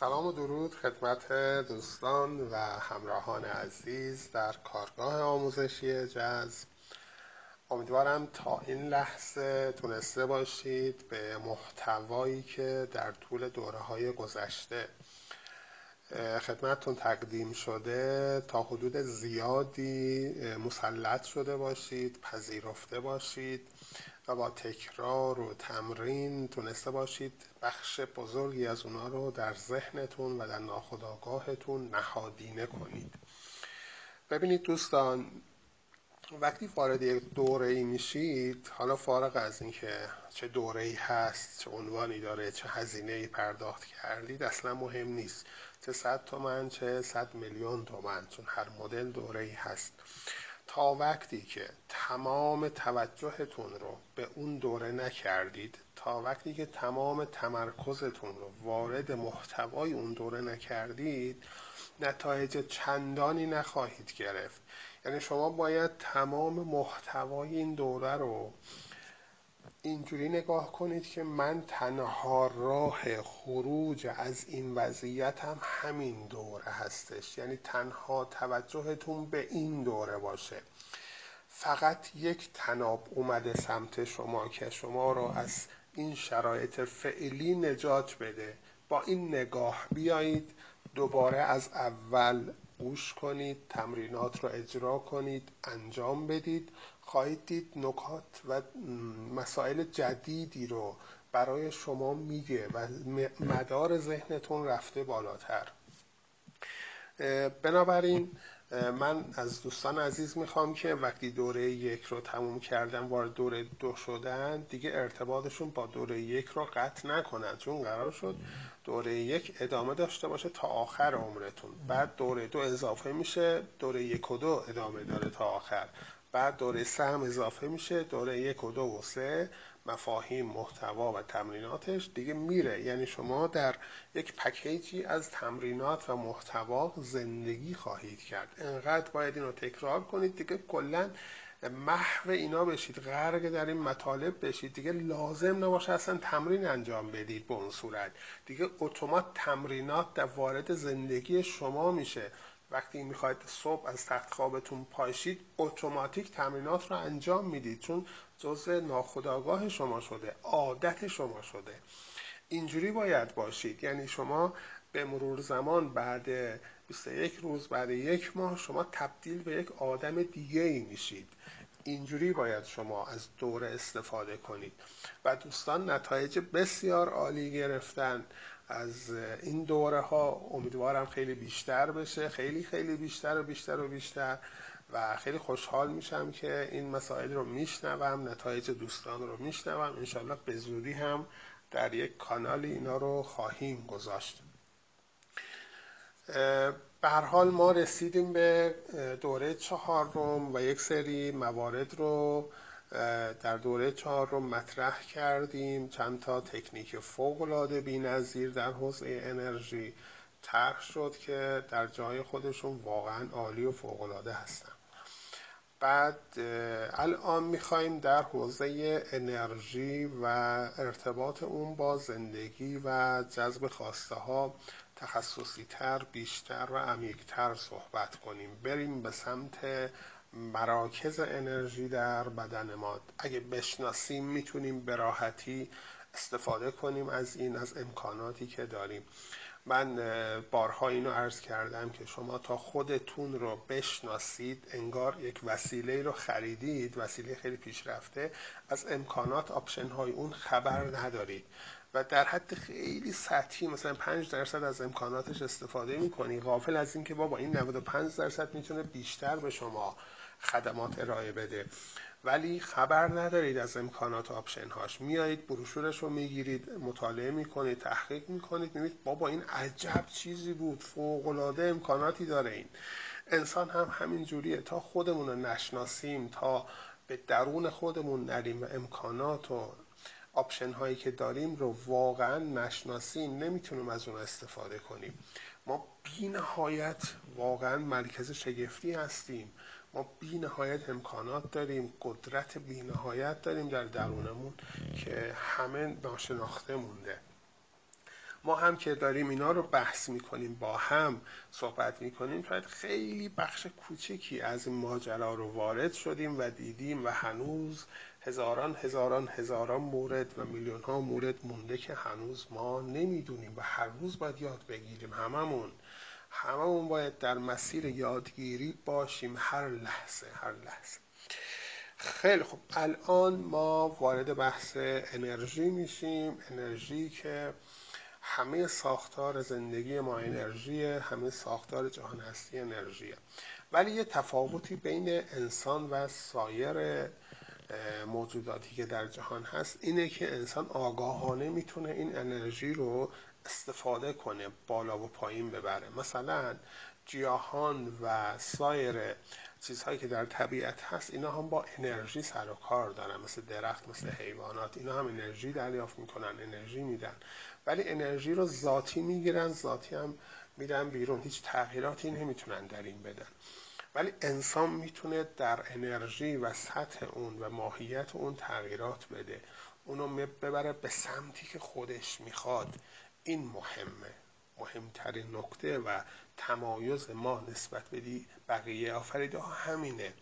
سلام و درود خدمت دوستان و همراهان عزیز در کارگاه آموزشی جذب امیدوارم تا این لحظه تونسته باشید به محتوایی که در طول دوره های گذشته خدمتتون تقدیم شده تا حدود زیادی مسلط شده باشید پذیرفته باشید و با تکرار و تمرین تونسته باشید بخش بزرگی از اونا رو در ذهنتون و در ناخودآگاهتون نهادینه کنید. ببینید دوستان وقتی وارد یک دوره ای میشید حالا فارغ از اینکه چه دوره ای هست چه عنوانی داره چه هزینه ای پرداخت کردید اصلا مهم نیست. چه صد تومن چه صد میلیون تومن چون هر مدل دوره ای هست. تا وقتی که تمام توجهتون رو به اون دوره نکردید تا وقتی که تمام تمرکزتون رو وارد محتوای اون دوره نکردید نتایج چندانی نخواهید گرفت. یعنی شما باید تمام محتوای این دوره رو اینجوری نگاه کنید که من تنها راه خروج از این وضعیت هم همین دوره هستش. یعنی تنها توجهتون به این دوره باشه. فقط یک تناب اومده سمت شما که شما رو از این شرایط فعلی نجات بده. با این نگاه بیایید دوباره از اول گوش کنید تمرینات رو اجرا کنید انجام بدید. خواهید دید نکات و مسائل جدیدی رو برای شما میگه و مدار ذهنتون رفته بالاتر. بنابراین من از دوستان عزیز می‌خوام که وقتی دوره یک رو تموم کردن وارد دوره دو شدن دیگه ارتباطشون با دوره یک رو قطع نکنن. چون قرار شد دوره یک ادامه داشته باشه تا آخر عمرتون. بعد دوره دو اضافه میشه دوره یک و دو ادامه داره تا آخر. بعد دوره سه هم اضافه میشه. دوره یک و دو و سه مفاهیم محتوا و تمریناتش دیگه میره. یعنی شما در یک پکیجی از تمرینات و محتوا زندگی خواهید کرد. انقدر باید اینو تکرار کنید دیگه کلا محو اینا بشید غرق در این مطالب بشید. دیگه لازم نباشه اصلا تمرین انجام بدید به اون صورت. دیگه اتومات تمرینات در وارد زندگی شما میشه. وقتی می‌خواید صبح از تخت خوابتون پاشید اتوماتیک تمرینات رو انجام می‌دید چون جزء ناخودآگاه شما شده عادت شما شده. اینجوری باید باشید. یعنی شما به مرور زمان بعد 21 روز بعد یک ماه شما تبدیل به یک آدم دیگه ای میشید. اینجوری باید شما از دوره استفاده کنید. و دوستان نتایج بسیار عالی گرفتن. از این دوره ها امیدوارم خیلی بیشتر بشه. خیلی خیلی بیشتر و بیشتر و بیشتر و خیلی خوشحال میشم که این مسائل رو میشنوم نتایج دوستان رو میشنوم. انشالله به زودی هم در یک کانال اینا رو خواهیم گذاشت. به هر حال ما رسیدیم به دوره چهارم و یک سری موارد رو در دوره چهار رو مطرح کردیم. چند تا تکنیک العاده بی‌نظیر در حوزه انرژی طرح شد که در جای خودشون واقعا عالی و فوق العاده هستن. بعد الان می‌خوایم در حوزه انرژی و ارتباط اون با زندگی و جذب خواسته ها تخصصی تر بیشتر و عمیقتر صحبت کنیم. بریم به سمت مراکز انرژی در بدن ما اگه بشناسیم می‌تونیم به راحتی استفاده کنیم از این از امکاناتی که داریم. من بارها اینو عرض کردم که شما تا خودتون رو بشناسید انگار یک وسیله رو خریدید وسیله خیلی پیشرفته از امکانات آپشن های اون خبر ندارید. و در حد خیلی سطحی مثلا 5 درصد از امکاناتش استفاده می‌کنی. غافل از اینکه بابا این 95 درصد می‌تونه بیشتر به شما خدمات ارائه بده. ولی خبر ندارید از امکانات option هاش. میایید بروشورش رو می‌گیرید مطالعه می‌کنید تحقیق می‌کنید می‌بینید بابا این عجب چیزی بود. فوق العاده امکاناتی داره این. انسان هم همین جوریه. تا خودمون رو نشناسیم تا به درون خودمون نریم امکانات و option هایی که داریم رو واقعا نشناسیم نمی‌تونیم از اون استفاده کنیم. ما بی نهایت واقعا مرکز شگفتی هستیم. ما بی نهایت امکانات داریم قدرت بی نهایت داریم در درونمون که همه ناشناخته مونده. ما هم که داریم اینا رو بحث می‌کنیم با هم صحبت می‌کنیم شاید خیلی بخش کوچکی از این ماجرا رو وارد شدیم و دیدیم و هنوز هزاران هزاران هزاران مورد و میلیون ها مورد مونده که هنوز ما نمی‌دونیم و هر روز باید یاد بگیریم هممون. هممون باید در مسیر یادگیری باشیم هر لحظه هر لحظه. خیلی خوب. الان ما وارد بحث انرژی میشیم. انرژی که همه ساختار زندگی ما انرژیه همه ساختار جهان هستی انرژیه. ولی یه تفاوتی بین انسان و سایر موجوداتی که در جهان هست اینه که انسان آگاهانه می‌تونه این انرژی رو استفاده کنه بالا و پایین ببره. مثلا گیاهان و سایر چیزهایی که در طبیعت هست اینا هم با انرژی سر و کار دارن. مثل درخت مثل حیوانات اینا هم انرژی دریافت می‌کنن انرژی میدن. ولی انرژی رو ذاتی می‌گیرن ذاتی هم میدن بیرون. هیچ تغییراتی نمی‌تونن در این بدن. ولی انسان می‌تونه در انرژی و سطح اون و ماهیت اون تغییرات بده. اونو ببره به سمتی که خودش می‌خواد. این مهمه مهمترین نکته و تمایز ما نسبت به بقیه آفریده ها همینه.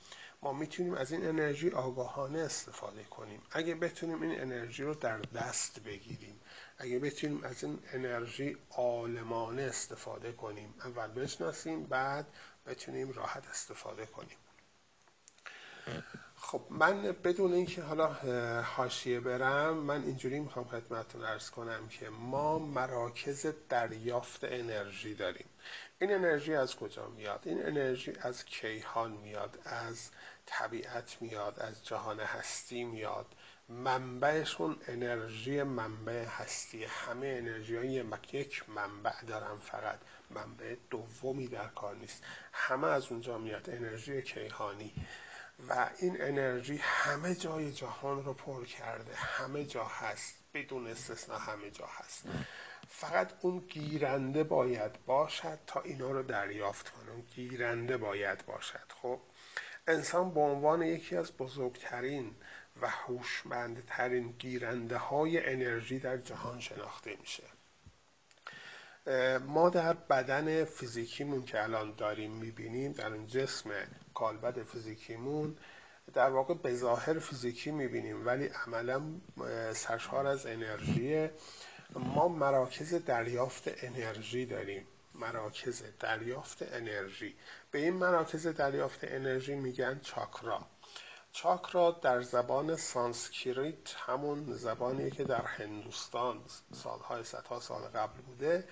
ما می‌تونیم از این انرژی آگاهانه استفاده کنیم. اگه بتونیم این انرژی رو در دست بگیریم اگه بتونیم از این انرژی عالمانه استفاده کنیم اول بشناسیم بعد بتونیم راحت استفاده کنیم. خب من بدون اینکه حالا حاشیه برم من اینجوری می‌خوام خدمتتون ارز کنم که ما مراکز دریافت انرژی داریم. این انرژی از کجا میاد؟ این انرژی از کیهان میاد از طبیعت میاد از جهان هستی میاد. منبعشون انرژی منبع هستی. همه انرژی های یک منبع دارن فقط. منبع دومی در کار نیست. همه از اونجا میاد. انرژی کیهانی. و این انرژی همه جای جهان رو پر کرده. همه جا هست. بدون استثنا همه جا هست. فقط اون گیرنده باید باشد تا اینا رو دریافت کنه. اون گیرنده باید باشد. خب انسان به عنوان یکی از بزرگترین و هوشمندترین گیرنده های انرژی در جهان شناخته میشه. ما در بدن فیزیکیمون که الان داریم می‌بینیم در اون جسم کالبد فیزیکیمون در واقع به ظاهر فیزیکی می‌بینیم ولی عملا سرشار از انرژی ما مراکز دریافت انرژی داریم. مراکز دریافت انرژی. به این مراکز دریافت انرژی میگن چاکرا. چاکرا در زبان سانسکریت همون زبانیه که در هندوستان سالهای صدها سال قبل بوده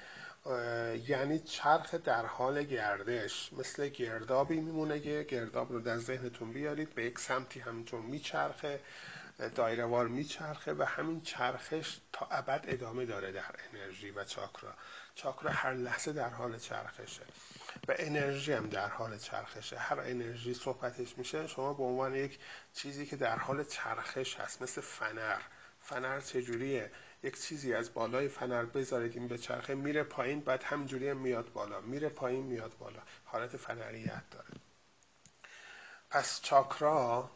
یعنی چرخ در حال گردش. مثل گردابی میمونه که گرداب رو در ذهنتون بیارید به یک سمتی همینطور میچرخه دایره وار میچرخه و همین چرخش تا ابد ادامه داره در انرژی و چاکرا. چاکرا هر لحظه در حال چرخشه و انرژی هم در حال چرخشه. هر انرژی صحبتش میشه شما به عنوان یک چیزی که در حال چرخش هست مثل فنر. فنر چجوریه؟ یک چیزی از بالای فنر بذارید این به چرخه میره پایین بعد همجوری میاد بالا. میره پایین میاد بالا. حالت فنریت داره. پس چاکرا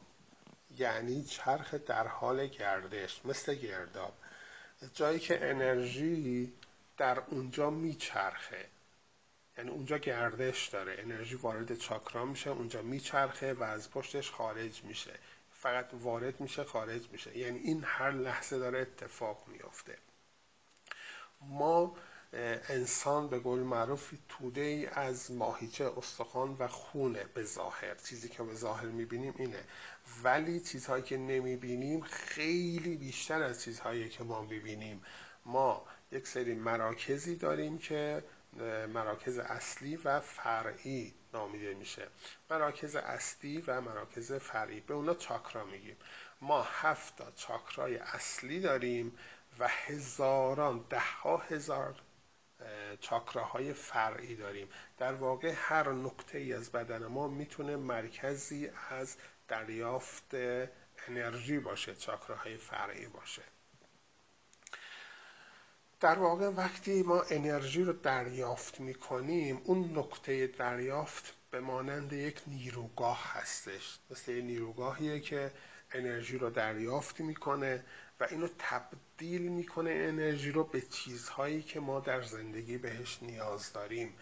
یعنی چرخ در حال گردش مثل گرداب. جایی که انرژی در اونجا میچرخه. یعنی اونجا گردش داره. انرژی وارد چاکرا میشه اونجا میچرخه و از پشتش خارج میشه. فقط وارد میشه خارج میشه. یعنی این هر لحظه داره اتفاق میافته. ما انسان به قول معروف توده ای از ماهیچه استخوان و خونه به ظاهر. چیزی که به ظاهر می‌بینیم اینه. ولی چیزهایی که نمی‌بینیم خیلی بیشتر از چیزهایی که ما می‌بینیم. ما یک سری مراکزی داریم که مراکز اصلی و فرعی نامیده میشه. مراکز اصلی و مراکز فرعی به اونا چاکرا میگیم. ما هفت تا چاکرای اصلی داریم و هزاران ده ها هزار چاکراهای فرعی داریم. در واقع هر نقطه ای از بدن ما می‌تونه مرکزی از دریافت انرژی باشه چاکراهای فرعی باشه. در واقع وقتی ما انرژی رو دریافت می‌کنیم اون نقطه دریافت به مانند یک نیروگاه هستش. مثل نیروگاهیه که انرژی رو دریافت می‌کنه و اینو تبدیل می‌کنه انرژی رو به چیزهایی که ما در زندگی بهش نیاز داریم.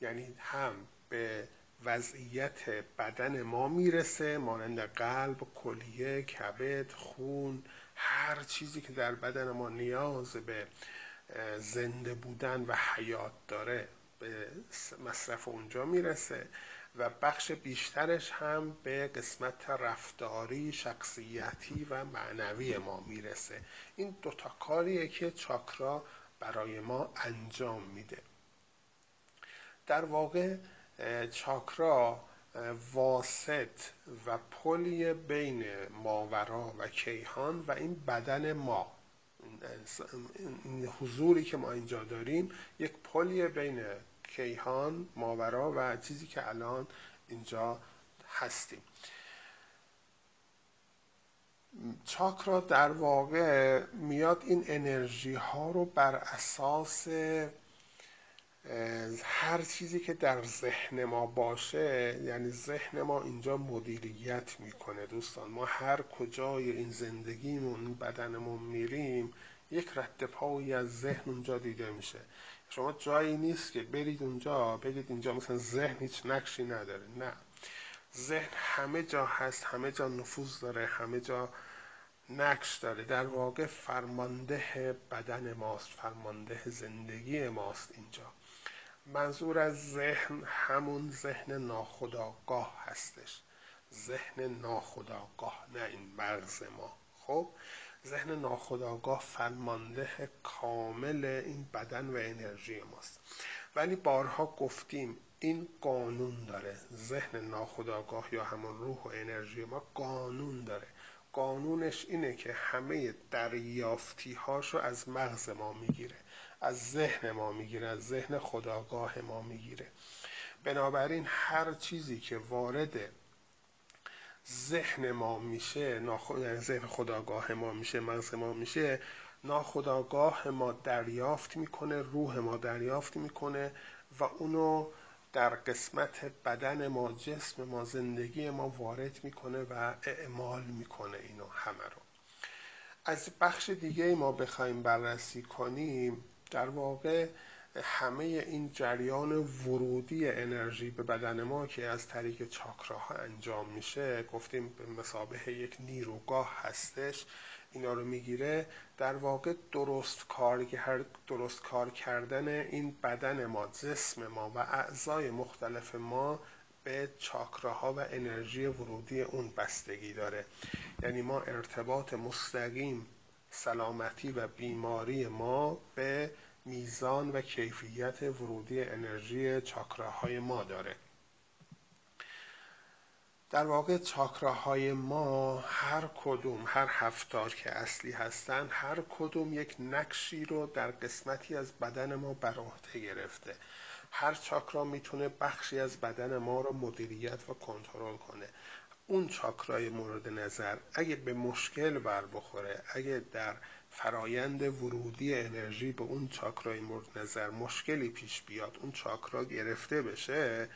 یعنی هم به وضعیت بدن ما می‌رسه مانند قلب، کلیه، کبد، خون هر چیزی که در بدن ما نیاز به زنده بودن و حیات داره به مصرف اونجا می‌رسه و بخش بیشترش هم به قسمت رفتاری، شخصیتی و معنوی ما می‌رسه. این دوتا کاریه که چاکرا برای ما انجام میده. در واقع چاکرا واسط و پلی بین ماورا و کیهان و این بدن ما. این حضوری که ما اینجا داریم یک پلی بین کیهان ماورا و چیزی که الان اینجا هستیم. چاکرا در واقع میاد این انرژی ها رو بر اساس هر چیزی که در ذهن ما باشه یعنی ذهن ما اینجا مدیریت می‌کنه دوستان. ما هر کجای این زندگیمون بدنمون میریم یک رد پایی از ذهن اونجا دیده میشه. شما جایی نیست که برید اونجا بگید اینجا مثلا ذهن هیچ نقشی نداره. نه. ذهن همه جا هست همه جا نفوذ داره همه جا نقش داره. در واقع فرمانده بدن ماست فرمانده زندگی ماست اینجا. منظور از ذهن همون ذهن ناخداگاه هستش. ذهن ناخداگاه نه این مغز ما. خب ذهن ناخداگاه فرمانده کامل این بدن و انرژی ماست. ولی بارها گفتیم این قانون داره. ذهن ناخداگاه یا همون روح و انرژی ما قانون داره. قانونش اینه که همه دریافتی هاشو از مغز ما می‌گیره. از ذهن ما می‌گیره از ذهن خداگاه ما می‌گیره. بنابراین هر چیزی که وارد ذهن ما میشه ناخد... یعنی ذهن خداگاه ما میشه مغز ما میشه ناخداگاه ما دریافت می‌کنه روح ما دریافت می‌کنه و اونو در قسمت بدن ما جسم ما زندگی ما وارد می‌کنه و اعمال می‌کنه اینو همه رو. از بخش دیگه ما بخوایم بررسی کنیم. در واقع همه این جریان ورودی انرژی به بدن ما که از طریق چاکراها انجام میشه گفتیم به مسابه یک نیروگاه هستش اینا رو می‌گیره. در واقع درست کار, درست کار کردن این بدن ما جسم ما و اعضای مختلف ما به چاکراها و انرژی ورودی اون بستگی داره. یعنی ما ارتباط مستقیم سلامتی و بیماری ما به میزان و کیفیت ورودی انرژی چاکراهای ما داره. در واقع چاکراهای ما هر کدوم هر هفتار که اصلی هستن هر کدوم یک نقشی رو در قسمتی از بدن ما بر عهده گرفته. هر چاکرا می‌تونه بخشی از بدن ما رو مدیریت و کنترل کنه. اون چاکرای مورد نظر اگه به مشکل بر بخوره اگه در فرایند ورودی انرژی به اون چاکرای مورد نظر مشکلی پیش بیاد اون چاکرا گرفته بشه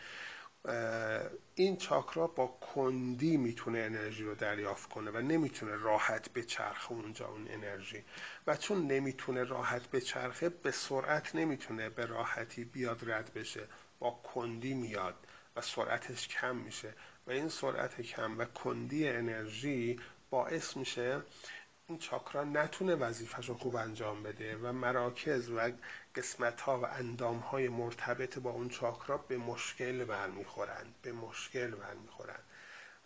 این چاکرا با کندی می‌تونه انرژی رو دریافت کنه و نمی‌تونه راحت به چرخ اونجا اون انرژی. و چون نمی‌تونه راحت به چرخه به سرعت نمی‌تونه به راحتی بیاد رد بشه. با کندی میاد و سرعتش کم میشه. و این سرعت کم و کندی انرژی باعث میشه این چاکرا نتونه وظیفش رو خوب انجام بده و مراکز و قسمت ها و اندام های مرتبط با اون چاکرا به مشکل برمیخورند به مشکل برمیخورند.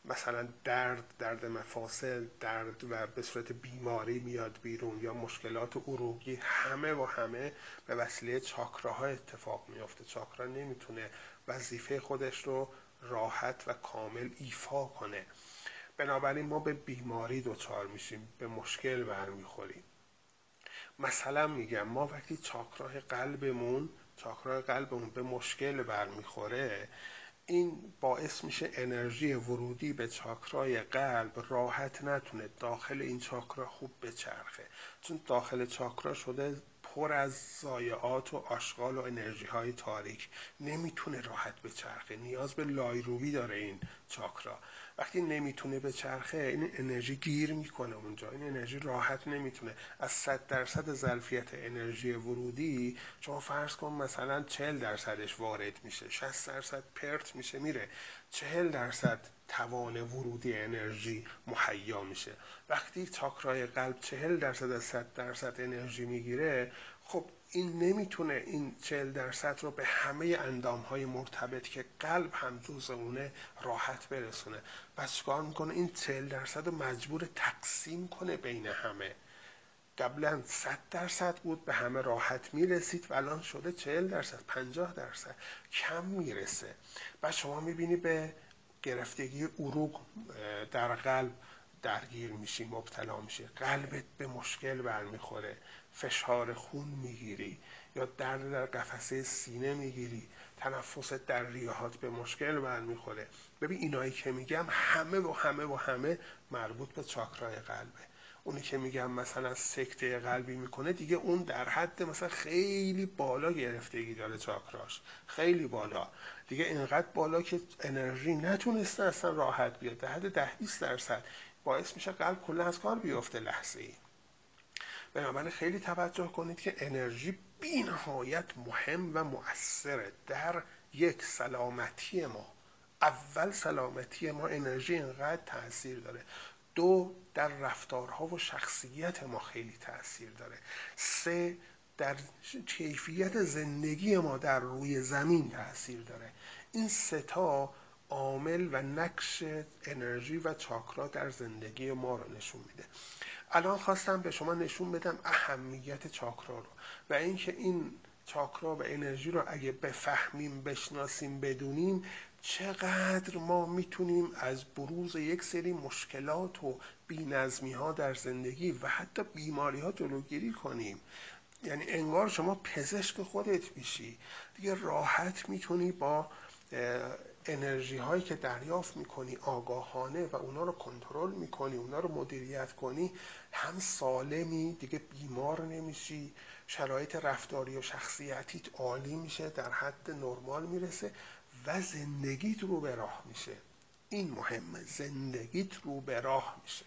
مثلا درد درد مفاصل درد و به صورت بیماری میاد بیرون یا مشکلات عروقی همه و همه به وسیله چاکراها اتفاق میافته. چاکرا نمی‌تونه وظیفه خودش رو راحت و کامل ایفا کنه. بنابراین ما به بیماری دچار میشیم به مشکل برمیخوریم. مثلا میگم ما وقتی چاکراه قلبمون چاکراه قلبمون به مشکل برمیخوره این باعث میشه انرژی ورودی به چاکرای قلب راحت نتونه داخل این چاکرا خوب بچرخه. چون داخل چاکرا شده پر از ضایعات و آشغال و انرژی های تاریک. نمی‌تونه راحت به چرخه نیاز به لایروبی داره این چاکرا. وقتی نمی‌تونه به چرخه این انرژی گیر می‌کنه اونجا. این انرژی راحت نمی‌تونه. از 100 درصد ظرفیت انرژی ورودی شما فرض کن مثلا 40 درصدش وارد میشه 60 درصد پرت میشه میره. 40 درصد توان ورودی انرژی مهیا میشه. وقتی چاکرای قلب 40 درصد از 100 درصد انرژی می‌گیره خب این نمی‌تونه این 40 درصد رو به همه اندام های مرتبط که قلب هم جز اونه راحت برسونه. پس چکار می‌کنه؟ این 40 درصد رو مجبور تقسیم کنه بین همه. قبلا 100 درصد بود به همه راحت می‌رسید و الان شده 40 درصد 50 درصد کم می‌رسه. و شما می‌بینی به گرفتگی عروق در قلب درگیر میشی مبتلا میشی. قلبت به مشکل برمیخوره. فشار خون می‌گیری یا درد در قفسه سینه می‌گیری تنفست در ریهات به مشکل برمیخوره ببین اینایی که میگم همه و همه و همه مربوط به چاکرای قلبه. اونی که میگم مثلا سکته قلبی می‌کنه دیگه اون در حد مثلا خیلی بالا گرفتگی داره چاکراش. خیلی بالا. دیگه اینقدر بالا که انرژی نتونسته اصلا راحت بیاد. در حد ده 20 درصد. باعث میشه قلب کلا از کار بیفته لحظه ای بنابراین خیلی توجه کنید که انرژی بینهایت مهم و مؤثره در یک سلامتی ما. اول سلامتی ما انرژی اینقدر تاثیر داره. دو در رفتارها و شخصیت ما خیلی تاثیر داره. سه در کیفیت زندگی ما در روی زمین تاثیر داره. این ستا عامل و نقش انرژی و چاکرا در زندگی ما رو نشون میده. الان خواستم به شما نشون بدم اهمیت چاکرا رو و اینکه این چاکرا و انرژی رو اگه بفهمیم بشناسیم بدونیم چقدر ما می‌تونیم از بروز یک سری مشکلات و بینظمی ها در زندگی و حتی بیماری ها جلوگیری کنیم. یعنی انگار شما پزشک خودت میشی. دیگه راحت می‌تونی با انرژی هایی که دریافت می‌کنی آگاهانه و اونا رو کنترل می‌کنی اونا رو مدیریت کنی هم سالمی دیگه بیمار نمیشی شرایط رفتاری و شخصیتیت عالی میشه در حد نرمال می‌رسه و زندگیت رو به راه میشه. این مهمه زندگیت رو به راه میشه.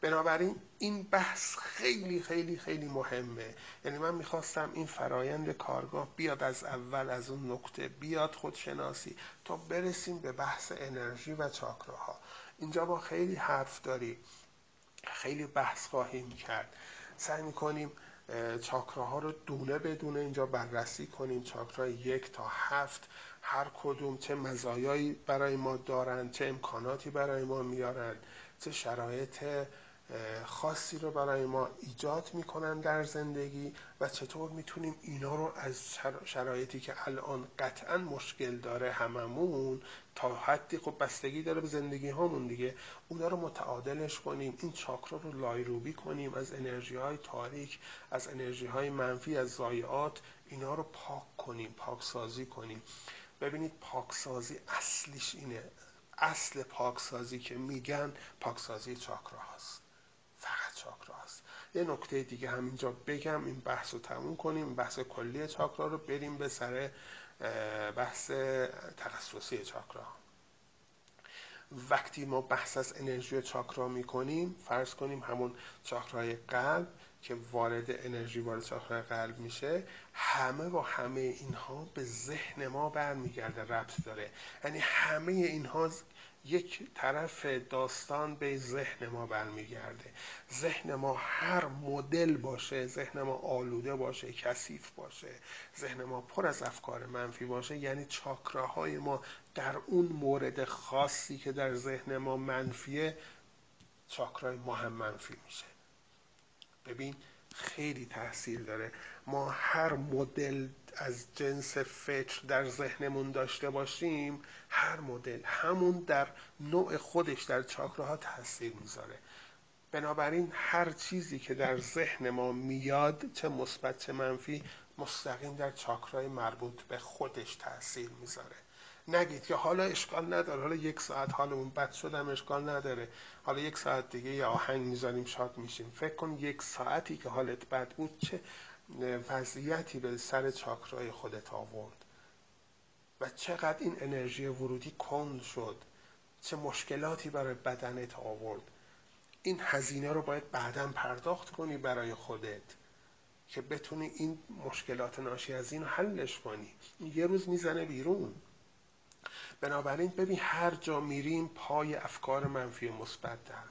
بنابراین این بحث خیلی خیلی خیلی مهمه. یعنی من می‌خواستم این فرایند کارگاه بیاد از اول از اون نقطه بیاد خودشناسی تا برسیم به بحث انرژی و چاکراها. اینجا با خیلی حرف داریم. خیلی بحث خواهیم کرد. سعی می‌کنیم چاکراها رو دونه بدونه اینجا بررسی کنیم. چاکرا یک تا هفت هر کدوم چه مزایایی برای ما دارند چه امکاناتی برای ما میارن چه شرایط خاصی رو برای ما ایجاد می‌کنن در زندگی و چطور می‌تونیم اینا رو از شرایطی که الان قطعا مشکل داره هممون تا حدی خب بستگی داره به زندگی هامون دیگه اونا رو متعادلش کنیم این چاکرا رو لایروبی کنیم از انرژی های تاریک از انرژی های منفی از ضایعات اینا رو پاک کنیم پاکسازی کنیم. ببینید پاکسازی اصلیش اینه. اصل پاکسازی که میگن پاکسازی چاکرا هست چاکرا هست یه نکته دیگه همینجا بگم این بحث رو تموم کنیم. بحث کلی چاکرا رو بریم به سر بحث تخصصی چاکرا. وقتی ما بحث از انرژی چاکرا می‌کنیم فرض کنیم همون چاکرای قلب که وارد انرژی وارد چاکرای قلب میشه همه و همه اینها به ذهن ما برمیگرده ربط داره. یعنی همه اینها یک طرف داستان به ذهن ما برمیگرده. ذهن ما هر مدل باشه ذهن ما آلوده باشه کثیف باشه. ذهن ما پر از افکار منفی باشه. یعنی چاکراهای ما در اون مورد خاصی که در ذهن ما منفیه چاکرای ما هم منفی میشه. ببین خیلی تاثیر داره. ما هر مدل از جنس فکر در ذهنمون داشته باشیم هر مدل همون در نوع خودش در چاکراها تاثیر می‌ذاره. بنابراین هر چیزی که در ذهن ما میاد چه مثبت چه منفی مستقیم در چاکرای مربوط به خودش تاثیر می‌ذاره. نگید که حالا اشکال نداره حالا یک ساعت حالمون بد شدم اشکال نداره. حالا یک ساعت دیگه یه آهنگ می‌ذاریم شاد میشیم. فکر کن یک ساعتی که حالت بد بود چه وضعیتی به سر چاکرای خودت آورد. و چقدر این انرژی ورودی کند شد. چه مشکلاتی برای بدنت آورد. این هزینه رو باید بعدا پرداخت کنی برای خودت. که بتونی این مشکلات ناشی از این حلش کنی. یه روز می‌زنه بیرون. بنابراین ببین هر جا میریم پای افکار منفی مثبت در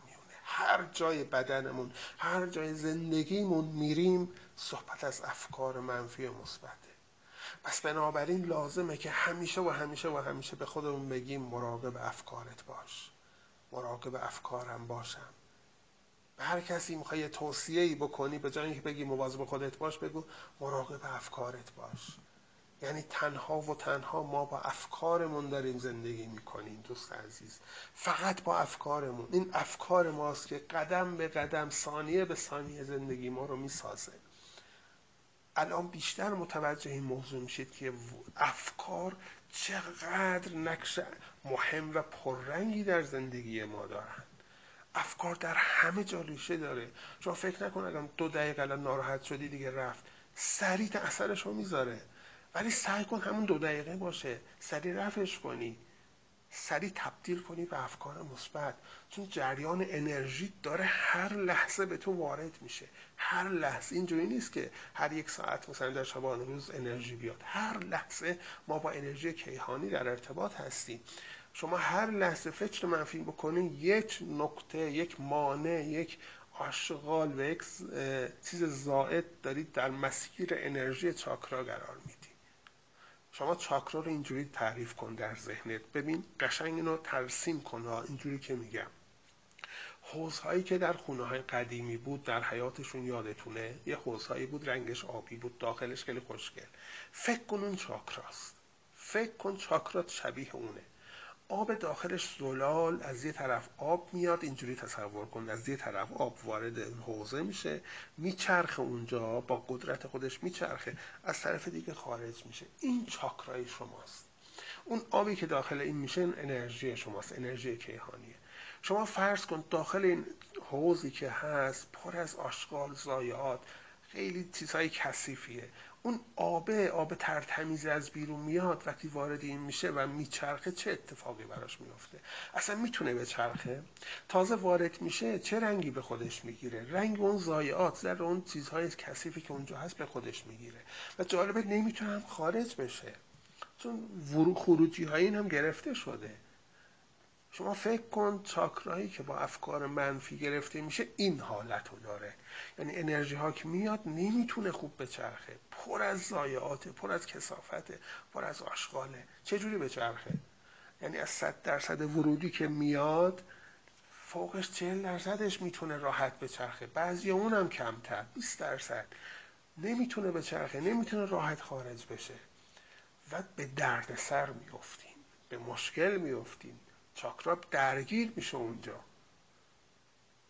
هر جای بدنمون هر جای زندگیمون میریم صحبت از افکار منفی مثبته. پس بنابراین لازمه که همیشه و همیشه و همیشه به خودمون بگیم مراقب افکارت باش. مراقب افکارم باشم. به هر کسی می‌خوای یه توصیه ای بکنی به جای اینکه بگی مواظب خودت باش بگو مراقب افکارت باش. یعنی تنها و تنها ما با افکارمون داریم زندگی می‌کنیم دوست عزیز. فقط با افکارمون. این افکار ماست که قدم به قدم ثانیه به ثانیه زندگی ما رو می‌سازه. الان بیشتر متوجه این موضوع میشید که افکار چقدر نقش مهم و پررنگی در زندگی ما دارن. افکار در همه جا ریشه داره. شما فکر نکن اگر دو دقیقه الان ناراحت شدی دیگه رفت. سریع اثرش رو می‌ذاره. ولی سعی کن همون دو دقیقه باشه. سریع رفش کنی. سریع تبدیل کنی به افکار مثبت. چون جریان انرژی داره هر لحظه به تو وارد میشه. هر لحظه. اینجوری نیست که هر یک ساعت مثلا در شبان روز انرژی بیاد. هر لحظه ما با انرژی کیهانی در ارتباط هستیم. شما هر لحظه فکر منفی بکنید یک نقطه یک مانع یک آشغال و یک چیز زائد دارید در مسیر انرژی چاکرا قرار می‌دید شما چاکرا رو اینجوری تعریف کن در ذهنت. ببین قشنگ اینو ترسیم کن. اینجوری که میگم. حوزهایی که در خونه های قدیمی بود در حیاتشون یادتونه. یه حوزهایی بود رنگش آبی بود داخلش خیلی خوشگل. فکر کن اون چاکراست. فکر کن چاکرات شبیه اونه. آب داخلش زلال از یه طرف آب میاد اینجوری تصور کن از یه طرف آب وارد این حوزه میشه میچرخه اونجا با قدرت خودش میچرخه از طرف دیگه خارج میشه. این چاکرای شماست. اون آبی که داخل این میشه انرژی شماست انرژی کیهانیه. شما فرض کن داخل این حوزی که هست پر از آشغال زایات خیلی چیزهای کثیفیه. اون آبه آب ترتمیز از بیرون میاد وقتی وارد این میشه و میچرخه چه اتفاقی براش میفته اصلا می‌تونه به چرخه تازه وارد میشه چه رنگی به خودش می‌گیره؟ رنگ اون زایعات در اون چیزهای کثیفی که اونجا هست به خودش می‌گیره. و جالبه نمی‌تونه خارج بشه. چون خروجی های این هم گرفته شده. شما فکر کن چاکرایی که با افکار منفی گرفته میشه این حالت رو داره. یعنی انرژی ها که میاد نمی‌تونه خوب بچرخه. پر از ضایعاته پر از کسافته پر از آشغاله. چجوری بچرخه؟ یعنی از صد درصد ورودی که میاد فوقش چهل درصدش می‌تونه راحت بچرخه. بعضی اونم کمتر 20 درصد. نمی‌تونه بچرخه نمی‌تونه راحت خارج بشه. و به درد سر میفتیم به مشکل میفتیم چاکرا درگیر میشه اونجا.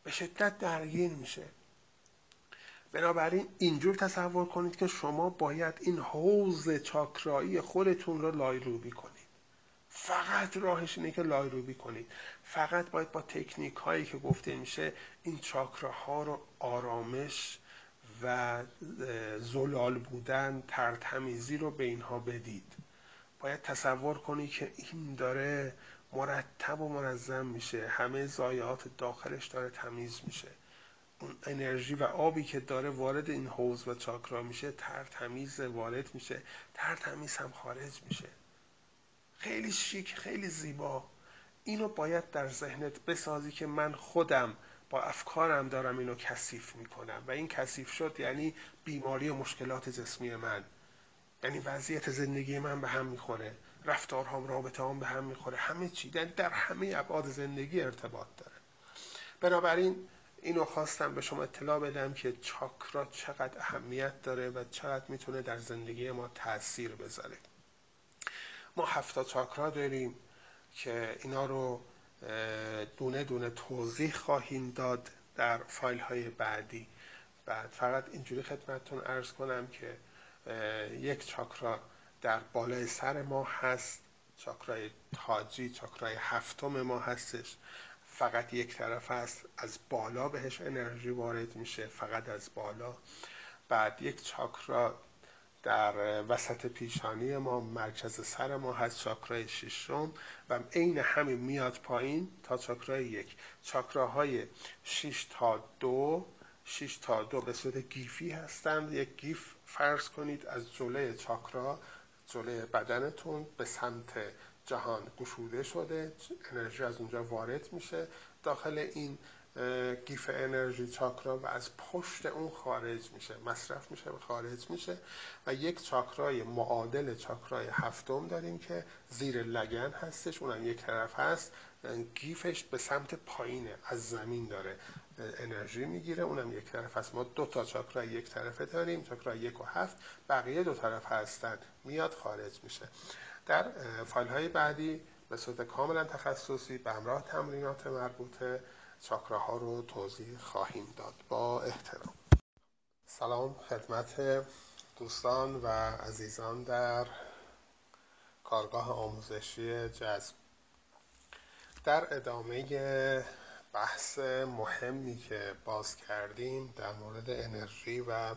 به شدت درگیر میشه. بنابراین اینجور تصور کنید که شما باید این حوز چاکرایی خودتون رو لایروبی کنید. فقط راهش اینه که لایروبی کنید. فقط باید با تکنیک هایی که گفته میشه این چاکراها رو آرامش و زلال بودن ترتمیزی رو به اینها بدید. باید تصور کنید که این داره مرتب و منظم میشه. همه ضایعات داخلش داره تمیز میشه. اون انرژی و آبی که داره وارد این حوز و چاکرا میشه تر تمیز وارد میشه. تر تمیز هم خارج میشه. خیلی شیک خیلی زیبا. اینو باید در ذهنت بسازی که من خودم با افکارم دارم اینو کثیف می‌کنم. و این کثیف شد یعنی بیماری و مشکلات جسمی من. یعنی وضعیت زندگی من به هم می‌خوره. رفتارهام رابطه به هم می‌خوره. همه چی. در همه ابعاد زندگی ارتباط داره. بنابراین اینو خواستم به شما اطلاع بدم که چاکرا چقدر اهمیت داره و چقدر می‌تونه در زندگی ما تاثیر بذاره. ما هفتا چاکرا داریم که اینا رو دونه دونه توضیح خواهیم داد در فایل های بعدی. بعد فقط اینجوری خدمتتون ارز کنم که یک چاکرا در بالای سر ما هست چاکرای تاجی چاکرای هفتم ما هستش. فقط یک طرف هست از بالا بهش انرژی وارد میشه فقط از بالا. بعد یک چاکرا در وسط پیشانی ما مرکز سر ما هست چاکرای ششم. و عین همین میاد پایین تا چاکرای یک. چاکراهای 6 تا دو 6 تا دو به صورت قیفی هستند. یک قیف فرض کنید از جلوی چاکرا. جلوی بدنتون به سمت جهان گشوده شده انرژی از اونجا وارد میشه. داخل این قیف انرژی چاکرا و از پشت اون خارج میشه مصرف میشه و خارج میشه. و یک چاکرای معادل چاکرای هفتم داریم که زیر لگن هستش اونم یک طرف هست. گیفش به سمت پایینه از زمین داره. انرژی می‌گیره اونم یک طرف هست. ما دو تا چاکرای یک طرفه داریم چاکرای یک و هفت. بقیه دو طرف هستن. میاد خارج میشه. در فایل های بعدی به صورت کاملا تخصصی به همراه تمرینات مربوطه چاکراها رو توضیح خواهیم داد. با احترام. سلام خدمت دوستان و عزیزان در کارگاه آموزشی جذب. در ادامه بحث مهمی که باز کردیم در مورد انرژی و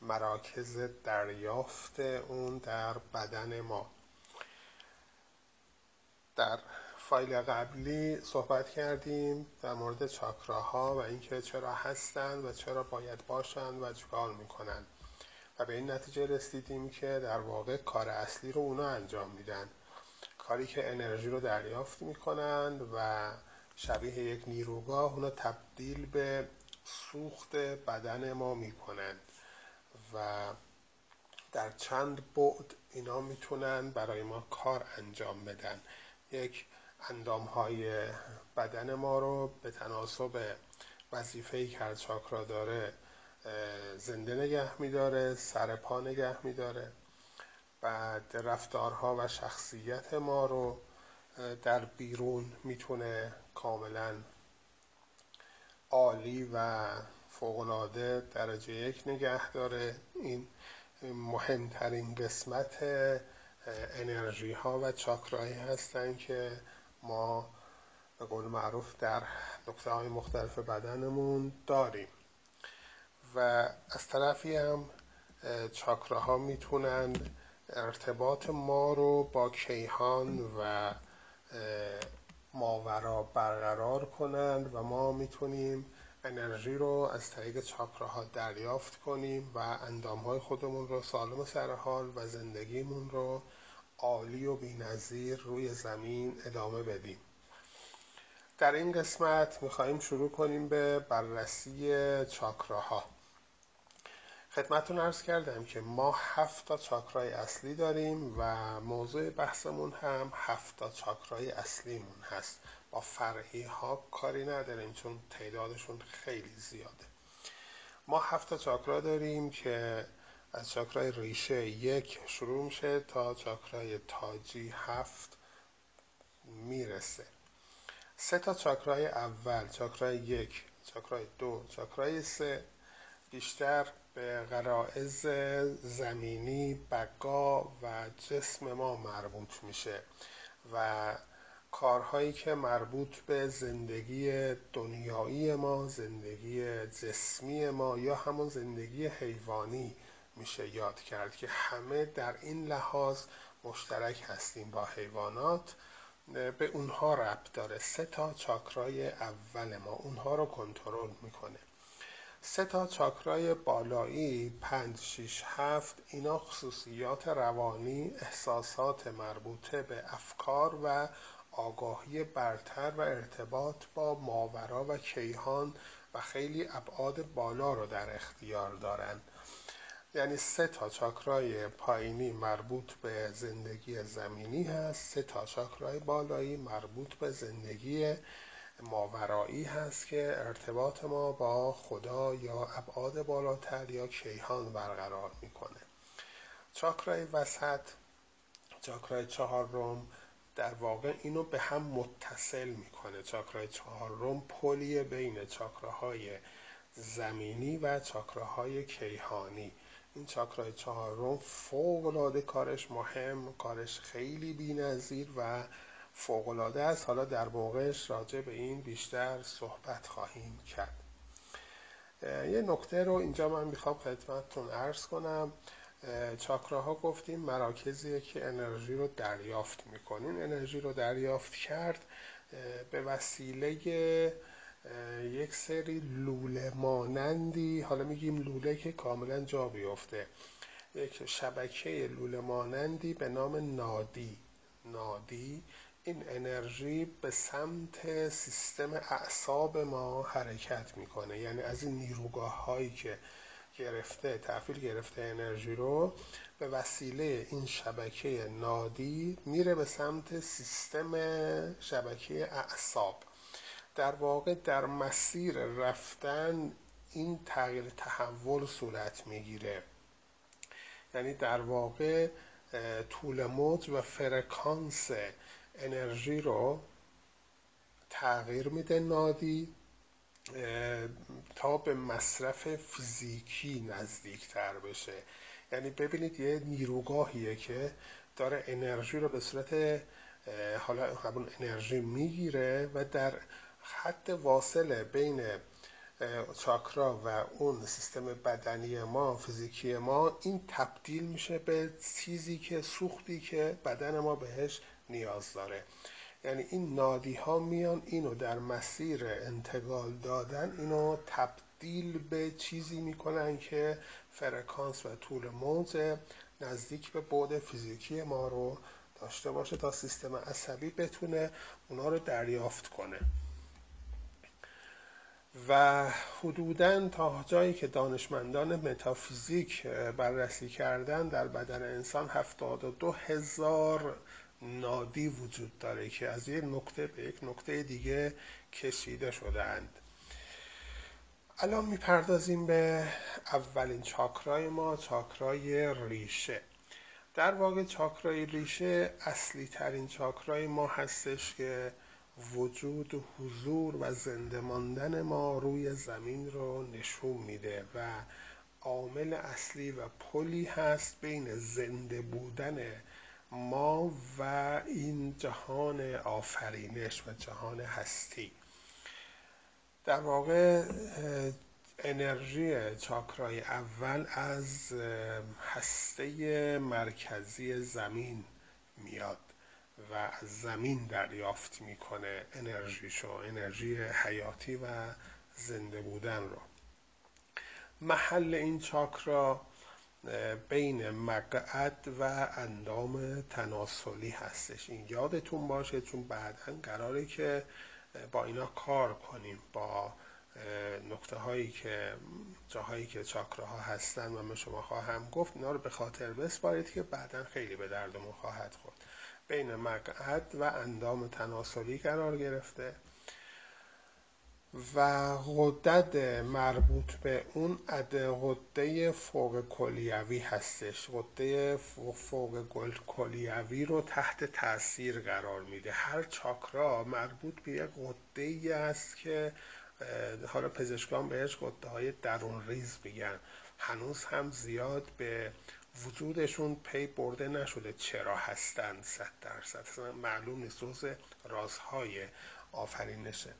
مراکز دریافت اون در بدن ما. در فایل قبلی صحبت کردیم در مورد چاکراها و اینکه چرا هستند و چرا باید باشند و چکار می‌کنن. و به این نتیجه رسیدیم که در واقع کار اصلی رو اونا انجام میدن. کاری که انرژی رو دریافت می‌کنند و شبیه یک نیروگاه اونا تبدیل به سوخت بدن ما می‌کنند و در چند بعد اینا می‌تونن برای ما کار انجام بدن. یک اندام های بدن ما رو به تناسب وظیفه که هر چاکرا داره زنده نگه میداره سر پا نگه میداره. بعد رفتارها و شخصیت ما رو در بیرون می‌تونه کاملا عالی و فوقلاده درجه یک نگه داره. این مهمترین قسمت انرژی ها و چاکرایی هستند که ما به قول معروف در نقطه های مختلف بدنمون داریم. و از طرفی هم چاکراها می‌تونند ارتباط ما رو با کیهان و ماورا برقرار کنند و ما می‌تونیم انرژی رو از طریق چاکراها دریافت کنیم و اندامهای خودمون رو سالم و سرحال و زندگیمون رو عالی و بینظیر روی زمین ادامه بدیم. در این قسمت میخواییم شروع کنیم به بررسی چاکراها. خدمتون ارز کردم که ما هفت تا چاکرای اصلی داریم و موضوع بحثمون هم هفت تا چاکرای اصلیمون هست. با فرعی ها کاری نداریم چون تعدادشون خیلی زیاده. ما هفت تا چاکرا داریم که از چاکرای ریشه یک شروع میشه تا چاکرای تاجی هفت می‌رسه. سه تا چاکرای اول چاکرای یک چاکرای دو چاکرای سه بیشتر به غرائز زمینی بقا و جسم ما مربوط میشه و کارهایی که مربوط به زندگی دنیایی ما زندگی جسمی ما یا همون زندگی حیوانی میشه یاد کرد که همه در این لحاظ مشترک هستیم با حیوانات. به اونها ربط داره. سه تا چاکرای اول ما. اونها رو کنترل می‌کنه. سه تا چاکرای بالایی پنج شیش هفت اینا خصوصیات روانی احساسات مربوطه به افکار و آگاهی برتر و ارتباط با ماورا و کیهان و خیلی ابعاد بالا رو در اختیار دارند یعنی سه تا چاکرای پایینی مربوط به زندگی زمینی هست سه تا چاکرای بالایی مربوط به زندگی ماورایی هست که ارتباط ما با خدا یا ابعاد بالاتر یا کیهان برقرار می‌کنه. چاکرای وسط چاکرای چهارم در واقع اینو به هم متصل می‌کنه. چاکرای چهارم پلی بین چاکراهای زمینی و چاکراهای کیهانی. این چاکرای چهارم فوق العاده کارش مهم کارش خیلی بی‌نظیر و فوق العاده است. حالا در موقعش راجع به این بیشتر صحبت خواهیم کرد. یه نکته رو اینجا من می‌خوام خدمتتون عرض کنم. چاکراها گفتیم مراکزیه که انرژی رو دریافت می‌کنین انرژی رو دریافت کرد به وسیله یک سری لوله مانندی. حالا میگیم لوله که کاملا جا بیفته. یک شبکه لوله مانندی به نام نادی. نادی این انرژی به سمت سیستم اعصاب ما حرکت می‌کنه. یعنی از این نیروگاه هایی که گرفته تحویل گرفته انرژی رو به وسیله این شبکه نادی میره به سمت سیستم شبکه اعصاب. در واقع در مسیر رفتن این تغییر تحول صورت می‌گیره. یعنی در واقع طول موج و فرکانس انرژی رو تغییر میده نادی تا به مصرف فیزیکی نزدیکتر بشه. یعنی ببینید یه نیروگاهیه که داره انرژی رو به صورت حالا همون انرژی می‌گیره و در خط واصله بین چاکرا و اون سیستم بدنی ما فیزیکی ما این تبدیل میشه به چیزی که سوختی که بدن ما بهش نیاز داره. یعنی این نادی ها میان اینو در مسیر انتقال دادن اینو تبدیل به چیزی می‌کنن که فرکانس و طول موج نزدیک به بعد فیزیکی ما رو داشته باشه تا سیستم عصبی بتونه اونا رو دریافت کنه. و حدودا تا جایی که دانشمندان متافیزیک بررسی کردن در بدن انسان 72 هزار نادی وجود داره که از یک نقطه به یک نقطه دیگه کشیده شدهاند. الان می‌پردازیم به اولین چاکرای ما چاکرای ریشه. در واقع چاکرای ریشه اصلی ترین چاکرای ما هستش که وجود حضور و زنده ماندن ما روی زمین رو نشون میده و عامل اصلی و پلی هست بین زنده بودن ما و این جهان آفرینش و جهان هستی. در واقع انرژی چاکرای اول از هسته مرکزی زمین میاد و از زمین دریافت می‌کنه انرژیشو انرژی حیاتی و زنده بودن رو. محل این چاکرا بین مقعد و اندام تناسلی هستش. این یادتون باشه چون بعدا قراره که با اینا کار کنیم با نقطه هایی که جاهایی که چاکراها هستن و من شما خواهم گفت اینا رو به خاطر بسپارید که بعدا خیلی به دردمون خواهد خورد. بین مقعد و اندام تناسلی قرار گرفته. و غدد مربوط به اون غده فوق کلیوی هستش. غده فوق کلیوی رو تحت تاثیر قرار میده. هر چاکرا مربوط به یک غده است که حالا پزشکان بهش غده های درون ریز میگن. هنوز هم زیاد به وجودشون پی برده نشده چرا هستن صد درصد. معلوم نیست. روز رازهای آفرینشه.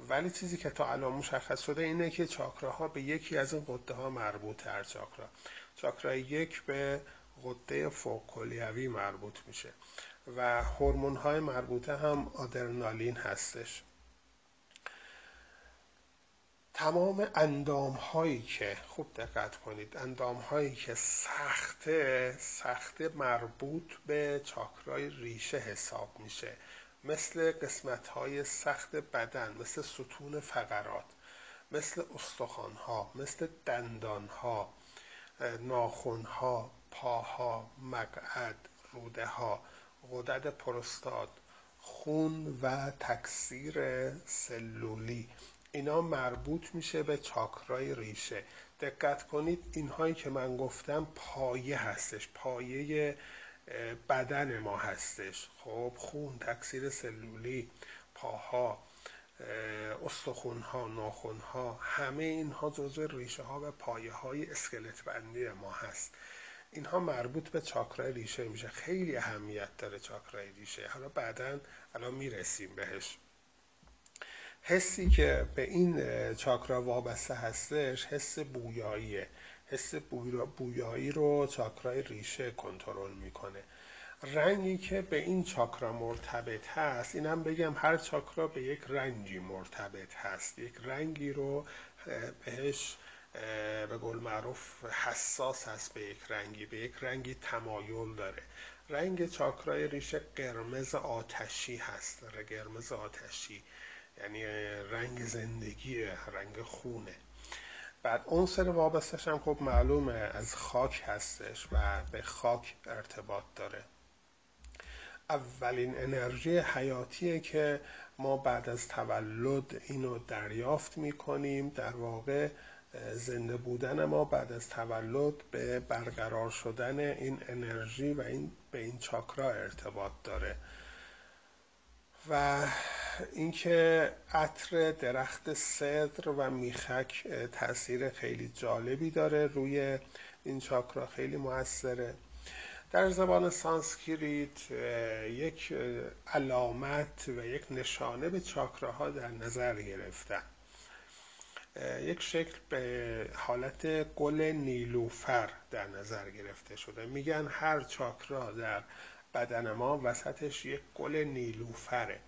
ولی چیزی که تا الان مشخص شده اینه که چاکراها به یکی از این قده ها مربوط هر چاکرا. چاکرا یک به قده فوق کلیوی مربوط میشه و هورمون های مربوطه هم آدرنالین هستش. تمام اندام هایی که خوب دقت کنید اندام هایی که سخته سخت مربوط به چاکرای ریشه حساب میشه. مثل قسمت های سخت بدن مثل ستون فقرات مثل استخوان ها مثل دندان ها ناخون ها پاها مقعد روده ها غدد پروستات خون و تکثیر سلولی. اینا مربوط میشه به چاکرای ریشه. دقت کنید اینهایی که من گفتم پایه هستش پایه بدن ما هستش. خب خون تکثیر سلولی پاها استخون ها ناخون ها همه اینها جزو ریشه ها و پایه های اسکلت بندی ما هست. اینها مربوط به چاکرای ریشه میشه. خیلی اهمیت داره چاکرای ریشه. حالا بعدا الان می‌رسیم بهش. حسی که به این چاکرا وابسته هستش حس بویاییه. حس بویایی رو چاکرای ریشه کنترل می‌کنه. رنگی که به این چاکرا مرتبط هست اینم بگم هر چاکرا به یک رنگی مرتبط هست. یک رنگی رو بهش به قول معروف حساس هست به یک رنگی. به یک رنگی تمایل داره. رنگ چاکرای ریشه قرمز آتشی هست. قرمز آتشی یعنی رنگ زندگی رنگ خونه. بعد عنصر وابستش هم خب معلومه از خاک هستش و به خاک ارتباط داره. اولین انرژی حیاتیه که ما بعد از تولد اینو دریافت می‌کنیم. در واقع زنده بودن ما بعد از تولد به برقرار شدن این انرژی و این به این چاکرا ارتباط داره. و اینکه عطر درخت صدر و میخک تاثیر خیلی جالبی داره روی این چاکرا خیلی موثره. در زبان سانسکریت یک علامت و یک نشانه به چاکراها در نظر گرفتن یک شکل به حالت گل نیلوفر در نظر گرفته شده. میگن هر چاکرا در بدن ما وسطش یک گل نیلوفره.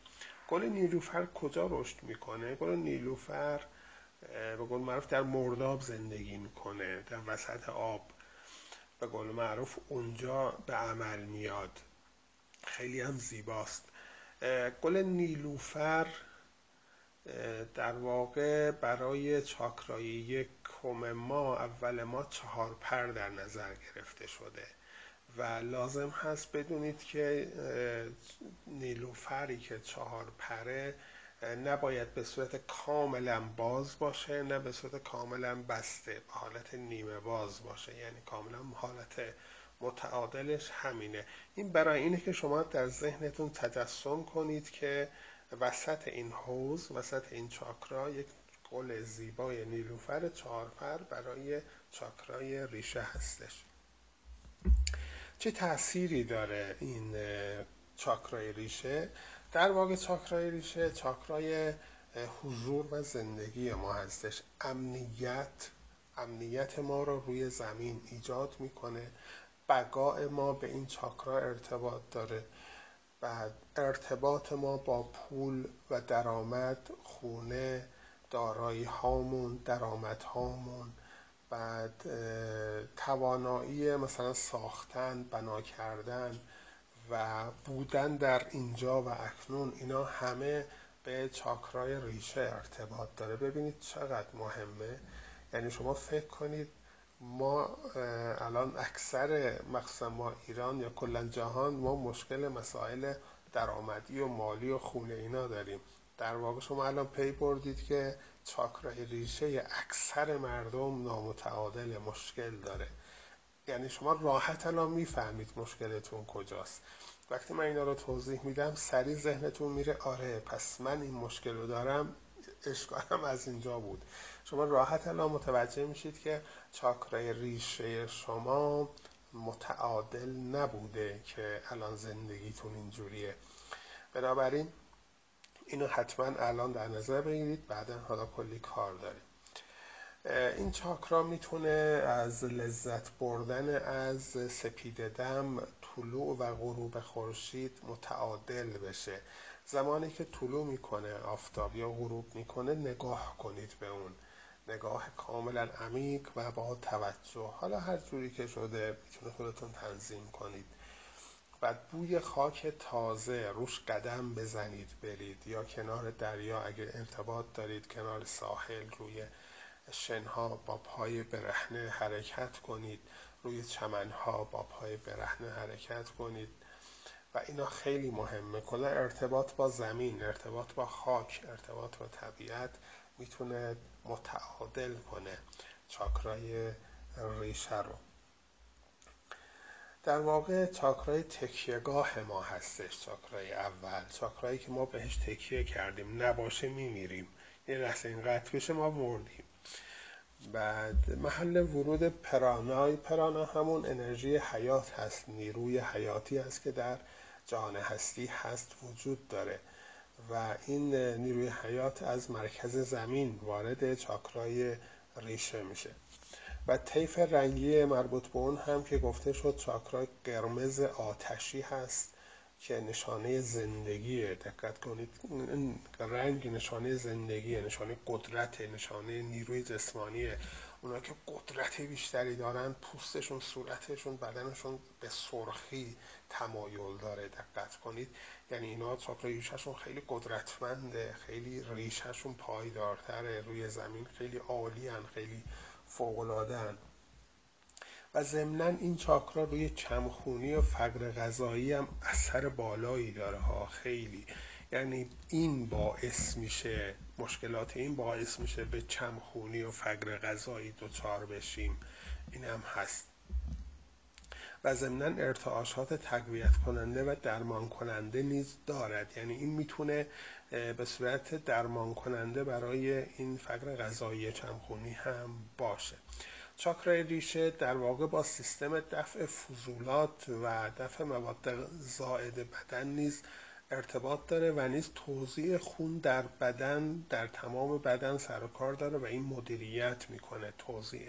گل نیلوفر کجا رشد می‌کنه؟ گل نیلوفر به قول معروف در مرداب زندگی می‌کنه در وسط آب. به قول معروف اونجا به عمل میاد. خیلی هم زیباست. گل نیلوفر در واقع برای چاکرای یک کم ما اول ما چهار پر در نظر گرفته شده. و لازم هست بدونید که نیلوفری که چهار پره نباید به صورت کاملا باز باشه نه به صورت کاملا بسته به حالت نیمه باز باشه. یعنی کاملا حالت متعادلش همینه. این برای اینه که شما در ذهنتون تجسم کنید که وسط این حوز وسط این چاکرا یک گل زیبای نیلوفر چهارپر برای چاکرای ریشه هستش. چه تأثیری داره این چاکرای ریشه؟ در واقع چاکرای ریشه چاکرای حضور و زندگی ما هستش. امنیت امنیت ما رو روی زمین ایجاد می‌کنه. بقای ما به این چاکرا ارتباط داره. بعد ارتباط ما با پول و درآمد خونه دارایی هامون درآمد هامون بعد توانایی مثلا ساختن بنا کردن و بودن در اینجا و اکنون اینا همه به چاکرای ریشه ارتباط داره. ببینید چقدر مهمه. یعنی شما فکر کنید ما الان اکثر مخصوصا ما ایران یا کلا جهان ما مشکل مسائل درآمدی و مالی و خونه اینا داریم. در واقع شما الان پی بردید که چاکرای ریشه اکثر مردم نامتعادل مشکل داره. یعنی شما راحت الان می‌فهمید مشکلتون کجاست. وقتی من اینا رو توضیح میدم سریع ذهنتون میره آره پس من این مشکل رو دارم اشکالم از اینجا بود. شما راحت الان متوجه میشید که چاکرای ریشه شما متعادل نبوده که الان زندگیتون اینجوریه. بنابراین اینو حتما الان در نظر بگیرید بعدا حالا کلی کار داریم. این چاکرا می‌تونه از لذت بردن از سپید دم طلوع و غروب خورشید متعادل بشه. زمانی که طلوع می‌کنه آفتاب یا غروب می‌کنه نگاه کنید به اون. نگاه کاملا عمیق و با توجه. حالا هر جوری که شده می‌تونه خودتون تنظیم کنید. بعد بوی خاک تازه روش قدم بزنید برید یا کنار دریا اگر ارتباط دارید کنار ساحل روی شنها با پای برهنه حرکت کنید روی چمنها با پای برهنه حرکت کنید. و اینا خیلی مهمه. کلا ارتباط با زمین ارتباط با خاک ارتباط با طبیعت می‌تونه متعادل کنه. چاکرای ریشه رو. در واقع چاکرای تکیهگاه ما هستش چاکرای اول چاکرایی که ما بهش تکیه کردیم نباشه میمیریم. یه لحظه این قطع بشه ما مردیم. بعد محل ورود پرانای پرانا همون انرژی حیات هست نیروی حیاتی هست که در جهان هستی هست وجود داره. و این نیروی حیات از مرکز زمین وارد چاکرای ریشه میشه. و طیف رنگی مربوط به اون هم که گفته شد چاکرا قرمز آتشی هست که نشانه زندگیه. دقت کنید رنگ نشانه زندگیه نشانه قدرت نشانه نیروی جسمانیه. اونا که قدرت بیشتری دارن پوستشون صورتشون بدنشون به سرخی تمایل داره. دقت کنید یعنی اینا چاکرا ریشهشون خیلی قدرتمنده خیلی ریشهشون پایدارتره روی زمین خیلی عالیان خیلی فوقلادن و ضمنا این چاکرا روی چمخونی و فقر غذایی هم اثر بالایی داره ها خیلی. یعنی این باعث میشه مشکلات این باعث میشه به چمخونی و فقر غذایی دچار بشیم. این هم هست. و ضمنا ارتعاشات تقویت کننده و درمان کننده نیز دارد. یعنی این می‌تونه به صورت درمان کننده برای این فقر غذایی چمخونی هم باشه. چاکرای ریشه در واقع با سیستم دفع فضولات و دفع مواد زائد بدن نیز ارتباط داره و نیز توزیع خون در بدن در تمام بدن سر و کار داره و این مدیریت می‌کنه توزیع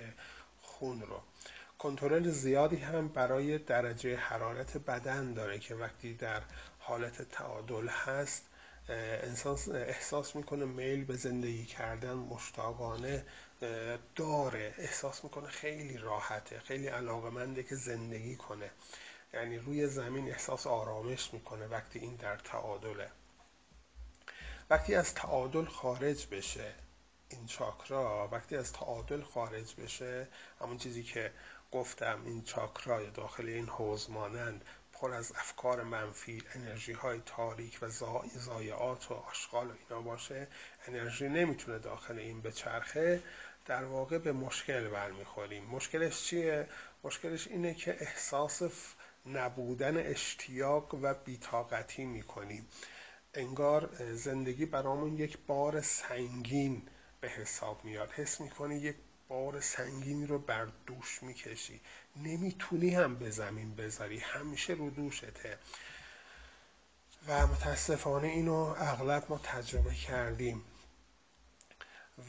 خون رو. کنترل زیادی هم برای درجه حرارت بدن داره که وقتی در حالت تعادل هست انسان احساس می‌کنه میل به زندگی کردن مشتاقانه داره. احساس می‌کنه خیلی راحته خیلی علاقمنده که زندگی کنه. یعنی روی زمین احساس آرامش می‌کنه وقتی این در تعادله. وقتی از تعادل خارج بشه این چاکرا وقتی از تعادل خارج بشه همون چیزی که گفتم این چاکرا داخل این حوز مانند پر از افکار منفی انرژی های تاریک و زایعات و آشغال و اینا باشه انرژی نمی‌تونه داخل این بچرخه. در واقع به مشکل برمیخوریم. مشکلش چیه؟ مشکلش اینه که احساس نبودن اشتیاق و بیتاقتی می‌کنیم. انگار زندگی برامون یک بار سنگین به حساب میاد. حس می‌کنی یک بار سنگینی رو بر دوش می‌کشی. نمی‌تونی هم به زمین بذاری. همیشه رو دوشته. و متاسفانه اینو اغلب ما تجربه کردیم.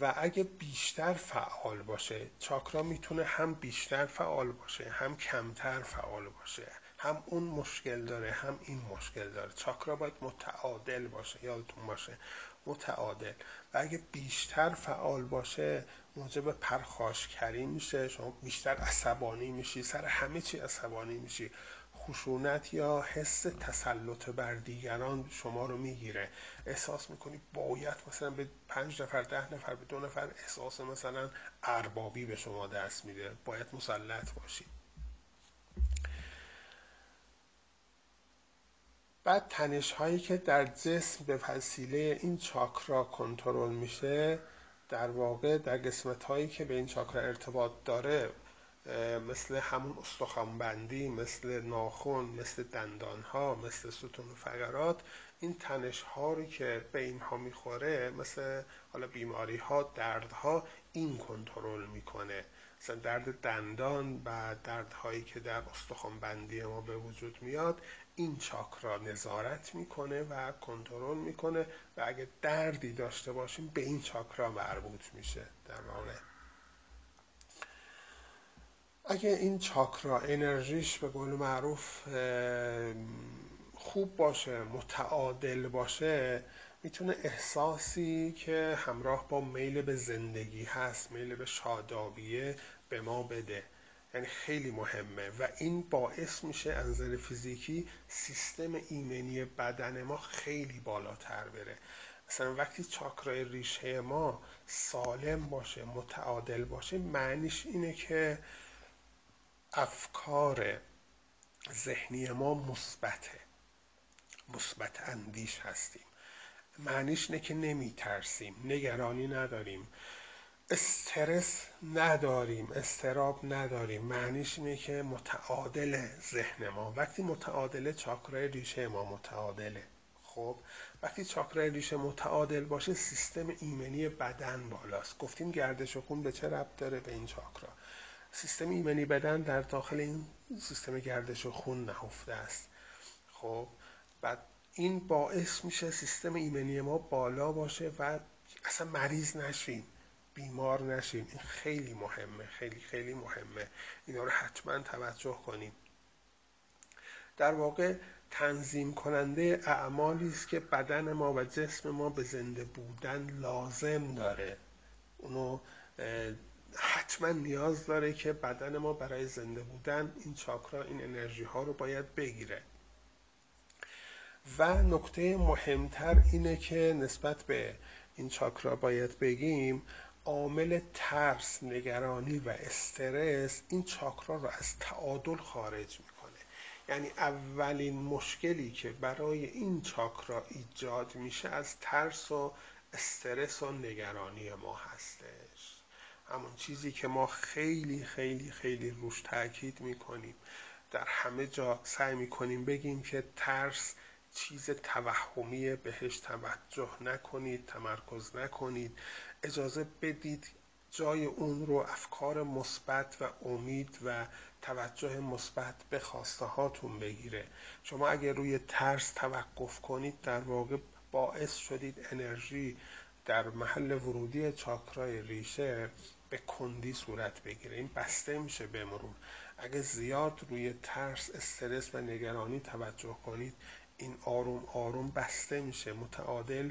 و اگه بیشتر فعال باشه چاکرا می‌تونه هم بیشتر فعال باشه هم کمتر فعال باشه هم اون مشکل داره هم این مشکل داره. چاکرا باید متعادل باشه. یادتون باشه. متعادل. و اگه بیشتر فعال باشه موجب پرخاشکری میشه شما بیشتر عصبانی میشی سر همه چی عصبانی میشی. خشونت یا حس تسلط بر دیگران شما رو می‌گیره. احساس می‌کنی باید مثلا به پنج نفر ده نفر به دو نفر احساس مثلا اربابی به شما دست میده. باید مسلط باشید بعد تنش هایی که در جسم به وسیله این چاکرا کنترل میشه در واقع در قسمت هایی که به این چاکرا ارتباط داره مثل همون استخوانبندی مثل ناخون مثل دندان ها مثل ستون فقرات این تنش ها رو که به اینها می‌خوره مثل حالا بیماری ها درد ها این کنترل می‌کنه. مثلا درد دندان و دردهایی که در استخوانبندی ما به وجود میاد این چاکرا نظارت می‌کنه و کنترل می‌کنه و اگه دردی داشته باشیم به این چاکرا مربوط میشه در واقع. اگه این چاکرا انرژیش به قول معروف خوب باشه متعادل باشه می‌تونه احساسی که همراه با میل به زندگی هست میل به شادابیه به ما بده. یعنی خیلی مهمه. و این باعث میشه از نظر فیزیکی سیستم ایمنی بدن ما خیلی بالاتر بره. مثلا وقتی چاکرای ریشه ما سالم باشه متعادل باشه معنیش اینه که افکار ذهنی ما مثبته. مثبت اندیش هستیم. معنیش نه که نمی ترسیم نگرانی نداریم. استرس نداریم استراب نداریم. معنیش اینه که متعادل ذهن ما. وقتی متعادله چاکرای ریشه ما متعادله. خب وقتی چاکرای ریشه متعادل باشه سیستم ایمنی بدن بالاست. گفتیم گردش خون به چه ربط داره به این چاکرا؟ سیستم ایمنی بدن در داخل این سیستم گردش خون نهفته است. خب بعد این باعث میشه سیستم ایمنی ما بالا باشه و اصلا مریض نشیم. بیمار نشیم این خیلی مهمه خیلی خیلی مهمه. اینا رو حتما توجه کنیم در واقع تنظیم کننده اعمالی است که بدن ما و جسم ما به زنده بودن لازم داره. اونو حتما نیاز داره که بدن ما برای زنده بودن این چاکرا این انرژی ها رو باید بگیره. و نکته مهمتر اینه که نسبت به این چاکرا باید بگیم عامل ترس، نگرانی و استرس این چاکرا رو از تعادل خارج می‌کنه. یعنی اولین مشکلی که برای این چاکرا ایجاد میشه از ترس و استرس و نگرانی ما هستش. همون چیزی که ما خیلی خیلی خیلی روش تاکید می‌کنیم. در همه جا سعی می‌کنیم بگیم که ترس چیز توهمیه بهش توجه نکنید تمرکز نکنید. اجازه بدید جای اون رو افکار مثبت و امید و توجه مثبت به خواسته هاتون بگیره. شما اگر روی ترس توقف کنید در واقع باعث شدید انرژی در محل ورودی چاکرای ریشه به کندی صورت بگیره. این بسته میشه به مرور اگه زیاد روی ترس استرس و نگرانی توجه کنید این آروم آروم بسته میشه. متعادل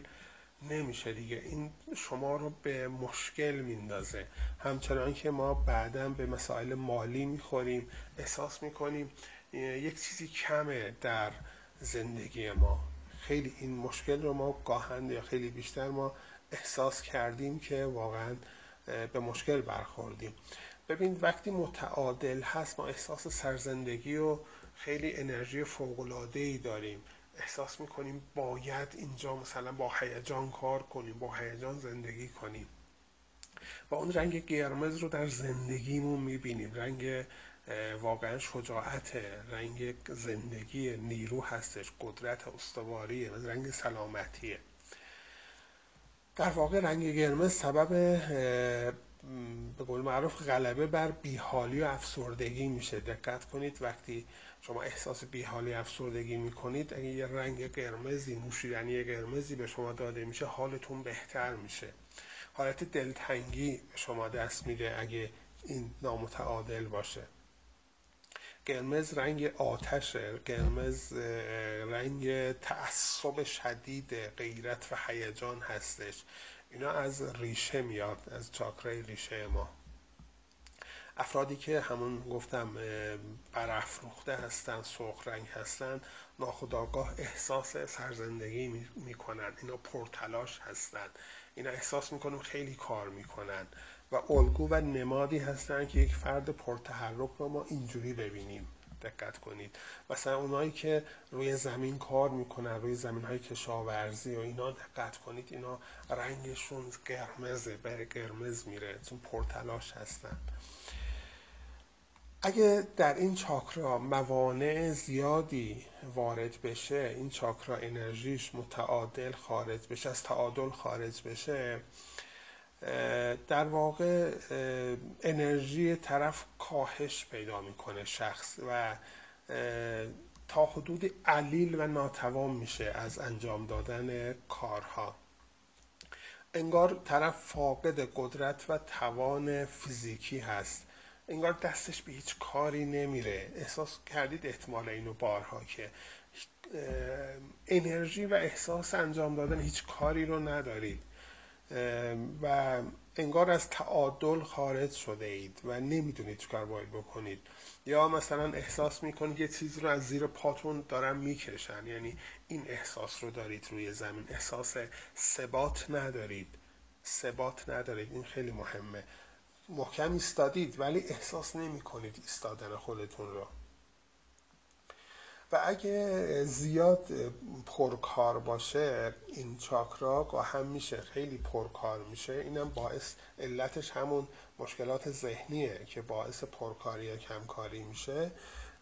نمیشه دیگه. این شما رو به مشکل میندازه. همچنان که ما بعدا به مسائل مالی می‌خوریم احساس می‌کنیم یک چیزی کمه در زندگی ما. خیلی این مشکل رو ما گاهند یا خیلی بیشتر ما احساس کردیم که واقعا به مشکل برخوردیم. ببین وقتی متعادل هست ما احساس سرزندگی و خیلی انرژی ای داریم. احساس می‌کنیم باید اینجا مثلا با هیجان کار کنیم با هیجان زندگی کنیم. و اون رنگ قرمز رو در زندگیمون می‌بینیم. رنگ واقعا شجاعت رنگ زندگی نیرو هستش قدرت استواریه رنگ سلامتیه. در واقع رنگ قرمز سبب به قول معروف غلبه بر بیحالی و افسردگی میشه. دقت کنید وقتی شما احساس بیحالی افسردگی می‌کنید اگه یه رنگ قرمزی نوشیدنی قرمزی به شما داده میشه حالتون بهتر میشه. حالت دلتنگی به شما دست میده اگه این نامتعادل باشه. قرمز رنگ آتشه قرمز رنگ تعصب شدید غیرت و هیجان هستش. اینا از ریشه میاد از چاکرای ریشه ما. افرادی که همون گفتم برافروخته هستن سرخ رنگ هستن ناخداگاه احساس سرزندگی می‌کنن. اینا پرتلاش هستن. اینا احساس می‌کنن خیلی کار می‌کنن و الگو و نمادی هستن که یک فرد پرتحرک رو ما اینجوری ببینیم. دقت کنید. مثلا اونایی که روی زمین کار می‌کنن روی زمین های کشاورزی و اینا دقت کنید اینا رنگشون قرمزه بر قرمز میره چون پرتلاش هستن. اگه در این چاکرا موانع زیادی وارد بشه این چاکرا انرژیش متعادل خارج بشه از تعادل خارج بشه در واقع انرژی طرف کاهش پیدا می‌کنه شخص و تا حدود علیل و ناتوان میشه از انجام دادن کارها. انگار طرف فاقد قدرت و توان فیزیکی هست. انگار دستش به هیچ کاری نمیره. احساس کردید احتمال اینو بارها که انرژی و احساس انجام دادن هیچ کاری رو ندارید. و انگار از تعادل خارج شده اید و نمی‌دونید چکار باید بکنید. یا مثلا احساس می‌کنید یه چیزی رو از زیر پاتون دارن می‌کشن. یعنی این احساس رو دارید روی زمین. احساس ثبات ندارید. ثبات ندارید. این خیلی مهمه. محکم ایستادید ولی احساس نمی کنید ایستادن خودتون رو. و اگه زیاد پرکار باشه این چاکرا هم میشه خیلی پرکار میشه. اینم باعث علتش همون مشکلات ذهنیه که باعث پرکاری یا کمکاری میشه.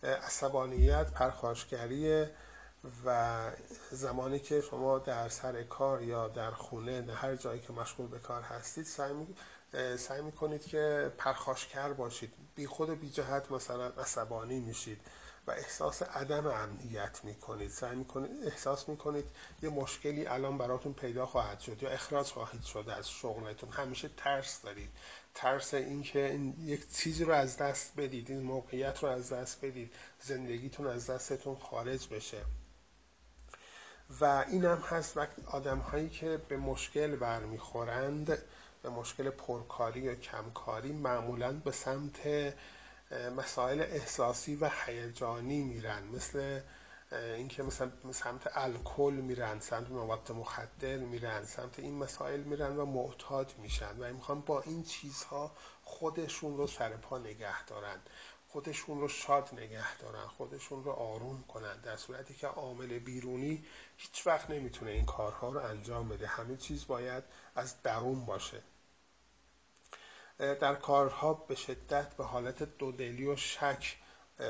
عصبانیت پرخاشگری و زمانی که شما در سر کار یا در خونه هر جایی که مشغول به کار هستید سعی سعی می‌کنید که پرخاشگر باشید. بی خود بی جهت مثلا عصبانی میشید و احساس عدم امنیت می‌کنید. سعی می‌کنید احساس می‌کنید یه مشکلی الان براتون پیدا خواهد شد یا اخراج خواهید شد از شغلتون. همیشه ترس دارید. ترس اینکه این یک چیزی رو از دست بدید این موقعیت رو از دست بدید زندگیتون از دستتون خارج بشه. و این هم هست وقت آدم هایی که به مشکل برمیخورند. به مشکل پرکاری یا کمکاری معمولا به سمت مسائل احساسی و هیجانی میرن. مثل اینکه مثلا سمت الکل میرن سمت مواد مخدر میرن سمت این مسائل میرن و معتاد میشن. و می‌خوان با این چیزها خودشون رو سر پا نگه دارن. خودشون رو شاد نگه دارن. خودشون رو آروم کنن. در صورتی که عامل بیرونی هیچ وقت نمی‌تونه این کارها رو انجام بده. همه چیز باید از درون باشه. در کارها به شدت به حالت دودلی و شک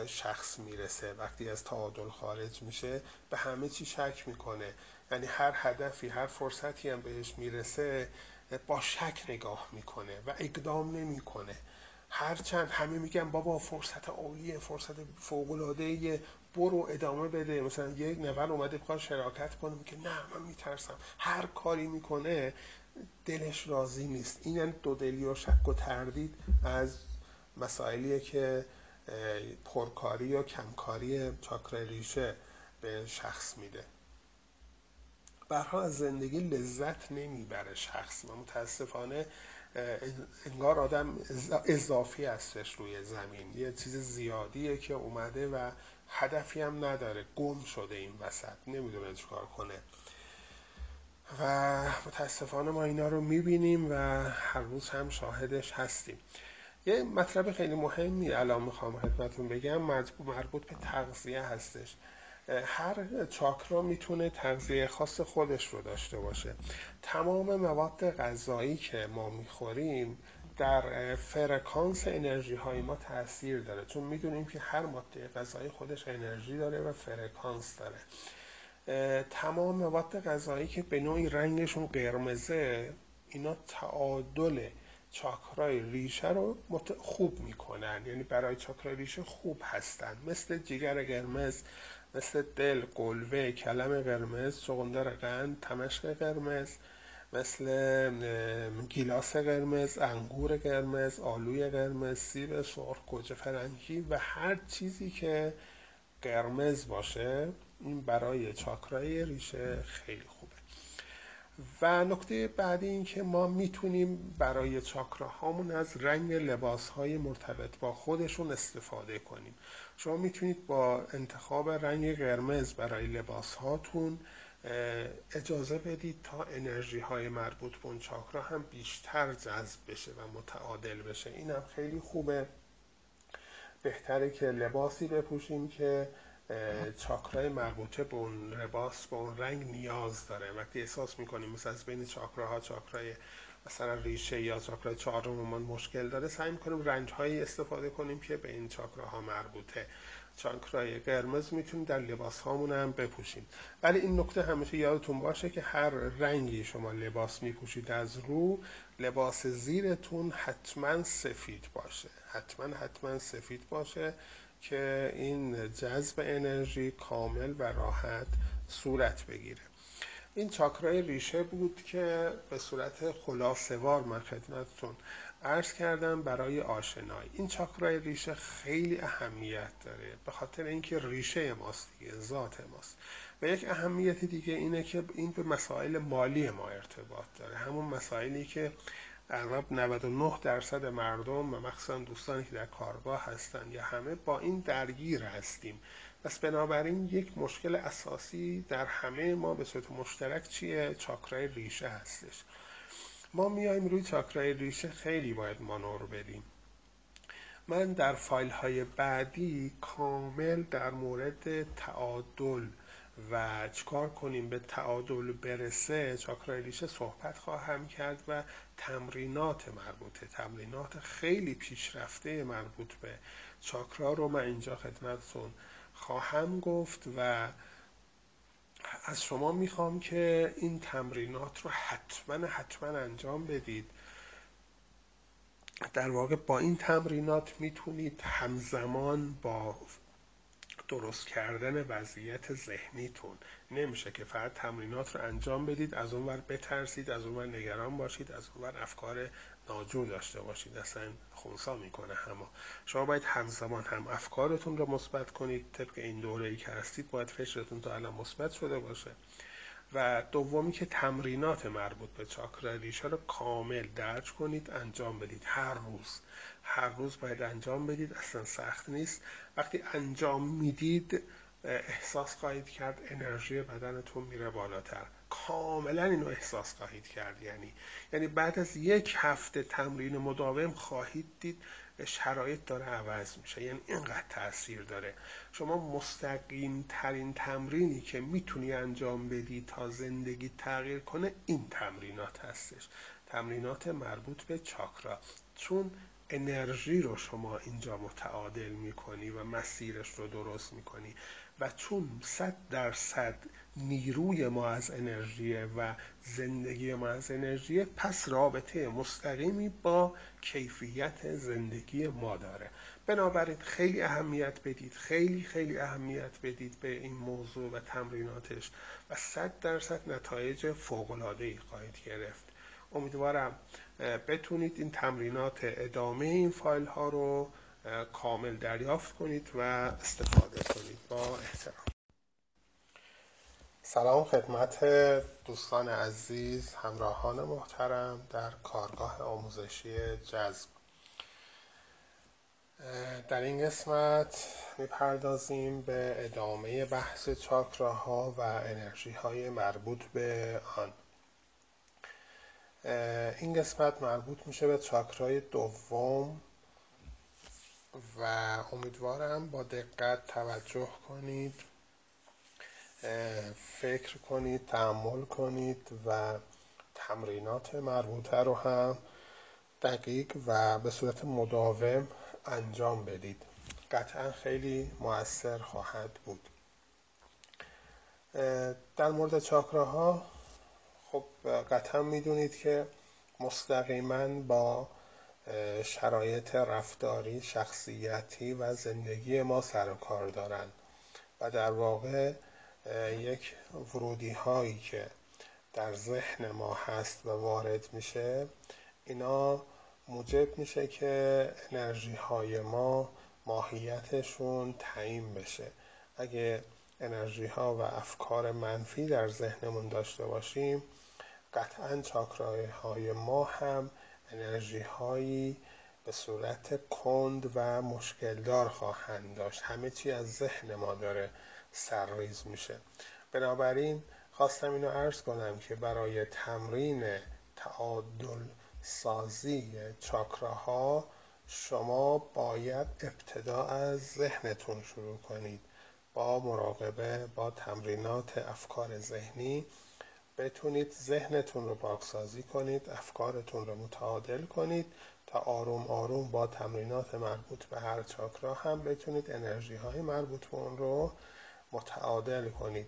شخص می‌رسه. وقتی از تعادل خارج میشه به همه چی شک می‌کنه. یعنی هر هدفی هر فرصتی هم بهش می‌رسه با شک نگاه می‌کنه و اقدام نمی‌کنه. هرچند همه میگن بابا فرصت عالیه فرصت فوق العاده برو ادامه بده. مثلا یک نفر اومده بخواد شراکت کنه میگه نه من میترسم. هر کاری می‌کنه دلش راضی نیست. این یعنی دودلی و شک و تردید از مسائلیه که پرکاری و کمکاری چاکر ریشه به شخص میده. برها از زندگی لذت نمی‌بره شخص و متاسفانه انگار آدم اضافی هستش روی زمین. یه چیز زیادیه که اومده و هدفی هم نداره. گم شده این وسط. نمی‌دونه چیکار کنه. و متاسفانه ما اینا رو می‌بینیم و هر روز هم شاهدش هستیم. یه مطلب خیلی مهمی الان می‌خوام خدمتون بگم مربوط به تغذیه هستش. هر چاکرا می‌تونه تغذیه خاص خودش رو داشته باشه. تمام مواد غذایی که ما می‌خوریم در فرکانس انرژی های ما تاثیر داره. چون می‌دونیم که هر ماده غذایی خودش انرژی داره و فرکانس داره. تمام مواد غذایی که به نوعی رنگشون قرمزه اینا تعادل چاکرای ریشه رو خوب می‌کنن. یعنی برای چاکرای ریشه خوب هستن. مثل جگر قرمز مثل دل قلوه کلم قرمز چغندر قند تمشق قرمز مثل گیلاس قرمز انگور قرمز آلوی قرمز سیب سرخ گوجه فرنگی و هر چیزی که قرمز باشه. این برای چاکرای ریشه خیلی خوبه. و نکته بعدی این که ما می‌تونیم برای چاکراهامون از رنگ لباس های مرتبط با خودشون استفاده کنیم. شما می‌تونید با انتخاب رنگ قرمز برای لباس هاتون اجازه بدید تا انرژی های مربوط به اون چاکرا هم بیشتر جذب بشه و متعادل بشه. این هم خیلی خوبه. بهتره که لباسی بپوشیم که چاکرای مربوطه به اون لباس به اون رنگ نیاز داره. وقتی احساس می‌کنیم مثلا از بین چاکراها چاکرای مثلا ریشه یا چاکرای چهارممون مشکل داره سعی می‌کنیم رنگ هایی استفاده کنیم که به این چاکراها مربوطه. چاکرای قرمز می‌تونیم در لباس هامون هم بپوشیم. ولی این نکته همیشه یادتون باشه که هر رنگی شما لباس میپوشید از رو لباس زیرتون حتما سفید باشه. حتما حتما سفید باشه. که این جذب انرژی کامل و راحت صورت بگیره. این چاکرای ریشه بود که به صورت خلاصوار من خدمتتون عرض کردم برای آشنایی. این چاکرای ریشه خیلی اهمیت داره به خاطر اینکه ریشه ماست دیگه ذات ماست. و یک اهمیت دیگه اینه که این به مسائل مالی ما ارتباط داره. همون مسائلی که اغلب 99 درصد مردم و مخصوصا دوستانی که در کارگاه هستن یا همه با این درگیر هستیم. پس بنابراین یک مشکل اساسی در همه ما به صورت مشترک چیه؟ چاکرای ریشه هستش. ما میایم روی چاکرای ریشه خیلی باید مانور بدیم. من در فایل های بعدی کامل در مورد تعادل و چکار کنیم به تعادل برسه چاکرای ریشه صحبت خواهم کرد و تمرینات مربوطه. تمرینات خیلی پیشرفته مربوط به چاکرا رو من اینجا خدمتتون خواهم گفت و از شما می‌خوام که این تمرینات رو حتما حتما انجام بدید. در واقع با این تمرینات می‌تونید همزمان با درست کردن وضعیت ذهنیتون. نمیشه که فقط تمرینات رو انجام بدید از اونور بترسید از اونور نگران باشید از اونور افکار ناجور داشته باشید. اصلا خونسا می‌کنه همه. شما باید همزمان هم افکارتون رو مثبت کنید. طبق این دوره ای که هستید باید فشرتون تا الان مثبت شده باشه. و دومی که تمرینات مربوط به چاکرا ریشه رو کامل درج کنید انجام بدید. هر روز. هر روز باید انجام بدید اصلا سخت نیست. وقتی انجام می‌دید احساس خواهید کرد انرژی بدنتون میره بالاتر. کاملا اینو احساس خواهید کرد. یعنی یعنی بعد از یک هفته تمرین مداوم خواهید دید شرایط داره عوض میشه. یعنی اینقدر تاثیر داره. شما مستقیم ترین تمرینی که می‌تونی انجام بدی تا زندگی تغییر کنه این تمرینات هستش. تمرینات مربوط به چاکرا. چون انرژی رو شما اینجا متعادل می‌کنی و مسیرش رو درست می‌کنی و چون صد درصد نیروی ما از انرژی و زندگی ما از انرژی پس رابطه مستقیمی با کیفیت زندگی ما داره. بنابراین خیلی اهمیت بدید خیلی خیلی اهمیت بدید به این موضوع و تمریناتش و صد درصد نتایج ای خواهید گرفت. امیدوارم بتونید این تمرینات ادامه این فایل ها رو کامل دریافت کنید و استفاده کنید. با احترام. سلام خدمت دوستان عزیز همراهان محترم در کارگاه آموزشی جذب. در این قسمت می‌پردازیم به ادامه بحث چاکراها و انرژی های مربوط به آن. این قسمت مربوط میشه به چاکرای دوم و امیدوارم با دقت توجه کنید فکر کنید تحمل کنید و تمرینات مربوطه رو هم دقیق و به صورت مداوم انجام بدید. قطعا خیلی موثر خواهد بود. در مورد چاکراها خب قطعا می‌دونید که مستقیما با شرایط رفتاری شخصیتی و زندگی ما سر و کار دارند و در واقع یک ورودی هایی که در ذهن ما هست و وارد میشه اینا موجب میشه که انرژی های ما ماهیتشون تعیین بشه. اگه انرژی ها و افکار منفی در ذهنمون داشته باشیم قطعا چاکرای های ما هم انرژی هایی به صورت کند و مشکلدار خواهند داشت. همه چی از ذهن ما داره سرریز میشه. بنابراین خواستم اینو عرض کنم که برای تمرین تعادل سازی چاکراها شما باید ابتدا از ذهنتون شروع کنید با مراقبه با تمرینات افکار ذهنی. بتونید ذهنتون رو پاکسازی کنید افکارتون رو متعادل کنید تا آروم آروم با تمرینات مربوط به هر چاکرا هم بتونید انرژی های مربوط به اون رو متعادل کنید.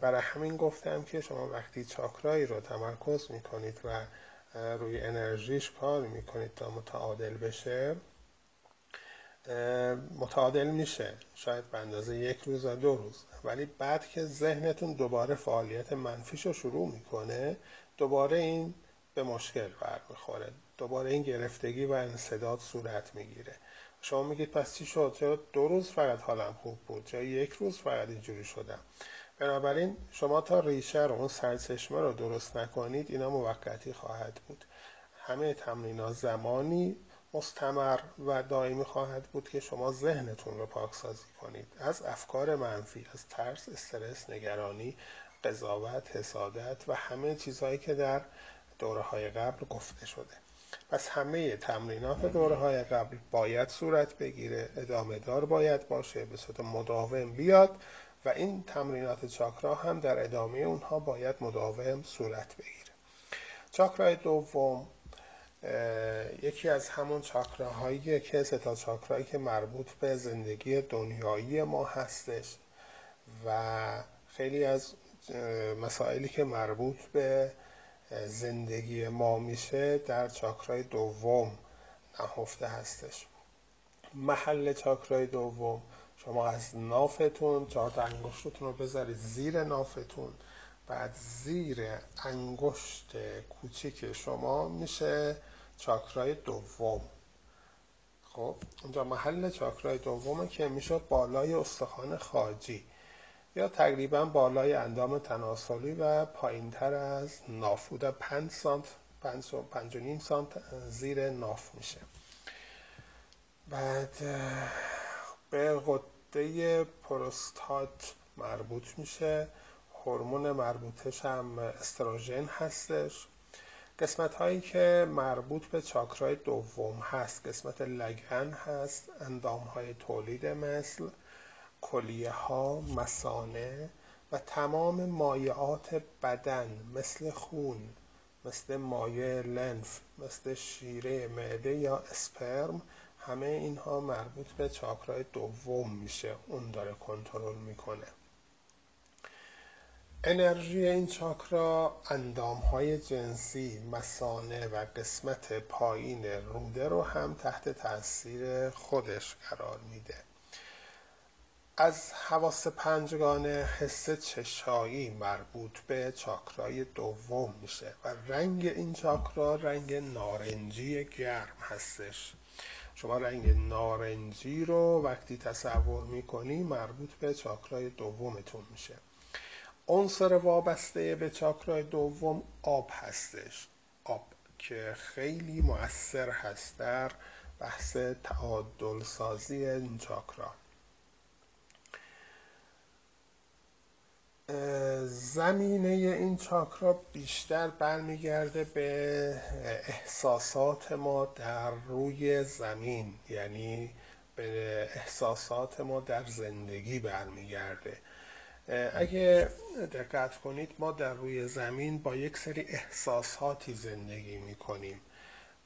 برای همین گفتم که شما وقتی چاکرایی رو تمرکز می‌کنید و روی انرژیش کار می‌کنید تا متعادل بشه متعادل میشه. شاید به اندازه یک روز و دو روز. ولی بعد که ذهنتون دوباره فعالیت منفیش رو شروع می‌کنه دوباره این به مشکل برمیخوره. دوباره این گرفتگی و انصداد صورت می‌گیره. شما میگید پس چی شد؟ چرا دو روز فقط حالم خوب بود؟ چرا یک روز فقط اینجوری شدم؟ بنابراین شما تا ریشه رو اون سرچشمه رو درست نکنید اینا موقتی خواهد بود. همه تمرین زمانی مستمر و دائمی خواهد بود که شما ذهنتون رو پاکسازی کنید. از افکار منفی از ترس استرس نگرانی قضاوت حسادت و همه چیزهایی که در دوره های قبل گفته شده. پس همه تمرینات دوره های قبل باید صورت بگیره ادامه دار باید باشه به صورت مداوم بیاد و این تمرینات چاکرا هم در ادامه اونها باید مداوم صورت بگیره. چاکرای دوم یکی از همون چاکراهایی که ستا چاکرایی که مربوط به زندگی دنیایی ما هستش و خیلی از مسائلی که مربوط به زندگی ما میشه در چاکرای دوم نهفته هستش. محل چاکرای دوم شما از نافتون چهار انگشتتون رو بذارید زیر نافتون بعد زیر انگشت کوچیک شما میشه چاکرای دوم. خب اونجا محل چاکرای دومه که میشه بالای استخوان خاجی. یا تقریبا بالای اندام تناسلی و پایین تر از ناف بوده. 5 سانت 5 و نیم سانت زیر ناف میشه. بعد به غده پروستات مربوط میشه. هورمون مربوطش هم استروژن هستش. قسمت هایی که مربوط به چاکرای دوم هست. قسمت لگن هست اندام های تولید مثل کلیه ها مسانه و تمام مایعات بدن مثل خون مثل مایع لنف مثل شیره معده یا اسپرم. همه اینها مربوط به چاکرای دوم میشه. اون داره کنترل می‌کنه. انرژی این چاکرا اندام های جنسی مسانه و قسمت پایین روده رو هم تحت تاثیر خودش قرار میده. از حواس پنجگانه حس چشایی مربوط به چاکرای دوم میشه و رنگ این چاکرا رنگ نارنجی گرم هستش. شما رنگ نارنجی رو وقتی تصور می‌کنی مربوط به چاکرای دومتون میشه. عنصر وابسته به چاکرای دوم آب هستش. آب که خیلی مؤثر هست در بحث تعادل سازی این چاکرا. زمینه این چاکرا بیشتر برمیگرده به احساسات ما در روی زمین یعنی به احساسات ما در زندگی برمیگرده. اگه دقت کنید ما در روی زمین با یک سری احساساتی زندگی می‌کنیم.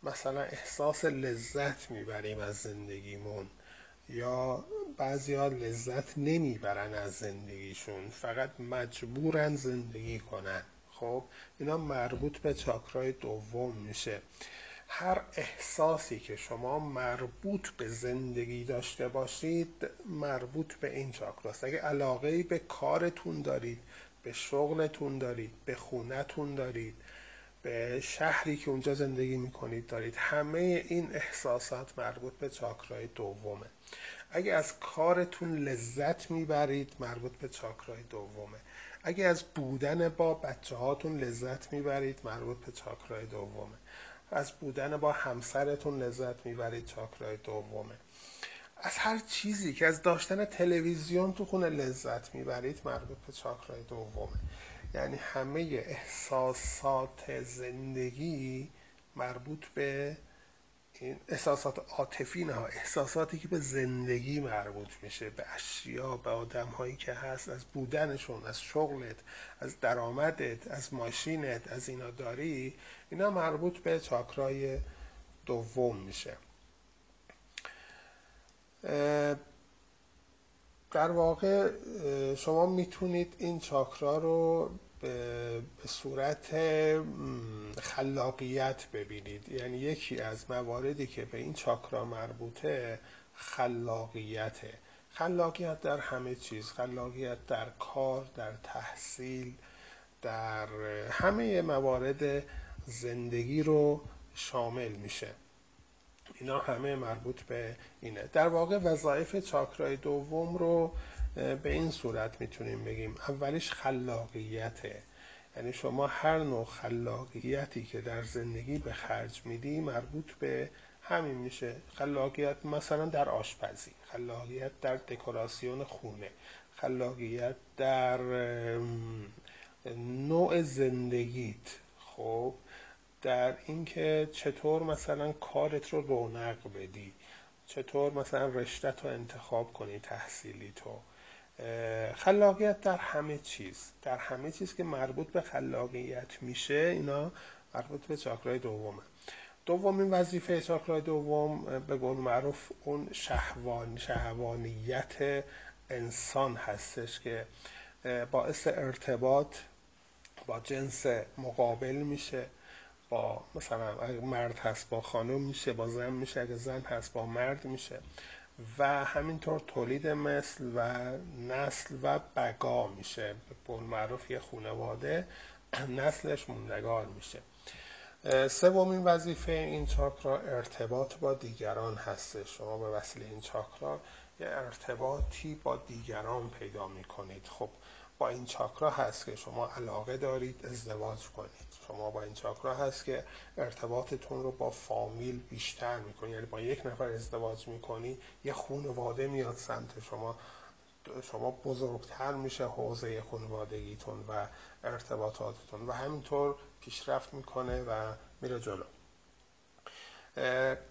مثلا احساس لذت می‌بریم از زندگیمون یا بعضی ها لذت نمی‌برن از زندگیشون فقط مجبورن زندگی کنن. خب اینا مربوط به چاکرای دوم میشه. هر احساسی که شما مربوط به زندگی داشته باشید مربوط به این چاکراست اگه علاقه به کارتون دارید به شغلتون دارید به خونتون دارید به شهری که اونجا زندگی می‌کنید دارید همه این احساسات مربوط به چاکرای دومه. اگه از کارتون لذت می‌برید مربوط به چاکرای دومه. اگه از بودن با بچه هاتون لذت می‌برید مربوط به چاکرای دومه. از بودن با همسرتون لذت می‌برید چاکرای دومه. از هر چیزی که از داشتن تلویزیون تو خونه لذت می‌برید مربوط به چاکرای دومه. یعنی همه احساسات زندگی مربوط به این احساسات عاطفی نه احساساتی که به زندگی مربوط میشه به اشیا به آدم هایی که هست از بودنشون از شغلت از درآمدت از ماشینت از اینا داری اینا مربوط به چاکرای دوم میشه. در واقع شما می‌تونید این چاکرا رو به صورت خلاقیت ببینید. یعنی یکی از مواردی که به این چاکرا مربوطه خلاقیته. خلاقیت در همه چیز خلاقیت در کار در تحصیل در همه موارد زندگی رو شامل میشه. اینا همه مربوط به اینه. در واقع وظایف چاکرای دوم رو به این صورت می‌تونیم بگیم اولیش خلاقیته یعنی شما هر نوع خلاقیتی که در زندگی به خرج میدی مربوط به همین میشه. خلاقیت مثلا در آشپزی خلاقیت در دکوراسیون خونه خلاقیت در نوع زندگیت. خب در اینکه چطور مثلا کارت رو رونق بدی چطور مثلا رشتت رو انتخاب کنی تحصیلی تو. خلاقیت در همه چیز. در همه چیز که مربوط به خلاقیت میشه اینا مربوط به چاکرای دومه. دومین وظیفه چاکرای دوم به قول معروف اون شهوان شهوانیت انسان هستش که باعث ارتباط با جنس مقابل میشه با مثلا اگه مرد هست با خانم میشه با زن میشه اگه زن هست با مرد میشه. و همینطور تولید مثل و نسل و بقا میشه. به معروف یه خانواده نسلش موندگار میشه. سومین وظیفه این چاکرا ارتباط با دیگران هستش شما به وسیله این چاکرا یه ارتباطی با دیگران پیدا می‌کنید. خب با این چاکرا هست که شما علاقه دارید ازدواج کنید. شما با این چاکرا هست که ارتباطتون رو با فامیل بیشتر می‌کنید یعنی با یک نفر ازدواج می‌کنی یه خونواده میاد سمت شما. شما بزرگتر میشه حوزه خانوادگیتون و ارتباطاتتون و همینطور پیشرفت می‌کنه و میره جلو.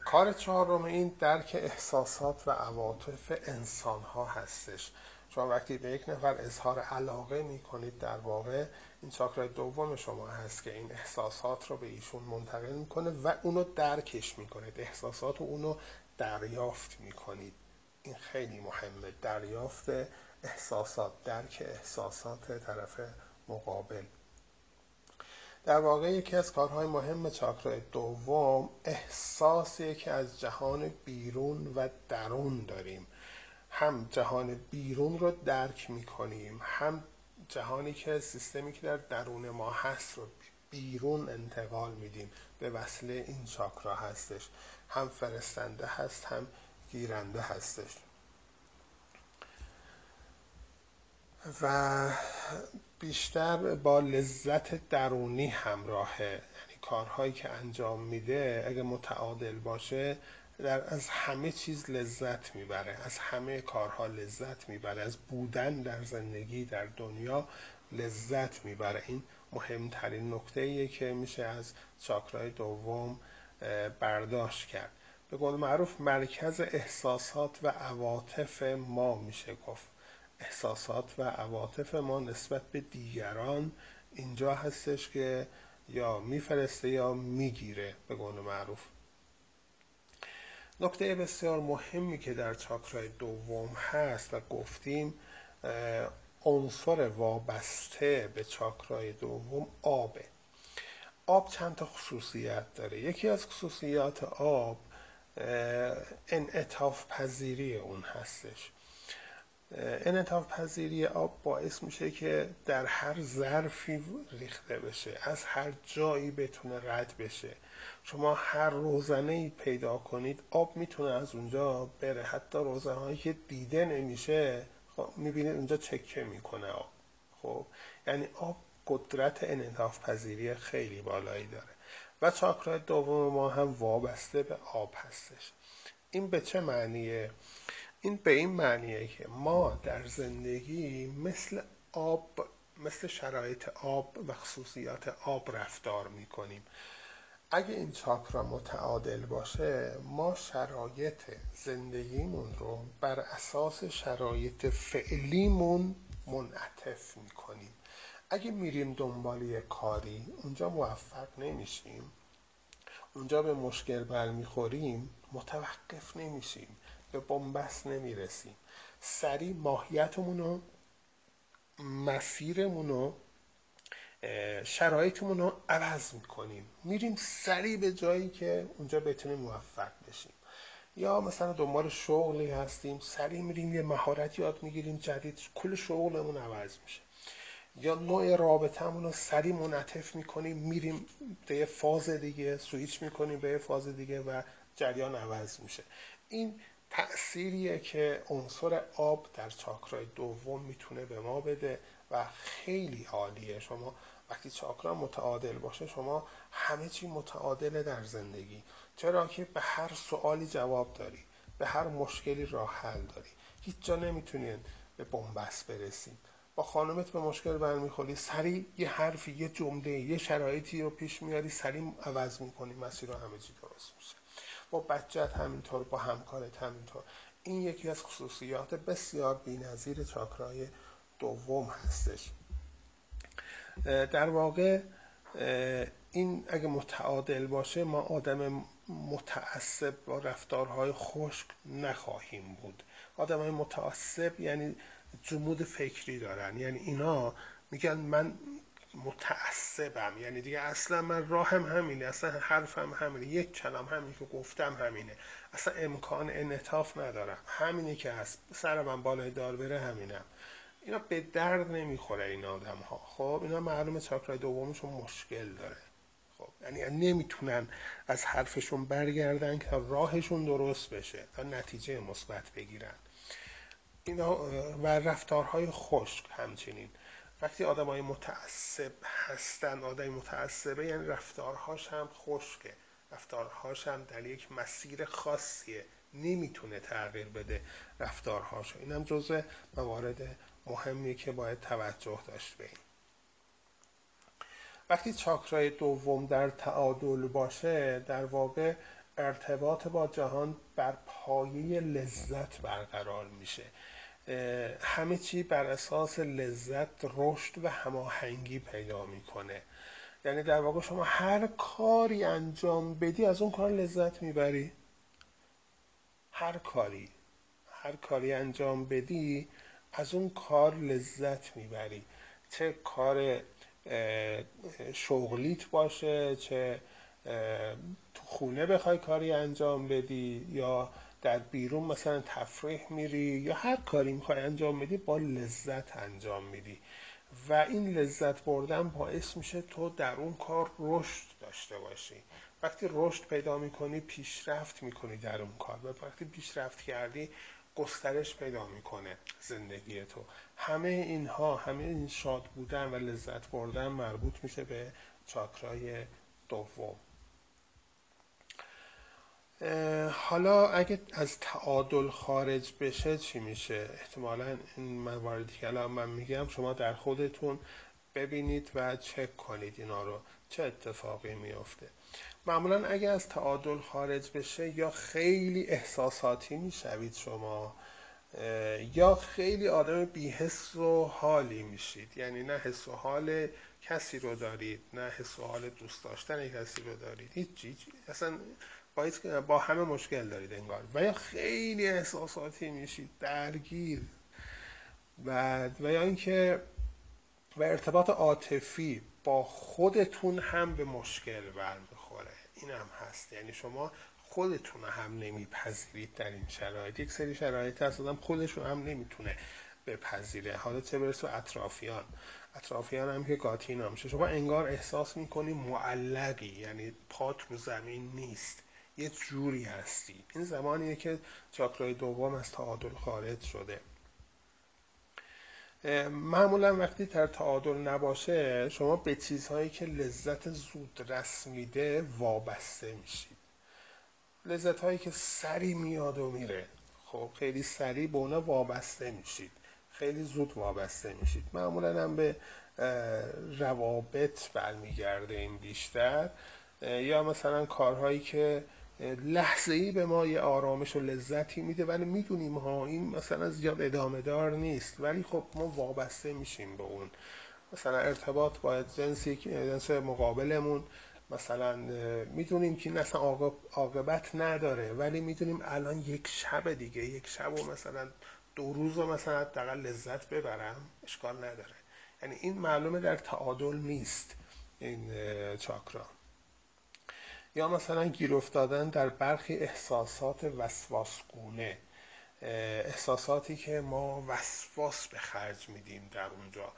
کار چهارم این درک احساسات و عواطف انسان ها هستش. شما وقتی به یک نفر اظهار علاقه می‌کنید در واقع این چاکرای دوم شما هست که این احساسات رو به ایشون منتقل می‌کنه و اونو درکش می‌کنید. احساسات و اونو دریافت می‌کنید. این خیلی مهمه. دریافت احساسات درک احساسات طرف مقابل. در واقع یکی از کارهای مهم چاکرای دوم احساسی که از جهان بیرون و درون داریم. هم جهان بیرون رو درک می‌کنیم هم جهانی که سیستمی که در درون ما هست رو بیرون انتقال میدیم. به وسیله این چاکرا هستش. هم فرستنده هست هم گیرنده هستش. و بیشتر با لذت درونی همراهه. یعنی کارهایی که انجام میده اگه متعادل باشه در از همه چیز لذت می‌بره از همه کارها لذت می‌بره از بودن در زندگی در دنیا لذت می‌بره. این مهمترین نکته ایه که میشه از چاکرای دوم برداشت کرد. به قول معروف مرکز احساسات و عواطف ما میشه گفت. احساسات و عواطف ما نسبت به دیگران اینجا هستش که یا میفرسته یا می‌گیره به قول معروف. نکته بسیار مهمی که در چاکرای دوم هست و گفتیم عنصر وابسته به چاکرای دوم آبه. آب چند تا خصوصیت داره؟ یکی از خصوصیات آب انعطاف پذیری اون هستش. انعطاف پذیری آب باعث میشه که در هر ظرفی ریخته بشه از هر جایی بتونه رد بشه. شما هر روزنه ای پیدا کنید آب می‌تونه از اونجا بره. حتی روزنه هایی که دیده نمیشه خب می‌بینید اونجا چکه می‌کنه آب. خب یعنی آب قدرت انعطاف پذیری خیلی بالایی داره. و چاکرای دوم ما هم وابسته به آب هستش. این به چه معنیه؟ این به این معنیه که ما در زندگی مثل آب مثل شرایط آب و خصوصیات آب رفتار می‌کنیم. اگه این چاکرا متعادل باشه ما شرایط زندگیمون رو بر اساس شرایط فعلیمون منعطف می‌کنیم. اگه میریم دنبال کاری اونجا موفق نمیشیم. اونجا به مشکل برمیخوریم متوقف نمیشیم. به بنبست نمی‌رسیم. سریع ماهیتمون رو مسیرمون رو شرایطمون رو عوض می‌کنیم. میریم سریع به جایی که اونجا بتونیم موفق بشیم. یا مثلا دنبال شغلی هستیم سریع میریم یه مهارت یاد می‌گیریم جدید کل شغلمون عوض میشه. یا نوع رابطهمون رو سریع منعطف می‌کنیم میریم به یه فاز دیگه سویچ می‌کنیم به یه فاز دیگه و جریان عوض میشه. این تأثیریه که عنصر آب در چاکرای دوم می‌تونه به ما بده و خیلی عالیه. شما وقتی چاکرا متعادل باشه شما همه چی متعادله در زندگی. چرا که به هر سوالی جواب داری به هر مشکلی راه حل داری. هیچ جا نمی‌تونین به بنبست برسیم با خانمت به مشکل برمیخوری سریع یه حرفی یه جمله یه شرایطی رو پیش میاری سریع عوض می‌کنی مسیر رو همه چی درست میشه. با بچت همینطور با همکارت همینطور. این یکی از خصوصیات بسیار بینظیر چاکرای دوم هستش. در واقع این اگه متعادل باشه ما آدم متعصب با رفتارهای خشک نخواهیم بود. آدم متعصب یعنی جمود فکری دارن. یعنی اینا میگن من متعصبم. یعنی دیگه اصلا من راهم همینه اصلا حرفم همینه یک کلام همینی که گفتم همینه. اصلا امکان انعطاف ندارم. همینی که هست. سر من بالای دار بره همینم اینا به درد نمی‌خوره این آدم ها خب اینا معلومه چاکرای دومشون مشکل داره. خب یعنی نمی‌تونن از حرفشون برگردن که راهشون درست بشه تا نتیجه مثبت بگیرن. اینا و رفتارهای خشک همچنین. وقتی آدم های متعصب هستن آدم متعصبه یعنی رفتارهاش هم خشکه. رفتارهاش هم در یک مسیر خاصیه. نمی‌تونه تغییر بده رفتارهاشو. این هم جزء موارد مهمی که باید توجه داشت به این وقتی چاکرای دوم در تعادل باشه در واقع ارتباط با جهان بر پایه لذت برقرار میشه. همه چی بر اساس لذت رشد و هماهنگی پیدا می‌کنه. یعنی در واقع شما هر کاری انجام بدی از اون کار لذت می‌بری. هر کاری هر کاری انجام بدی از اون کار لذت می‌بری. چه کار شغلیت باشه چه تو خونه بخوای کاری انجام بدی یا در بیرون مثلا تفریح میری یا هر کاری می‌خوای انجام بدی با لذت انجام میدی. و این لذت بردن باعث میشه تو در اون کار رشد داشته باشی. وقتی رشد پیدا می‌کنی پیشرفت می‌کنی در اون کار. و وقتی پیشرفت کردی گسترش پیدا می‌کنه زندگی تو. همه اینها همه این شاد بودن و لذت بردن مربوط میشه به چاکرای دوم. حالا اگه از تعادل خارج بشه چی میشه؟ احتمالا این مواردی که الان من میگم شما در خودتون ببینید و چک کنید اینا رو. چه اتفاقی میافته معمولا اگه از تعادل خارج بشه یا خیلی احساساتی می‌شوید شما یا خیلی آدم بیحس و حالی میشید. یعنی نه حس و حال کسی رو دارید نه حس و حال دوست داشتن کسی رو دارید. هیچ اصلا با, با همه مشکل دارید انگار. و یا خیلی احساساتی میشید درگیر. و و یا اینکه و ارتباط عاطفی با خودتون هم به مشکل برمیخوره. این هم هست. یعنی شما خودتون هم نمیپذیرید در این شرایط. یک سری شرایط هست آدم خودشون هم نمی‌تونه بپذیره. حالا چه برسه اطرافیان. اطرافیان هم که قاطی نمیشه شما انگار احساس می‌کنی معلقی. یعنی پات رو زمین نیست. یه جوری هستی. این زمانیه که چاکرای دوم از تعادل خارج شده. معمولا وقتی در تعادل نباشه شما به چیزهایی که لذت زود میده وابسته میشید. لذت هایی که سری میاد و میره. خب خیلی سری به اونا وابسته میشید. خیلی زود وابسته میشید. معمولا هم به روابط برمیگرده این بیشتر. یا مثلا کارهایی که لحظه ای به ما یه آرامش و لذتی میده ولی می‌دونیم ها این مثلا زیاد ادامه دار نیست. ولی خب ما وابسته میشیم به اون. مثلا ارتباط با جنسی جنس مقابلمون. مثلا می‌دونیم که این اصلا عاقبت نداره ولی می‌دونیم الان یک شب دیگه یک شب و مثلا دو روز و مثلا حداقل لذت ببرم اشکال نداره. یعنی این معلومه در تعادل نیست این چاکرا. یا مثلا گیر افتادن در برخی احساسات وسواسگونه احساساتی که ما وسواس به خرج میدیم در اونجا.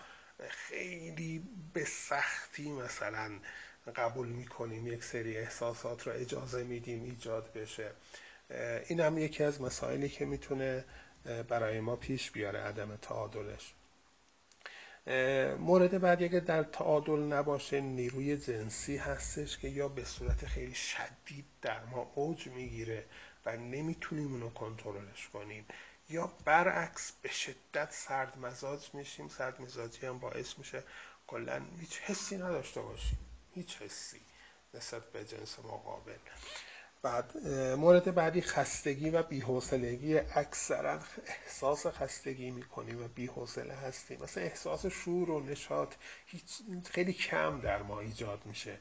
خیلی به سختی مثلا قبول می‌کنیم یک سری احساسات رو اجازه میدیم ایجاد بشه. این هم یکی از مسائلی که می‌تونه برای ما پیش بیاره عدم تعادلش. مورد بعدی اگه در تعادل نباشه نیروی جنسی هستش که یا به صورت خیلی شدید در ما اوج می‌گیره و نمی‌تونیم اونو کنترلش کنیم. یا برعکس به شدت سرد مزاج میشیم. سرد مزاجی هم باعث میشه کلا هیچ حسی نداشته باشیم. هیچ حسی نسبت به جنس مقابل. بعد مورد بعدی خستگی و بیحوصلگی. اکثرا احساس خستگی می‌کنیم و بیحوصله هستیم مثلا احساس شور و نشاط خیلی کم در ما ایجاد میشه.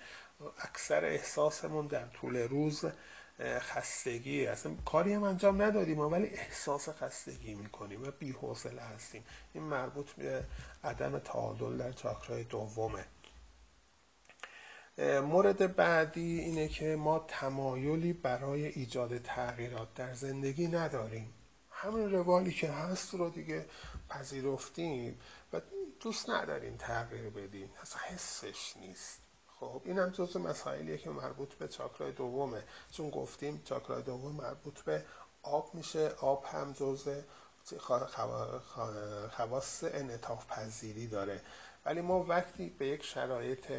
اکثر احساسمون در طول روز خستگی. اصلا کاری هم انجام ندادیم ولی احساس خستگی می‌کنیم و بیحوصله هستیم. این مربوط به عدم تعادل در چاکرای دومه. مورد بعدی اینه که ما تمایلی برای ایجاد تغییرات در زندگی نداریم. همین روالی که هست رو دیگه پذیرفتیم و دوست نداریم تغییر بدیم. اصلا حسش نیست. خب این هم جزو مسائلیه که مربوط به چاکرای دومه. چون گفتیم چاکرای دوم مربوط به آب میشه. آب هم جزء خواص انعطاف پذیری داره. ولی ما وقتی به یک شرایط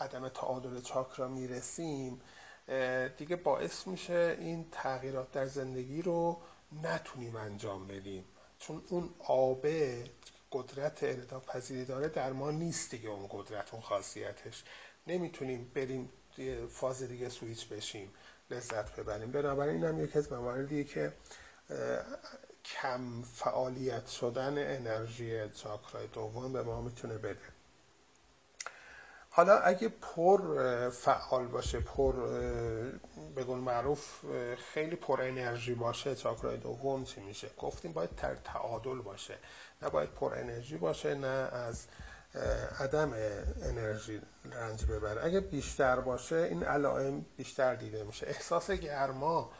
عدم تعادل چاکرا می‌رسیم دیگه باعث میشه این تغییرات در زندگی رو نتونیم انجام بدیم. چون اون آبه قدرت انعطاف پذیری داره در ما نیست دیگه اون قدرت اون خاصیتش. نمی‌تونیم بریم فاز دیگه سویچ بشیم لذت ببریم. بنابراین هم یکی از مواردیه که کم فعالیت شدن انرژی چاکرای دوم به ما می‌تونه بده. حالا اگه پر فعال باشه پر به قول معروف خیلی پر انرژی باشه چاکرای دوم چی میشه؟ گفتیم باید تر تعادل باشه. نه باید پر انرژی باشه نه از عدم انرژی رنج ببره. اگه بیشتر باشه این علائم بیشتر دیده میشه. احساس گرما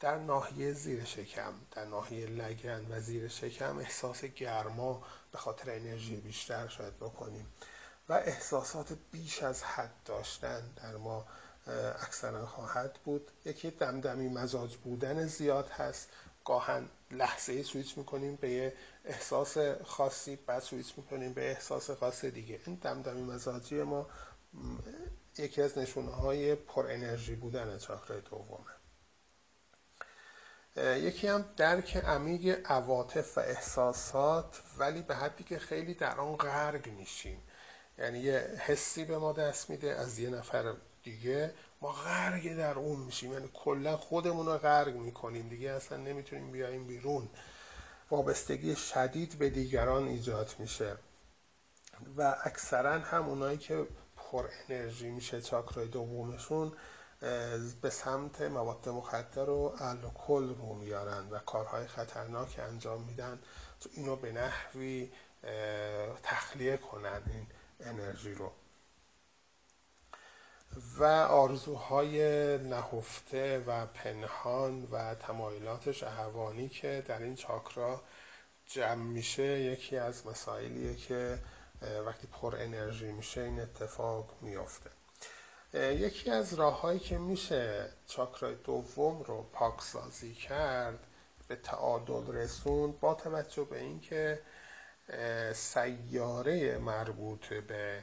در ناحیه زیر شکم در ناحیه لگن و زیر شکم احساس گرما به خاطر انرژی بیشتر شاید بکنیم. و احساسات بیش از حد داشتن در ما اکثرا خواهد بود. یکی دمدمی مزاج بودن زیاد هست. گاهن لحظه ای سویچ می‌کنیم به احساس خاصی بعد سویچ می‌کنیم به احساس خاص دیگه. این دمدمی مزاجی ما یکی از نشونه های پر انرژی بودن چاکرای دومه. یکی هم درک عمیق عواطف و احساسات ولی به حدی که خیلی در آن غرق میشیم. یعنی یه حسی به ما دست میده از یه نفر دیگه. ما غرق در اون میشیم. یعنی کلا خودمون رو غرق می‌کنیم دیگه. اصلا نمی‌تونیم بیایم بیرون. وابستگی شدید به دیگران ایجاد میشه. و اکثرا هم اونایی که پر انرژی میشه چاکرای دومشون به سمت مواد مخدر و الکل رو میارن و کارهای خطرناک انجام میدن. تو اینو به نحوی تخلیه کنن. این انرژی رو. و آرزوهای نهفته و پنهان و تمایلات شهوانی که در این چاکرا جمع میشه یکی از مسائلیه که وقتی پر انرژی میشه این اتفاق میافته. یکی از راههایی که میشه چاکرای دوم رو پاکسازی کرد به تعادل رسوند با توجه به اینکه سیاره مربوط به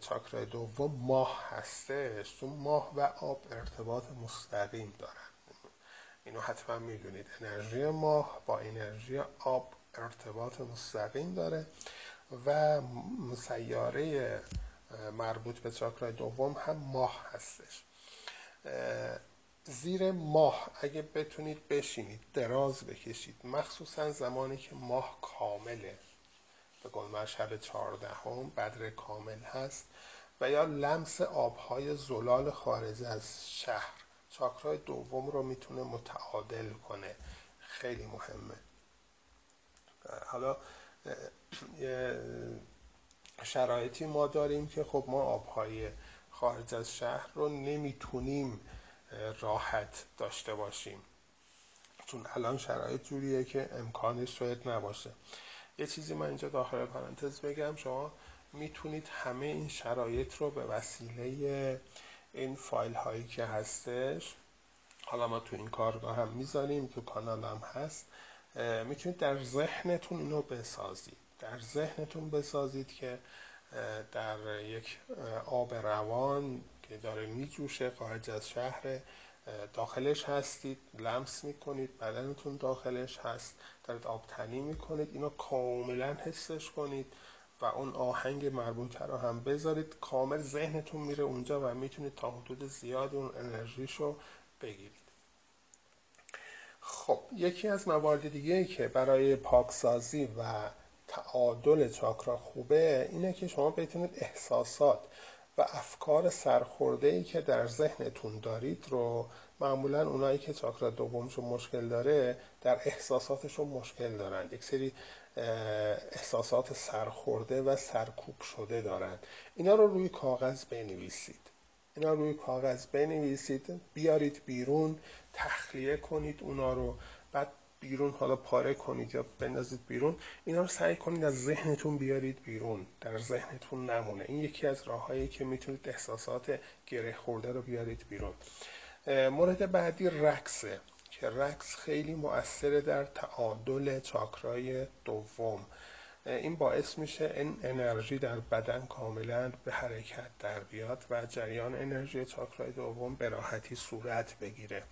چاکرای دوم ماه هستش. تو ماه و آب ارتباط مستقیم دارن. اینو حتما می‌دونید. انرژی ماه با انرژی آب ارتباط مستقیم داره و سیاره مربوط به چاکرای دوم هم ماه هستش. زیر ماه اگه بتونید بشینید دراز بکشید مخصوصا زمانی که ماه کامله. به قول شب چهاردهم بدر کامل هست و یا لمس آبهای زلال خارج از شهر. چاکرای دوم رو می‌تونه متعادل کنه. خیلی مهمه. حالا شرایطی ما داریم که خب ما آبهای خارج از شهر رو نمی‌تونیم راحت داشته باشیم. چون الان شرایط جوریه که امکانش شاید نباشه. یه چیزی من اینجا داخل پرانتز بگم شما می‌تونید همه این شرایط رو به وسیله این فایل هایی که هستش حالا ما تو این کارگاه هم می‌ذاریم تو کانال هم هست می‌تونید در ذهنتون اینو بسازید. در ذهنتون بسازید که در یک آب روان که داره میجوشه خارج از شهر داخلش هستید لمس می‌کنید بدنتون داخلش هست. دارید آب تنی می‌کنید اینو کاملا حسش کنید و اون آهنگ مربوطه رو هم بذارید. کامل ذهنتون میره اونجا و می‌تونید تا حدود زیاد اون انرژیشو بگیرید. خب یکی از موارد دیگه که برای پاکسازی و تعادل چاکرا خوبه اینه که شما بتونید احساسات و افکار سرخورده ای که در ذهنتون دارید رو معمولا اونایی که چاکرا دومشون مشکل داره در احساساتشون مشکل دارن. یک سری احساسات سرخورده و سرکوب شده دارن. اینا رو روی کاغذ بنویسید. اینا روی کاغذ بنویسید. بیارید بیرون تخلیه کنید اونا رو. بعد بیرون حالا پاره کنید یا بندازید بیرون. اینا رو سعی کنید از ذهنتون بیارید بیرون. در ذهنتون نمونه. این یکی از راههایی که می‌تونید احساسات گره خورده رو بیارید بیرون. مورد بعدی رقصه که رقص خیلی مؤثره در تعادل چاکرای دوم. این باعث میشه این انرژی در بدن کاملا به حرکت در بیاد و جریان انرژی چاکرای دوم به راحتی صورت بگیره.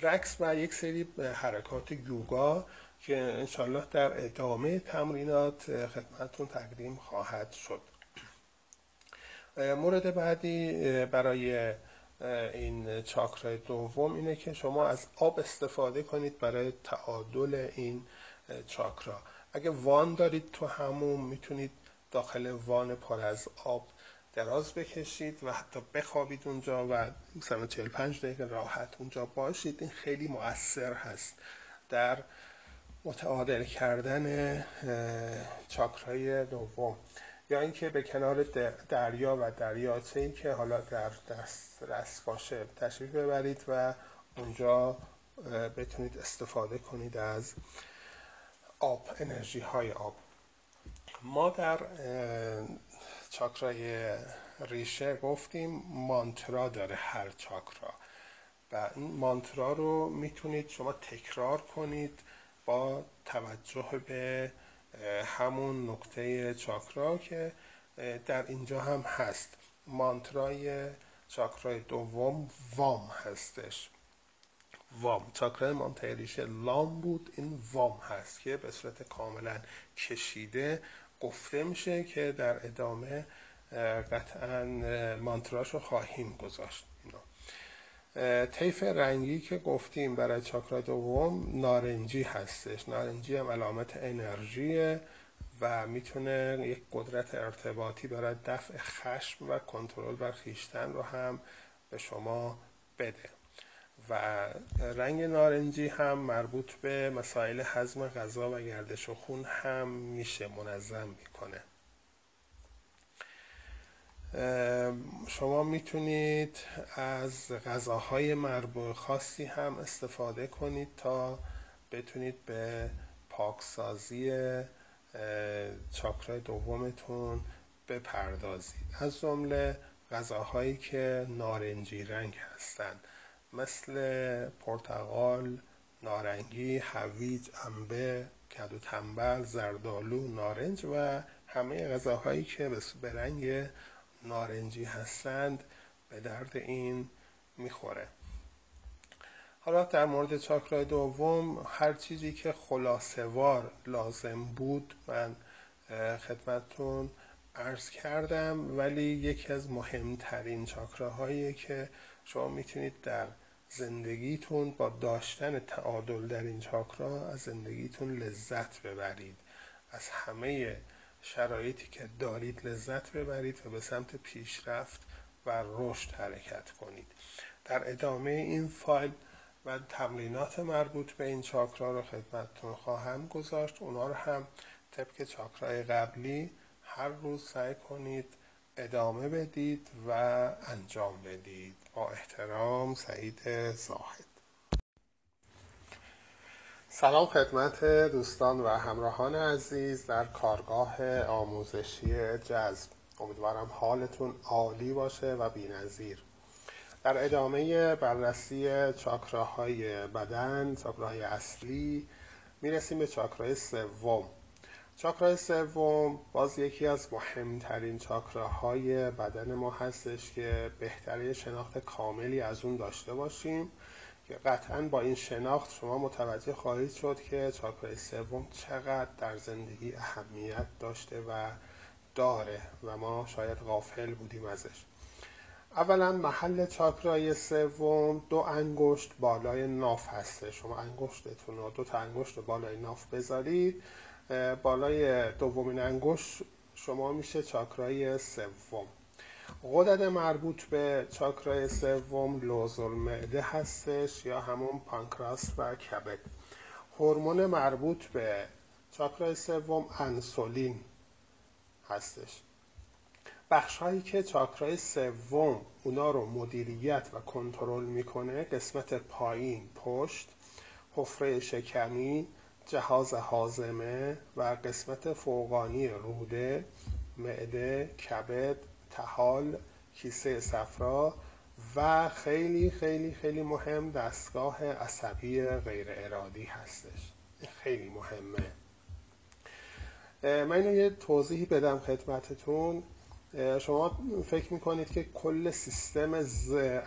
رقص و یک سری حرکات یوگا که انشالله در ادامه تمرینات خدمتون تقدیم خواهد شد. مورد بعدی برای این چاکرای دوم اینه که شما از آب استفاده کنید برای تعادل این چاکرا. اگه وان دارید تو همون می‌تونید داخل وان پر از آب دراز بکشید و حتی بخوابید اونجا و مثلا 45 دقیقه راحت اونجا باشید. این خیلی مؤثر هست در متعادل کردن چاکرای دوم. یا اینکه به کنار دریا و دریاچه ای که حالا در دسترس باشه تشریف ببرید و اونجا بتونید استفاده کنید از آب انرژی های آب. ما در چاکرای ریشه گفتیم مانترا داره هر چاکرا و این مانترا رو می‌تونید شما تکرار کنید با توجه به همون نقطه چاکرا که در اینجا هم هست. مانترای چاکرای دوم وام هستش. وام. چاکرای مانترای ریشه لام بود. این وام هست که به صورت کاملا کشیده گفته میشه که در ادامه قطعا مانتراش رو خواهیم گذاشت. طیف رنگی که گفتیم برای چاکرا دوم نارنجی هستش. نارنجی هم علامت انرژیه و می‌تونه یک قدرت ارتباطی برای دفع خشم و کنترل بر خیشتن رو هم به شما بده. و رنگ نارنجی هم مربوط به مسائل هضم غذا و گردش و خون هم میشه منظم می‌کنه. شما می‌تونید از غذاهای مربوط خاصی هم استفاده کنید تا بتونید به پاکسازی چاکرای دومتون بپردازید. از جمله غذاهایی که نارنجی رنگ هستند. مثل پرتقال، نارنگی، هویج، انبه، کدو تنبل، زردالو، نارنج و همه غذاهایی که به رنگ نارنجی هستند به درد این می‌خوره. حالا در مورد چاکرای دوم هر چیزی که خلاصوار لازم بود من خدمتتون عرض کردم ولی یکی از مهمترین چاکراهایی که شما می‌تونید در زندگیتون با داشتن تعادل در این چاکرا از زندگیتون لذت ببرید. از همه شرایطی که دارید لذت ببرید و به سمت پیشرفت و رشد حرکت کنید. در ادامه این فایل و تمرینات مربوط به این چاکرا رو خدمتتون خواهم گذاشت. اونا رو هم طبق چاکرای قبلی هر روز سعی کنید ادامه بدید و انجام بدید. با احترام سعید زاهد. سلام خدمت دوستان و همراهان عزیز در کارگاه آموزشی جذب. امیدوارم حالتون عالی باشه و بینظیر. در ادامه بررسی چاکراهای بدن چاکراهای اصلی می‌رسیم به چاکرای سوم. چاکرای سوم باز یکی از مهمترین چاکراهای بدن ما هستش که بهتره شناخت کاملی از اون داشته باشیم. که قطعا با این شناخت شما متوجه خواهید شد که چاکرای سوم چقدر در زندگی اهمیت داشته و داره و ما شاید غافل بودیم ازش. اولا محل چاکرای سوم دو انگشت بالای ناف هسته. شما انگشتتون رو دو تا انگشت بالای ناف بذارید. بالای دومین انگشت شما میشه چاکرای سوم. غدد مربوط به چاکرای سوم لوزل معده هستش یا همون پانکراس و کبد. هورمون مربوط به چاکرای سوم انسولین هستش. بخش هایی که چاکرای سوم اونا رو مدیریت و کنترل می‌کنه قسمت پایین پشت حفره شکمی جهاز حازمه و قسمت فوقانی روده معده کبد تحال کیسه صفرا و خیلی خیلی خیلی مهم دستگاه عصبی غیر ارادی هستش. خیلی مهمه. من یه توضیحی بدم خدمتتون. شما فکر می‌کنید که کل سیستم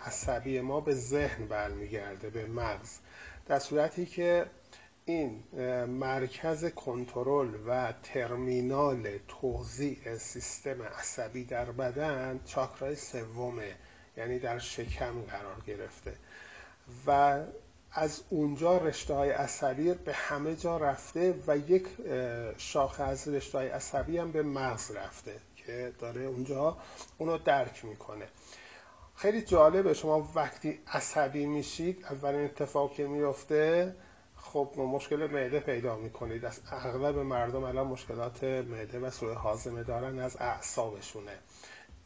عصبی ما به ذهن برمیگرده به مغز. در صورتی که این مرکز کنترل و ترمینال توزیع سیستم عصبی در بدن چاکرای سومه یعنی در شکم قرار گرفته. و از اونجا رشته های عصبی به همه جا رفته و یک شاخه از رشته های عصبی هم به مغز رفته که داره اونجا اونو درک می‌کنه. خیلی جالبه شما وقتی عصبی میشید اولین اتفاق که میفته خب مشکل معده پیدا می‌کنید. از اغلب مردم الان مشکلات معده و سوء حازمه دارن از اعصابشونه.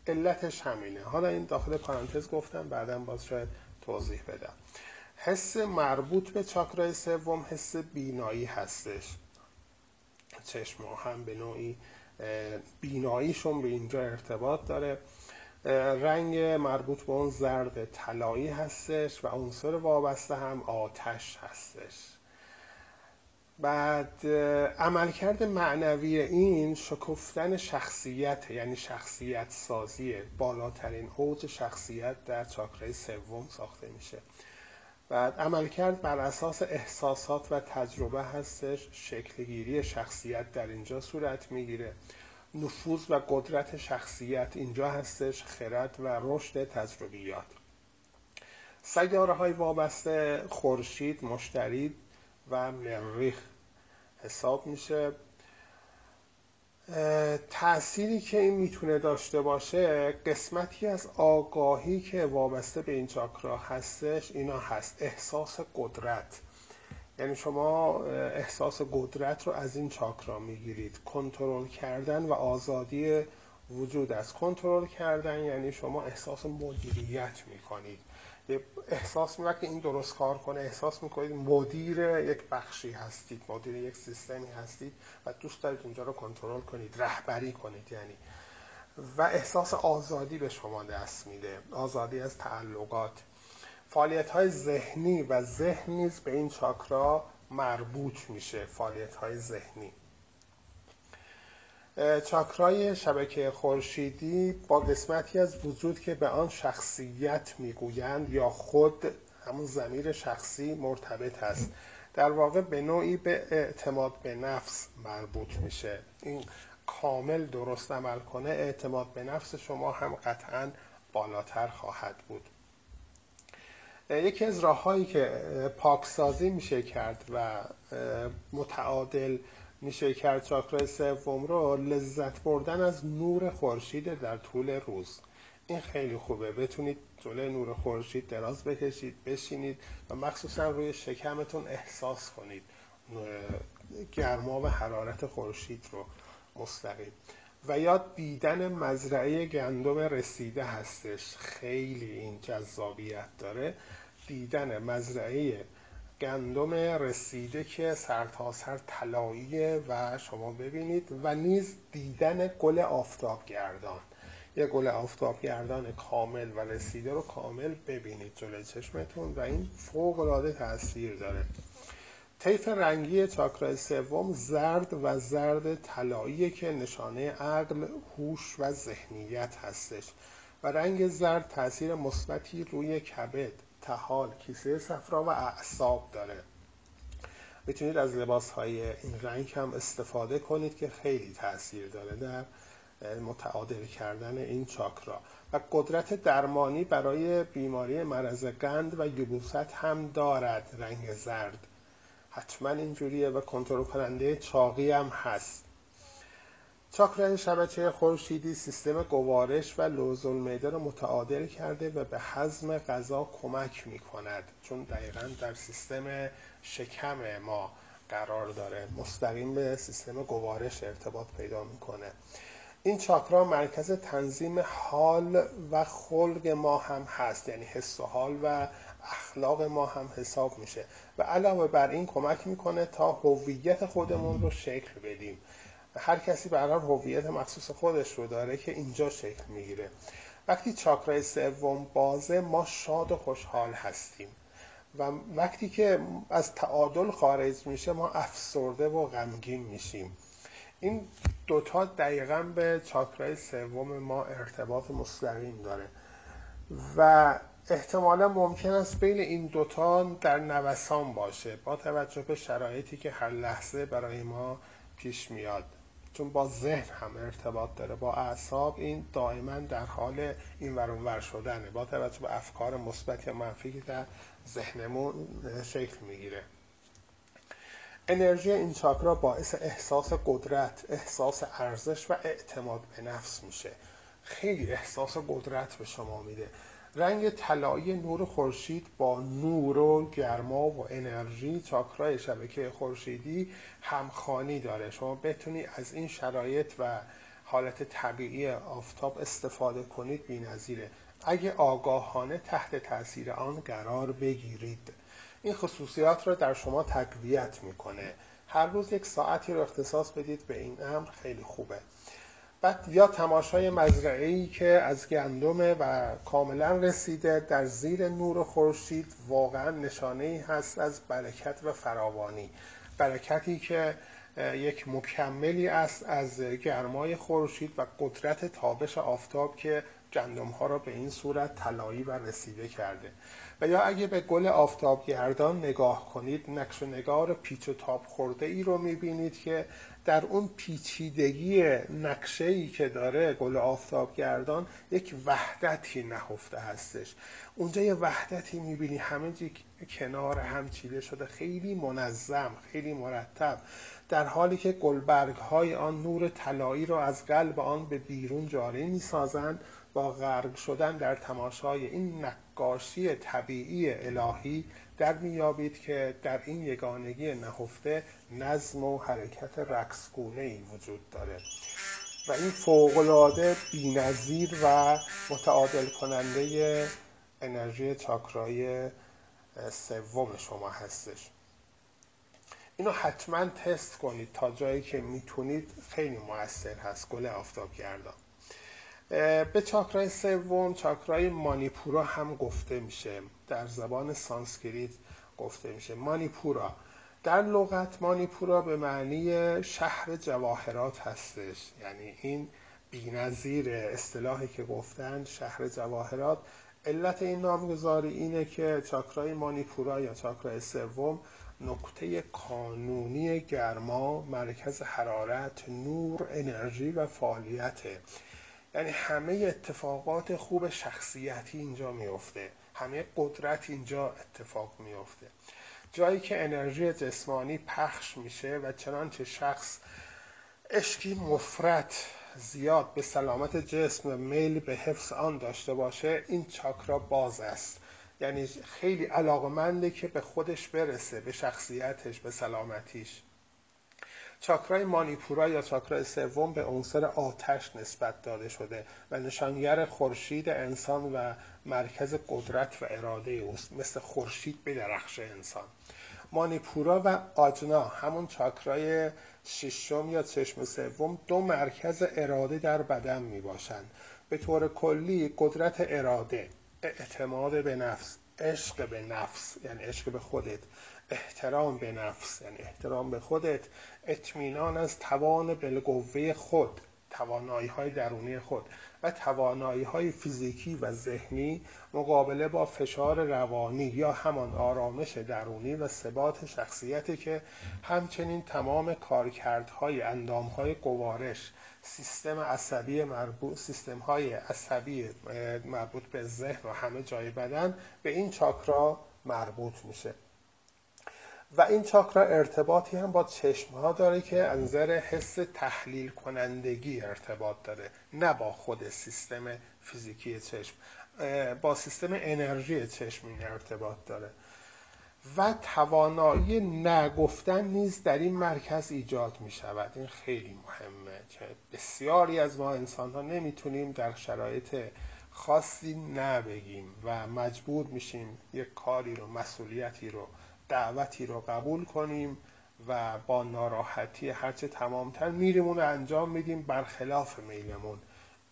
علتش همینه. حالا این داخل پرانتز گفتم بعدا باز شاید توضیح بدم. حس مربوط به چاکرای سوم حس بینایی هستش. چشم هم به نوعی بیناییشون به اینجا ارتباط داره. رنگ مربوط به اون زرد طلایی هستش و عنصر وابسته هم آتش هستش. بعد عملکرد معنوی این شکفتن شخصیت یعنی شخصیت سازی بالاترین اوج شخصیت در چاکرای سوم ساخته میشه. بعد عملکرد بر اساس احساسات و تجربه هستش شکلگیری شخصیت در اینجا صورت می‌گیره. نفوذ و قدرت شخصیت اینجا هستش خرد و رشد تجربیات. سیاره های وابسته خورشید مشتری و مریخ حساب میشه. تأثیری که این می‌تونه داشته باشه قسمتی از آگاهی که وابسته به این چاکرا هستش اینا هست. احساس قدرت. یعنی شما احساس قدرت رو از این چاکرا می‌گیرید. کنترل کردن و آزادی وجود است. کنترل کردن یعنی شما احساس مدیریت می‌کنید. احساس می‌کنید که این درست کار کنه. احساس می‌کنید مدیر یک بخشی هستید مدیر یک سیستمی هستید و دوست دارید اونجا رو کنترل کنید رهبری کنید یعنی. و احساس آزادی به شما دست میده آزادی از تعلقات. فعالیت های ذهنی و ذهن نیز به این چاکرا مربوط میشه فعالیت های ذهنی. چاکرای شبکه خورشیدی با قسمتی از وجود که به آن شخصیت می‌گویند یا خود همون زمیر شخصی مرتبط است. در واقع به نوعی به اعتماد به نفس مربوط میشه. این کامل درست عمل کنه اعتماد به نفس شما هم قطعا بالاتر خواهد بود. یکی از راههایی که پاکسازی میشه کرد و متعادل میشه کرد چاکرای سوم رو لذت بردن از نور خورشید در طول روز. این خیلی خوبه. بتونید جلوی نور خورشید دراز بکشید بشینید و مخصوصا روی شکمتون احساس کنید. گرما و حرارت خورشید رو مستقیم. و یا دیدن مزرعه گندم رسیده هستش. خیلی این جذابیت داره. دیدن مزرعه گندم رسیده که سرتاسر طلاییه و شما ببینید و نیز دیدن گل آفتابگردان یه گل آفتابگردان کامل و رسیده رو کامل ببینید جلوی چشمتون و این فوق العاده تاثیر داره. طیف رنگی چاکرای سوم زرد و زرد طلایی که نشانه عقل، هوش و ذهنیت هستش. و رنگ زرد تاثیر مثبتی روی کبد، تحال کیسه صفرا و اعصاب داره. می‌تونید از لباس های این رنگ هم استفاده کنید که خیلی تاثیر داره در متعادل کردن این چاکرا. و قدرت درمانی برای بیماری مرض قند و یبوست هم دارد رنگ زرد. حتما اینجوریه و کنترل کننده چاقی هم هست. چاکرای شبکه خورشیدی سیستم گوارش و لوزول معده رو متعادل کرده و به هضم غذا کمک می کند چون دقیقا در سیستم شکم ما قرار داره. مستقیم به سیستم گوارش ارتباط پیدا می‌کنه. این چاکرا مرکز تنظیم حال و خلق ما هم هست. یعنی حس و حال و اخلاق ما هم حساب میشه. و علاوه بر این کمک می‌کنه تا هویت خودمون رو شکل بدیم. هر کسی به هویت مخصوص خودش رو داره که اینجا شکل می‌گیره. وقتی چاکرای سوم بازه ما شاد و خوشحال هستیم. و وقتی که از تعادل خارج میشه ما افسرده و غمگین میشیم. این دوتا دقیقا به چاکرای سوم ما ارتباط مستقیم داره. و احتمالا ممکن است بین این دوتا در نوسان باشه با توجه به شرایطی که هر لحظه برای ما پیش میاد. چون با ذهن هم ارتباط داره با اعصاب این دائما در حال این ور شدنه. با توجه به افکار مثبت یا منفی که در ذهنمون شکل می‌گیره. انرژی این چاکرا باعث احساس قدرت احساس ارزش و اعتماد به نفس میشه. خیلی احساس قدرت به شما میده. رنگ طلایی نور خورشید با نور و گرما و انرژی چاکرای شبکه خورشیدی همخانی داره. شما بتونی از این شرایط و حالت طبیعی آفتاب استفاده کنید بی‌نظیره اگه آگاهانه تحت تاثیر آن قرار بگیرید. این خصوصیات را در شما تقویت می‌کنه. هر روز یک ساعتی رو اختصاص بدید. به این امر خیلی خوبه. بعد یا تماشای مزرعه که از گندمه و کاملا رسیده در زیر نور خورشید واقعا نشانه ای هست از برکت و فراوانی. برکتی که یک مکملی است از گرمای خورشید و قدرت تابش آفتاب که گندم ها را به این صورت طلایی و رسیده کرده. و یا اگه به گل آفتابگردان نگاه کنید نقش نگار پیچ و تاب خورده ای رو می‌بینید که در اون پیچیدگی نقشه ای که داره گل آفتابگردان یک وحدتی نهفته هستش. اونجا یه وحدتی می‌بینی همه جی کنار هم چیده شده خیلی منظم خیلی مرتب. در حالی که گلبرگ های آن نور طلایی را از قلب آن به بیرون جاری می‌سازند. با غرق شدن در تماشای این نقاشی طبیعی الهی در میابید که در این یگانگی نهفته نظم و حرکت رقصگونه ای وجود داره. و این فوقلاده بینظیر و متعادل کننده انرژی چاکرای سوم شما هستش. اینو حتما تست کنید تا جایی که می‌تونید. خیلی موثر هست. گل آفتابگردان. به چاکرای سوم چاکرای مانیپورا هم گفته میشه. در زبان سانسکریت گفته میشه. مانیپورا. در لغت مانیپورا به معنی شهر جواهرات هستش. یعنی این بینظیر اصطلاحی که گفتن شهر جواهرات. علت این نامگذاری اینه که چاکرای مانیپورا یا چاکرای سوم نقطه کانونی گرما مرکز حرارت نور انرژی و فعالیته یعنی همه اتفاقات خوب شخصیتی اینجا میفته همه قدرت اینجا اتفاق میفته جایی که انرژی جسمانی پخش میشه و چنانچه شخص اشکی مفرت زیاد به سلامت جسم و میل به حفظ آن داشته باشه این چاکرا باز است. یعنی خیلی علاقمنده که به خودش برسه به شخصیتش به سلامتیش. چاکرای مانیپورا یا چاکرای سوم به عنصر آتش نسبت داده شده و نشانگر خورشید انسان و مرکز قدرت و اراده اوست. مثل خورشید به درخش انسان. مانیپورا و آجنا همون چاکرای ششم یا چشم سوم دو مرکز اراده در بدن می باشند به طور کلی قدرت اراده اعتماد به نفس عشق به نفس یعنی عشق به خودت. احترام به نفس یعنی احترام به خودت اطمینان از توان بالقوه خود توانایی های درونی خود و توانایی های فیزیکی و ذهنی مقابله با فشار روانی یا همان آرامش درونی و ثبات شخصیتی که همچنین تمام کارکردهای اندامهای قوارش سیستم عصبی مربوط سیستم های عصبی مربوط به ذهن و همه جای بدن به این چاکرا مربوط میشه. و این چاکرا ارتباطی هم با چشم ها داره که انظر حس تحلیل کنندگی ارتباط داره نه با خود سیستم فیزیکی چشم با سیستم انرژی چشم این ارتباط داره. و توانایی نگفتن نیز در این مرکز ایجاد می شود این خیلی مهمه که بسیاری از ما انسان ها نمی‌تونیم در شرایط خاصی نبگیم و مجبور میشیم یک کاری رو مسئولیتی رو دعوتی رو قبول کنیم و با ناراحتی هرچه تمامتر میریم اون رو انجام میدیم برخلاف میلمون.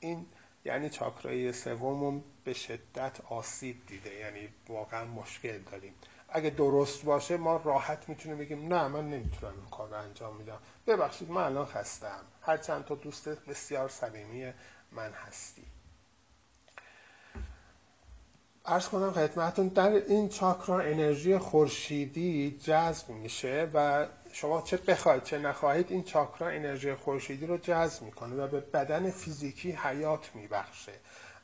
این یعنی چاکرای سوممون به شدت آسیب دیده یعنی واقعا مشکل داریم. اگه درست باشه ما راحت می‌تونیم بگیم نه من نمی‌تونم این کار رو انجام میدم. ببخشید من الان خستم هر چند تا دوست بسیار صمیمی من هستی. ارز کنم خدمتون در این چاکرا انرژی خورشیدی جذب میشه و شما چه بخواید چه نخواهید این چاکرا انرژی خورشیدی رو جذب می‌کنه و به بدن فیزیکی حیات میبخشه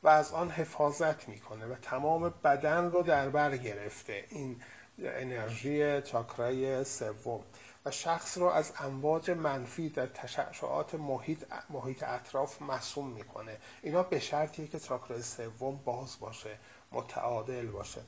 و از آن حفاظت می‌کنه و تمام بدن رو در بر گرفته. این انرژی چاکرای سوم. و شخص رو از امواج منفی در تشعشعات محیط, محیط اطراف مسوم می‌کنه. اینا به شرطیه که چاکرای سوم باز باشه. متعادل باشه.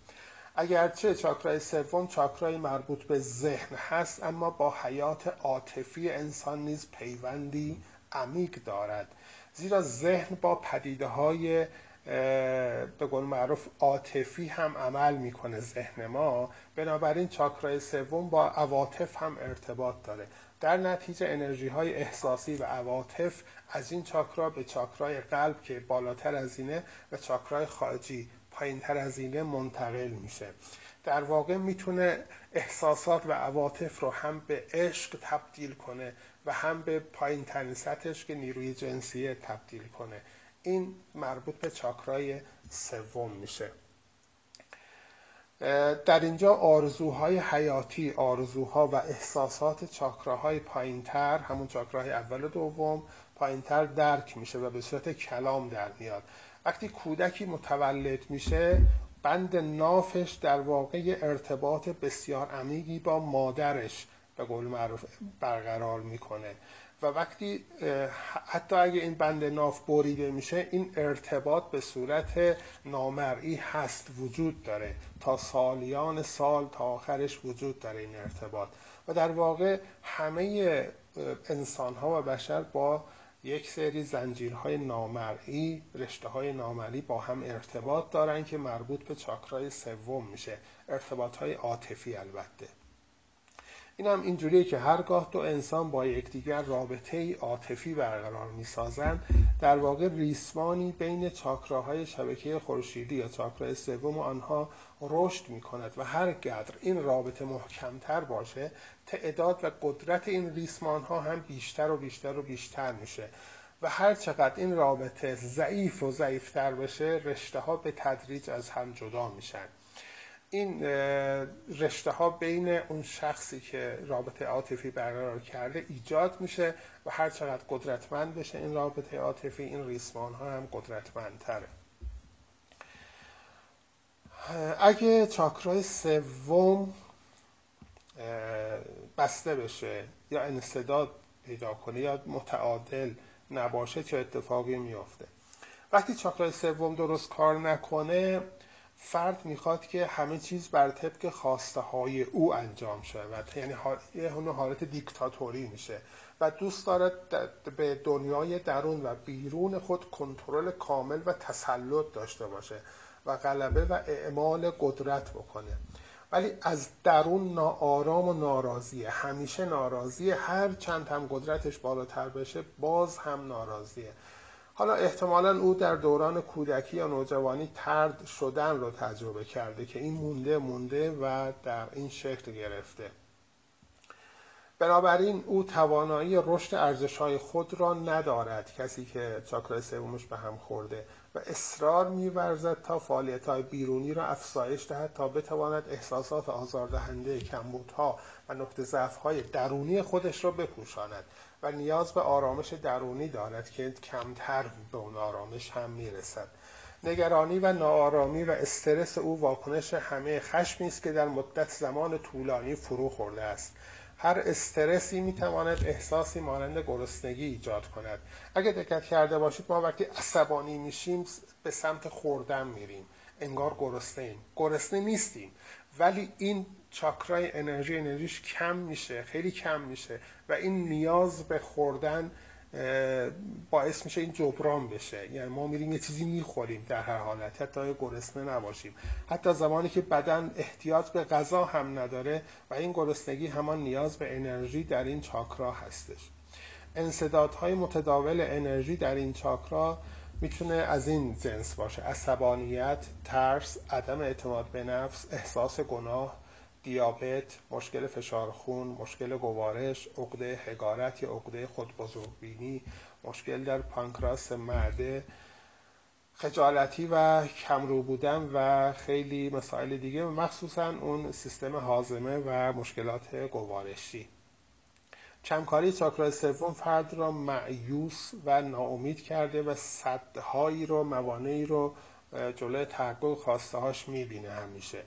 اگرچه چاکرای سوم چاکرای مربوط به ذهن هست اما با حیات عاطفی انسان نیز پیوندی عمیق دارد. زیرا ذهن با پدیده های به قول معروف عاطفی هم عمل می‌کنه ذهن ما. بنابراین چاکرای سوم با عواطف هم ارتباط داره. در نتیجه انرژی های احساسی و عواطف از این چاکرا به چاکرای قلب که بالاتر از اینه و چاکرای خارجی پایین تر از اینه منتقل میشه. در واقع می‌تونه احساسات و عواطف رو هم به عشق تبدیل کنه و هم به پایین ترین سطحش که نیروی جنسیه تبدیل کنه. این مربوط به چاکرای سوم میشه. در اینجا آرزوهای حیاتی آرزوها و احساسات چاکراهای پایینتر همون چاکراهای اول و دوم پایینتر درک میشه و به صورت کلام در میاد. وقتی کودکی متولد میشه بند نافش در واقع ارتباط بسیار عمیقی با مادرش به قول معروف برقرار می‌کنه. و وقتی حتی اگه این بند ناف بریده میشه این ارتباط به صورت نامرئی هست وجود داره. تا سالیان سال تا آخرش وجود داره این ارتباط. و در واقع همه انسان ها و بشر با یک سری زنجیرهای نامرئی رشته های نامرئی با هم ارتباط دارن که مربوط به چاکرای سوم میشه. ارتباط های عاطفی البته. این هم اینجوریه که هرگاه دو انسان با یکدیگر رابطه عاطفی برقرار می‌سازند در واقع ریسمانی بین چاکراهای شبکه خورشیدی یا چاکرای سوم آنها رشد می کند و هر قدر این رابطه محکمتر باشه تعداد و قدرت این ریسمان ها هم بیشتر و بیشتر و بیشتر میشه. و هر چقدر این رابطه ضعیف و ضعیفتر بشه رشته ها به تدریج از هم جدا میشن. این رشته ها بین اون شخصی که رابطه عاطفی برقرار کرده ایجاد میشه و هر چقدر قدرتمند بشه این رابطه عاطفی این ریسمان ها هم قدرتمندتره. اگه چاکرای سوم بسته بشه یا انصداد پیدا کنه یا متعادل نباشه چه اتفاقی میافته. وقتی چاکرای سوم درست کار نکنه فرد می‌خواد که همه چیز بر طبق خواسته های او انجام شود یعنی یه حالت دیکتاتوری میشه و دوست دارد به دنیای درون و بیرون خود کنترل کامل و تسلط داشته باشه و غلبه و اعمال قدرت بکنه. ولی از درون ناآرام و ناراضیه. همیشه ناراضیه. هر چند هم قدرتش بالاتر بشه باز هم ناراضیه. حالا احتمالا او در دوران کودکی یا نوجوانی ترد شدن رو تجربه کرده که این مونده مونده و در این شکل گرفته. بنابراین او توانایی رشد ارزشهای خود را ندارد کسی که چاکرای سومش به هم خورده و اصرار میورزد تا فعالیت های بیرونی را افزایش دهد تا بتواند احساسات آزاردهنده کمبودها و نقطه ضعف های درونی خودش را بپوشاند و نیاز به آرامش درونی دارد که کمتر به اون آرامش هم می‌رسد. نگرانی و ناآرامی و استرس او واکنش همه خشمی است که در مدت زمان طولانی فرو خورده است. هر استرسی می‌تواند احساسی مانند گرسنگی ایجاد کند. اگه دقت کرده باشید ما وقتی عصبانی میشیم به سمت خوردن میریم. انگار گرسنه ایم گرسنه نیستیم. ولی این چاکرای انرژی انرژیش کم میشه خیلی کم میشه و این نیاز به خوردن باعث میشه این جبران بشه. یعنی ما میریم یه چیزی می‌خوریم در هر حالت. حتی گرسنه نباشیم. حتی زمانی که بدن احتیاط به غذا هم نداره و این گرسنگی همان نیاز به انرژی در این چاکرا هستش. انصدادهای متداول انرژی در این چاکرا می‌تونه از این جنس باشه. عصبانیت، ترس، عدم اعتماد به نفس، احساس گناه، دیابت، مشکل فشار خون، مشکل گوارش، عقده حقارت یا عقده خودبزرگبینی، مشکل در پانکراس معده، خجالتی و کمرو بودن و خیلی مسائل دیگه مخصوصا اون سیستم حازمه و مشکلات گوارشی. کمکاری چاکرای سوم فرد را معیوس و ناامید کرده و صدهایی رو موانعی رو جلوی تحقق خواسته هاش می‌بینه همیشه.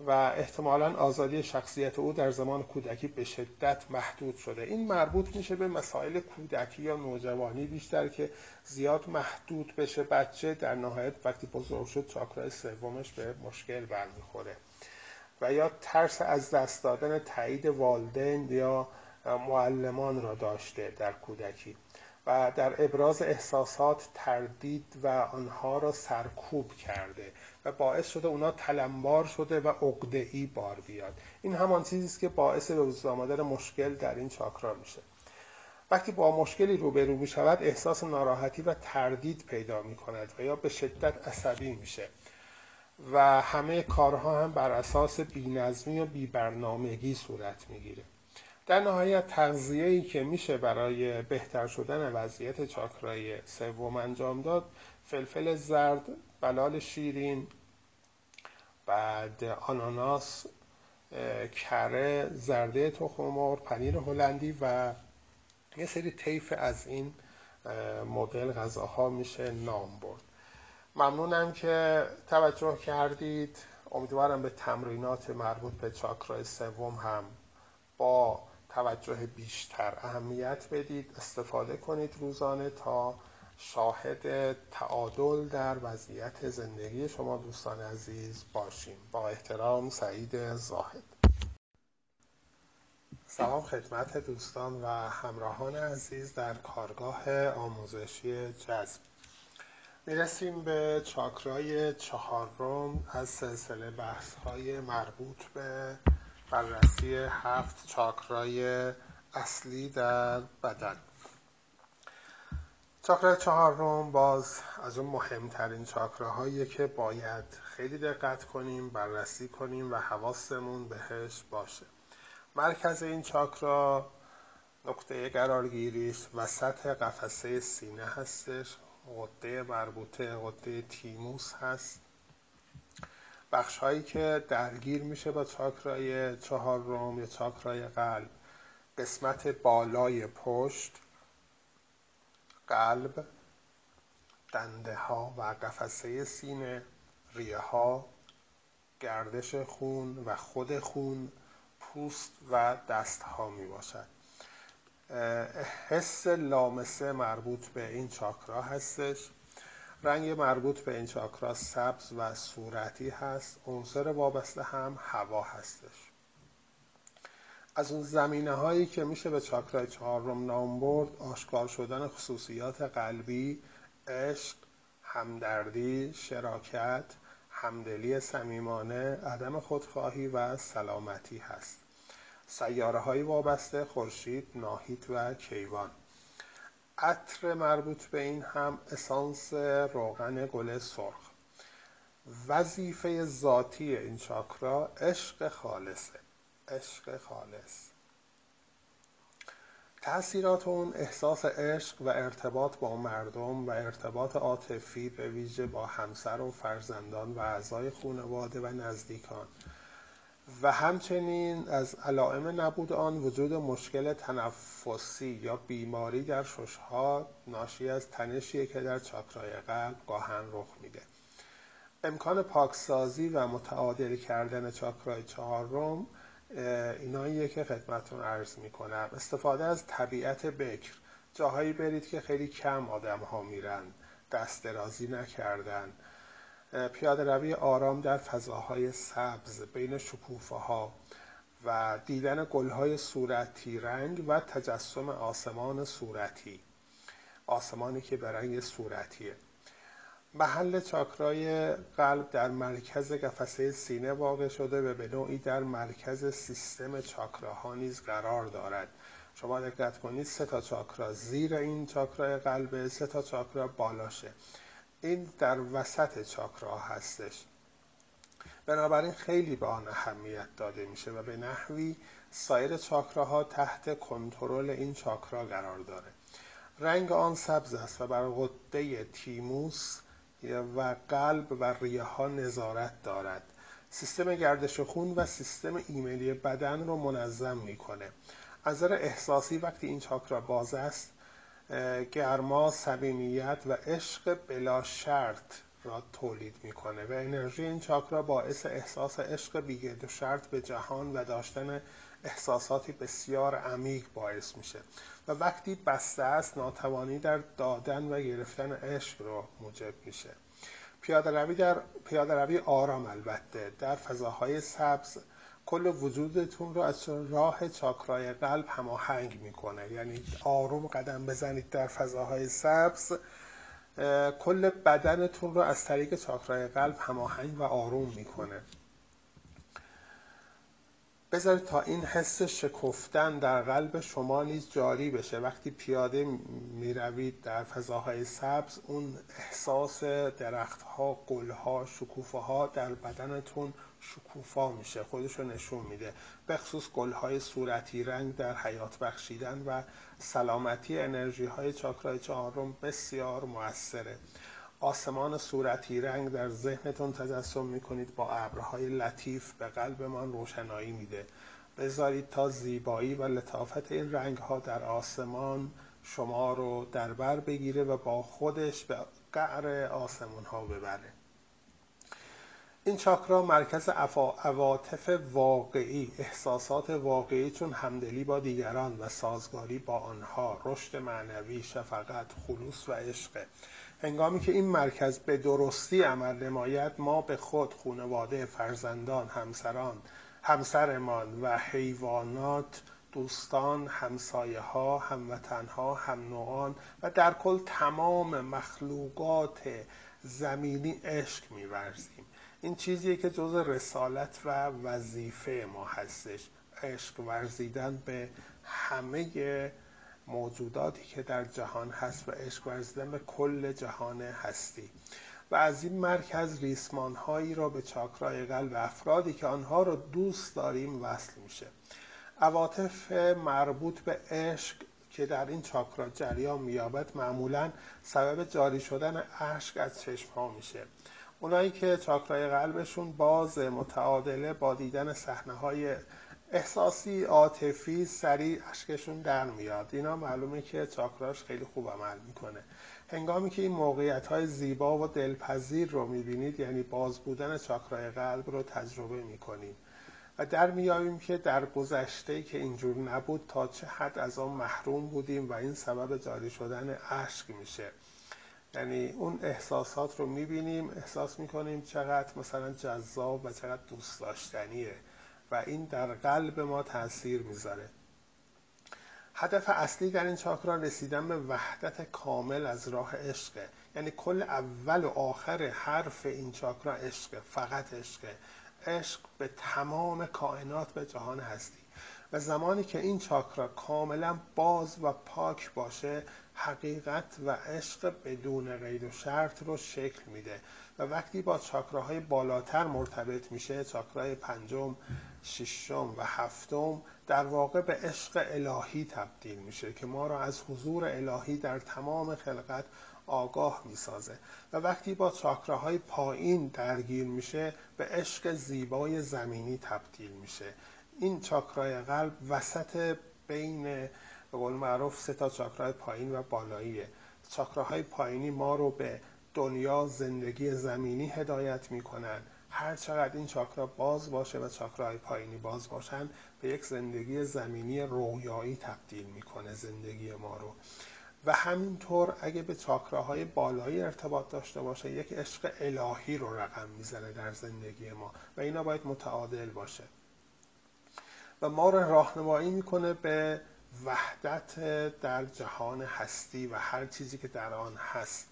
و احتمالا آزادی شخصیت او در زمان کودکی به شدت محدود شده. این مربوط میشه به مسائل کودکی یا نوجوانی بیشتر که زیاد محدود بشه. بچه در نهایت وقتی بزرگ شد چاکرای سومش به مشکل برمیخوره. و یا ترس از دست دادن تایید والدین یا معلمان را داشته در کودکی. و در ابراز احساسات تردید و آنها را سرکوب کرده و باعث شده اونا تلمبار شده و ای بار بیاد. این همان چیزی است که باعث به وجود آمدن مشکل در این چاکرا میشه. وقتی با مشکلی روبرو می شود احساس ناراحتی و تردید پیدا می کند و یا به شدت عصبی میشه. و همه کارها هم بر اساس بینظمی و بیبرنامگی صورت می‌گیره. در نهایت تغذیه ای که میشه برای بهتر شدن وضعیت چاکرای سوم انجام داد فلفل زرد بلال شیرین بعد آناناس کره زرده تخم مرغ پنیر هلندی و یه سری طیف از این مدل غذاها میشه نام برد. ممنونم که توجه کردید. امیدوارم به تمرینات مربوط به چاکرای سوم هم با توجه بیشتر اهمیت بدید. استفاده کنید روزانه تا شاهد تعادل در وضعیت زندگی شما دوستان عزیز باشیم. با احترام سعید زاهد. سلام خدمت دوستان و همراهان عزیز در کارگاه آموزشی جذب. می‌رسیم به چاکرای چهارم از سلسله بحث های مربوط به بررسی هفت چاکرای اصلی در بدن. چاکرای چهارم باز از اون مهمترین چاکراهایی که باید خیلی دقت کنیم بررسی کنیم و حواسمون بهش باشه. مرکز این چاکرا نقطه قرارگیریش وسط قفسه سینه هستش. غده مربوطه غده تیموس هست. بخش هایی که درگیر میشه با چاکرای چهار روم یا چاکرای قلب. قسمت بالای پشت قلب دنده ها و قفسه سینه ریه ها گردش خون و خود خون پوست و دست ها می باشد حس لامسه مربوط به این چاکرا هستش. رنگ مربوط به این چاکرا سبز و صورتی هست. عنصر وابسته هم هوا هستش. از اون زمینه هایی که میشه به چاکرای چهارم نام برد آشکار شدن خصوصیات قلبی عشق همدردی شراکت همدلی صمیمانه عدم خودخواهی و سلامتی هست. سیاره های وابسته خورشید ناهید و کیوان. عطر مربوط به این هم اسانس روغن گل سرخ. وظیفه ذاتی این چاکرا عشق خالصه. عشق خالص. تأثیرات اون احساس عشق و ارتباط با مردم و ارتباط عاطفی به ویژه با همسر و فرزندان و اعضای خانواده و نزدیکان. و همچنین از علائم نبود آن وجود مشکل تنفسی یا بیماری در ششها ناشی از تنشیه که در چاکرای قلب گاهن رخ میده. امکان پاکسازی و متعادل کردن چاکرای چهارم ایناییه که خدمتون عرض می‌کنم. استفاده از طبیعت بکر. جاهایی برید که خیلی کم آدم ها میرن. دست درازی نکردن. پیاده روی آرام در فضاهای سبز بین شکوفه ها و دیدن گلهای صورتی رنگ و تجسم آسمان صورتی. آسمانی که به رنگ صورتیه. محل چاکرای قلب در مرکز قفسه سینه واقع شده و به نوعی در مرکز سیستم چاکراها نیز قرار دارد. شما دقت کنید سه تا چاکرا زیر این چاکرای قلب سه تا چاکرا بالاشه. این در وسط چاکرا هستش. بنابراین خیلی به آن اهمیت داده میشه و به نحوی سایر چاکراها تحت کنترل این چاکرا قرار داره. رنگ آن سبز است و بر غده تیموس و قلب و ریه ها نظارت دارد. سیستم گردش خون و سیستم ایمنی بدن رو منظم می‌کنه. از احساسی وقتی این چاکرا باز است گرما صمیمیت و عشق بلا شرط را تولید می‌کنه و انرژی این چاکرا باعث احساس عشق بیگرد و شرط به جهان و داشتن احساساتی بسیار عمیق باعث میشه. و وقتی بسته است ناتوانی در دادن و گرفتن عشق رو موجب میشه. پیاده روی در پیاده روی آرام البته. در فضاهای سبز کل وجودتون رو از راه چاکرای قلب هماهنگ می‌کنه. یعنی آروم قدم بزنید در فضاهای سبز. کل بدنتون رو از طریق چاکرای قلب هماهنگ و آروم می‌کنه. بذارید تا این حس شکفتن در قلب شما نیز جاری بشه. وقتی پیاده می‌روید در فضاهای سبز اون احساس درختها قلها شکوفه ها در بدنتون شکوفا میشه خودش رو نشون میده. به خصوص گلهای صورتی رنگ در حیات بخشیدن و سلامتی انرژی های چاکرای چهارم بسیار موثره. آسمان صورتی رنگ در ذهنتون تجسم می‌کنید با ابرهای لطیف به قلبمان روشنایی میده. بذارید تا زیبایی و لطافت این رنگ ها در آسمان شما رو در بر بگیره و با خودش به قعر آسمان ها ببره. این چاکرا مرکز عواطف واقعی احساسات واقعی چون همدلی با دیگران و سازگاری با آنها رشد معنوی شفقت خلوص و عشق. هنگامی که این مرکز به درستی عمل نماید ما به خود خانواده فرزندان همسران همسرمان و حیوانات دوستان همسایه ها هموطن ها هم نوعان و در کل تمام مخلوقات زمینی عشق میورزیم. این چیزیه که جز رسالت و وظیفه ما هستش. عشق ورزیدن به همه موجوداتی که در جهان هست و عشق ورزیدن به کل جهان هستی. و از این مرکز ریسمان هایی را به چاکرای قلب افرادی که آنها را دوست داریم وصل میشه. عواطف مربوط به عشق که در این چاکرا جریان مییابد معمولا سبب جاری شدن اشک از چشم ها میشه. اونایی که چاکرای قلبشون باز متعادله با دیدن صحنه های احساسی عاطفی سریع اشکشون در میاد. اینا معلومه که چاکراش خیلی خوب عمل می‌کنه. هنگامی که این موقعیت های زیبا و دلپذیر رو می‌بینید یعنی باز بودن چاکرای قلب رو تجربه می‌کنیم و در میابیم که در گذشته که اینجور نبود تا چه حد از آن محروم بودیم و این سبب جاری شدن اشک میشه. یعنی اون احساسات رو می‌بینیم احساس می‌کنیم چقدر مثلا جذاب و چقدر دوست داشتنیه و این در قلب ما تاثیر می‌ذاره. هدف اصلی در این چاکرا رسیدن به وحدت کامل از راه عشقه. یعنی کل اول و آخر حرف این چاکرا عشقه فقط عشقه. عشق به تمام کائنات به جهان هستی. و زمانی که این چاکرا کاملا باز و پاک باشه حقیقت و عشق بدون قید و شرط رو شکل میده. و وقتی با چاکراهای بالاتر مرتبط میشه چاکرای پنجم ششم و هفتم در واقع به عشق الهی تبدیل میشه که ما را از حضور الهی در تمام خلقت آگاه می‌سازه. و وقتی با چاکراهای پایین درگیر میشه به عشق زیبای زمینی تبدیل میشه. این چاکرای قلب وسط بین به قول معروف سه تا چاکرای پایین و بالاییه. چاکراهای پایینی ما رو به دنیا زندگی زمینی هدایت می‌کنن. هر چقدر این چاکرا باز باشه و چاکراهای پایینی باز باشن به یک زندگی زمینی رویایی تبدیل می‌کنه زندگی ما رو. و همینطور اگه به چاکراهای بالایی ارتباط داشته باشه یک عشق الهی رو رقم می‌زنه در زندگی ما و اینا باید متعادل باشه. و ما رو راهنمایی می‌کنه به وحدت در جهان هستی و هر چیزی که در آن هست.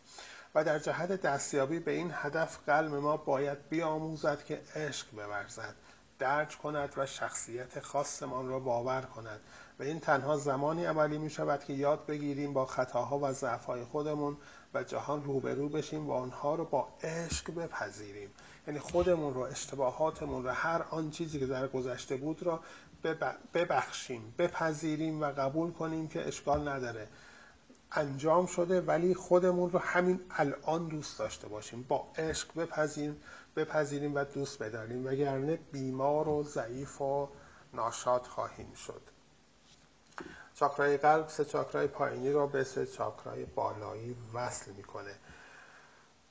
و در جهت دستیابی به این هدف قلب ما باید بیاموزد که عشق بورزد درک کند و شخصیت خاصمان را باور کند. و این تنها زمانی عملی می شود که یاد بگیریم با خطاها و ضعفهای خودمون و جهان روبرو بشیم و آنها رو با عشق بپذیریم. یعنی خودمون رو اشتباهاتمون رو هر آن چیزی که در گذشته بود را ببخشیم بپذیریم و قبول کنیم که اشکال نداره. انجام شده ولی خودمون رو همین الان دوست داشته باشیم. با عشق بپذیریم بپذیریم و دوست بداریم. وگرنه بیمار و ضعیف و ناشاد خواهیم شد. چاکرای قلب سه چاکرای پایینی رو به سه چاکرای بالایی وصل می‌کنه.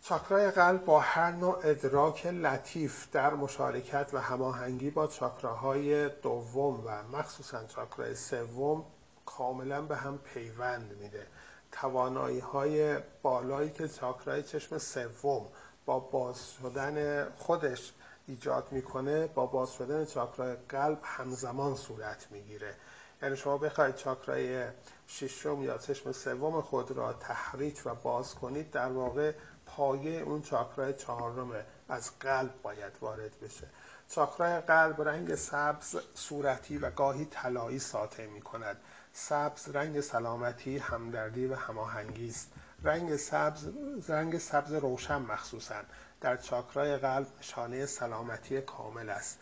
چاکرای قلب با هر نوع ادراک لطیف در مشارکت و هماهنگی با چاکراهای دوم و مخصوصا چاکرای سوم کاملا به هم پیوند میده. توانایی های بالایی که چاکرای چشم سوم با باز شدن خودش ایجاد می‌کنه با باز شدن چاکرای قلب همزمان صورت می‌گیره. یعنی شما بخواید چاکرای ششم یا چشم سوم خود را تحریک و باز کنید در واقع پایه اون چاکرای چهارم از قلب باید وارد بشه. چاکرای قلب رنگ سبز صورتی و گاهی طلایی ساطع می کند سبز رنگ سلامتی همدردی و هماهنگی است. رنگ سبز رنگ سبز روشن مخصوصا در چاکرای قلب نشانه سلامتی کامل است.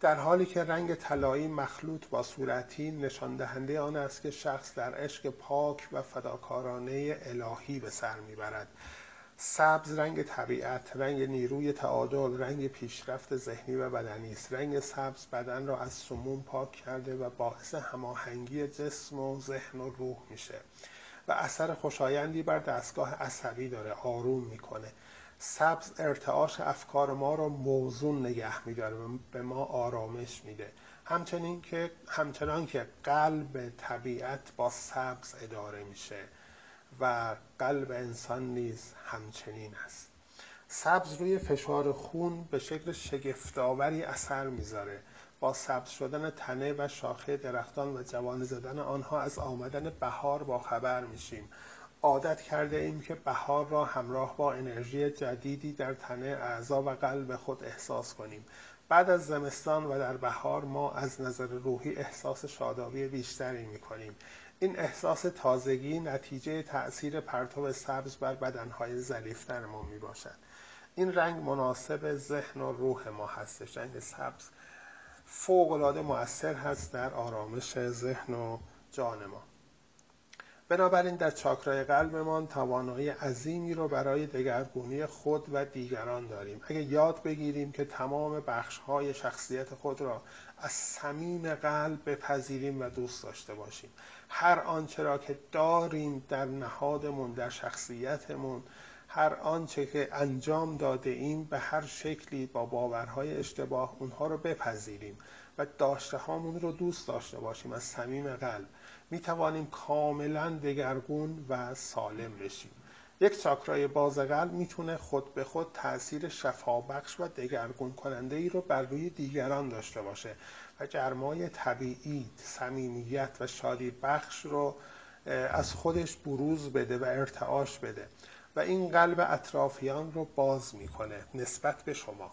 در حالی که رنگ طلایی مخلوط با صورتی نشان دهنده آن است که شخص در عشق پاک و فداکارانه الهی به سر می‌برد. سبز رنگ طبیعت رنگ نیروی تعادل رنگ پیشرفت ذهنی و بدنی است. رنگ سبز بدن را از سموم پاک کرده و باعث هماهنگی جسم و ذهن و روح میشه و اثر خوشایندی بر دستگاه عصبی داره آروم می‌کنه. سبز ارتعاش افکار ما را موزون نگه میداره به ما آرامش میده. همچنین که همچنان که قلب طبیعت با سبز اداره میشه. و قلب انسان نیز همچنین است. سبز روی فشار خون به شکل شگفتآوری اثر می‌ذاره. با سبز شدن تنه و شاخه درختان و جوان زدن آنها از آمدن بهار با خبر میشیم. عادت کرده ایم که بهار را همراه با انرژی جدیدی در تنه اعضا و قلب خود احساس کنیم. بعد از زمستان و در بهار ما از نظر روحی احساس شادابی بیشتری می کنیم این احساس تازگی نتیجه تأثیر پرتو سبز بر بدنهای ظریفتر ما می باشد این رنگ مناسب ذهن و روح ما هستش. رنگ سبز فوقالعاده مؤثر هست در آرامش ذهن و جان ما. بنابراین در چاکرای قلبمان توانایی عظیمی رو برای دگرگونی خود و دیگران داریم. اگه یاد بگیریم که تمام بخشهای شخصیت خود را از صمیم قلب بپذیریم و دوست داشته باشیم. هر آنچه را که داریم در نهادمون در شخصیتمون هر آنچه که انجام داده ایم به هر شکلی با باورهای اشتباه اونها رو بپذیریم و داشته هامون رو دوست داشته باشیم از صمیم قلب. می توانیم کاملا دگرگون و سالم بشیم. یک چاکرای باز قلب می‌تونه خود به خود تاثیر شفابخش و دگرگون کننده ای رو بر روی دیگران داشته باشه. و گرمای طبیعی، صمیمیت و شادی بخش رو از خودش بروز بده و ارتعاش بده. و این قلب اطرافیان رو باز می‌کنه نسبت به شما.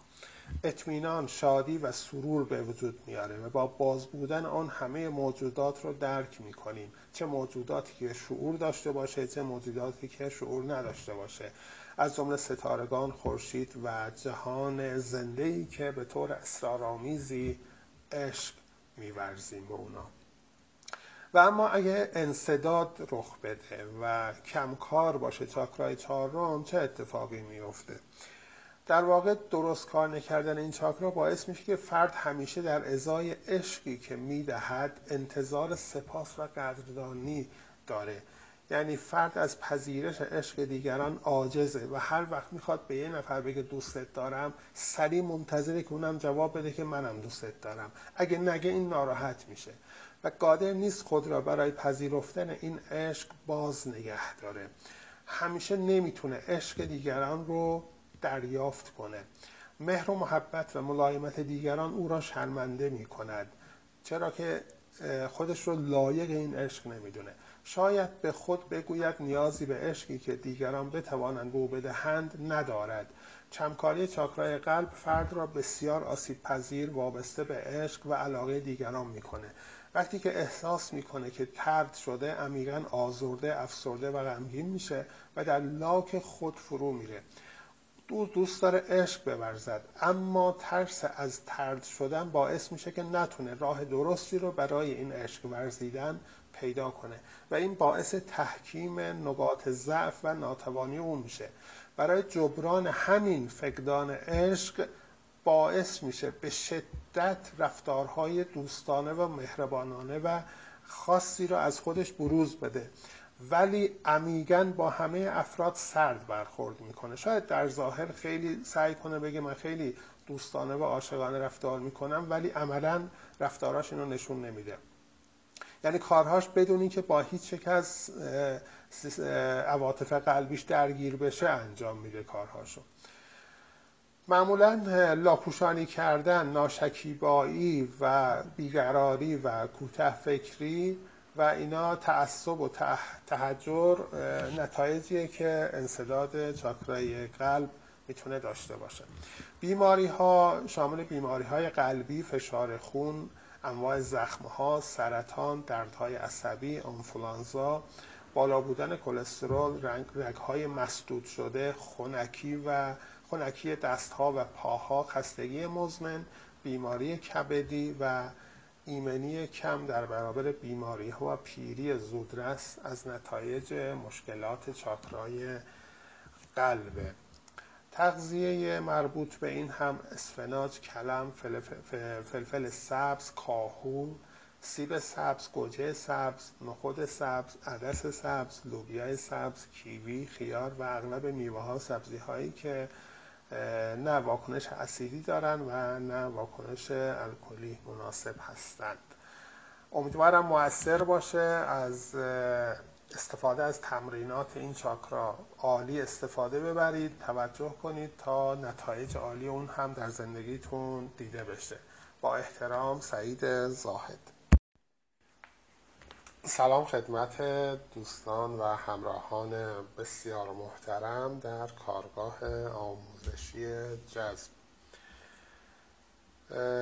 اطمینان شادی و سرور به وجود میاره و با باز بودن آن همه موجودات رو درک می‌کنیم. چه موجوداتی که شعور داشته باشه چه موجوداتی که شعور نداشته باشه. از جمله ستارگان خورشید و جهان زنده ای که به طور اسرارآمیزی عشق میورزیم به اونا. و اما اگه انصداد رخ بده و کمکار باشه چاکرای چهارم چه اتفاقی میفته در واقع درست کار نکردن این چاکرا باعث میشه که فرد همیشه در ازای عشقی که می‌دهد انتظار سپاس و قدردانی داره. یعنی فرد از پذیرش عشق دیگران عاجزه و هر وقت می‌خواد به یه نفر بگه دوستت دارم سریع منتظره که اونم جواب بده که منم دوستت دارم. اگه نگه این ناراحت میشه. و قادر نیست خود را برای پذیرفتن این عشق باز نگه داره. همیشه نمی‌تونه عشق دیگران رو دریافت کنه. مهر و محبت و ملایمت دیگران او را شرمنده می کند چرا که خودش رو لایق این عشق نمی‌دونه. شاید به خود بگوید نیازی به عشقی که دیگران بتوانند به او بدهند ندارد. چمکاری چاکرای قلب فرد را بسیار آسیب پذیر وابسته به عشق و علاقه دیگران می‌کنه. وقتی که احساس می‌کنه که ترد شده عمیقا آزرده افسرده و غمگین میشه و در لاک خود فرو میره. دوست دوست داره عشق بورزد اما ترس از ترد شدن باعث میشه که نتونه راه درستی رو برای این عشق ورزیدن پیدا کنه. و این باعث تحکیم نقاط ضعف و ناتوانی اون میشه. برای جبران همین فقدان عشق باعث میشه به شدت رفتارهای دوستانه و مهربانانه و خاصی را از خودش بروز بده. ولی عمیقا با همه افراد سرد برخورد می‌کنه. شاید در ظاهر خیلی سعی کنه بگه من خیلی دوستانه و عاشقانه رفتار می‌کنم ولی عملا رفتاراش اینو نشون نمیده. یعنی کارهاش بدون اینکه با هیچ یک از عواطف قلبیش درگیر بشه انجام میده کارهاشو. معمولا لاپوشانی کردن ناشکیبایی و بیقراری و کوته فکری و اینا تعصب و تحجر نتایجیه که انصداد چاکرای قلب می‌تونه داشته باشه. بیماری ها شامل بیماری های قلبی فشار خون انواع زخم ها سرطان دردهای عصبی انفلانزا بالا بودن کلسترول رنگ, رگ های مسدود شده خونکی و خونکی دستها و پاها خستگی مزمن بیماری کبدی و ایمنی کم در برابر بیماری ها و پیری زودرس از نتایج مشکلات چاکرای قلبه تغذیه مربوط به این هم اسفناج، کلم، فلفل سبز، کاهو، سیب سبز، گوجه سبز، نخود سبز، عدس سبز، لوبیای سبز، کیوی، خیار و اغلب میوه ها سبزی هایی که نه واکنش اسیدی دارن و نه واکنش الکلی مناسب هستند. امیدوارم موثر باشه از استفاده از تمرینات این چاکرا عالی استفاده ببرید توجه کنید تا نتایج عالی اون هم در زندگیتون دیده بشه. با احترام سعید زاهد. سلام خدمت دوستان و همراهان بسیار محترم در کارگاه آموزشی جذب.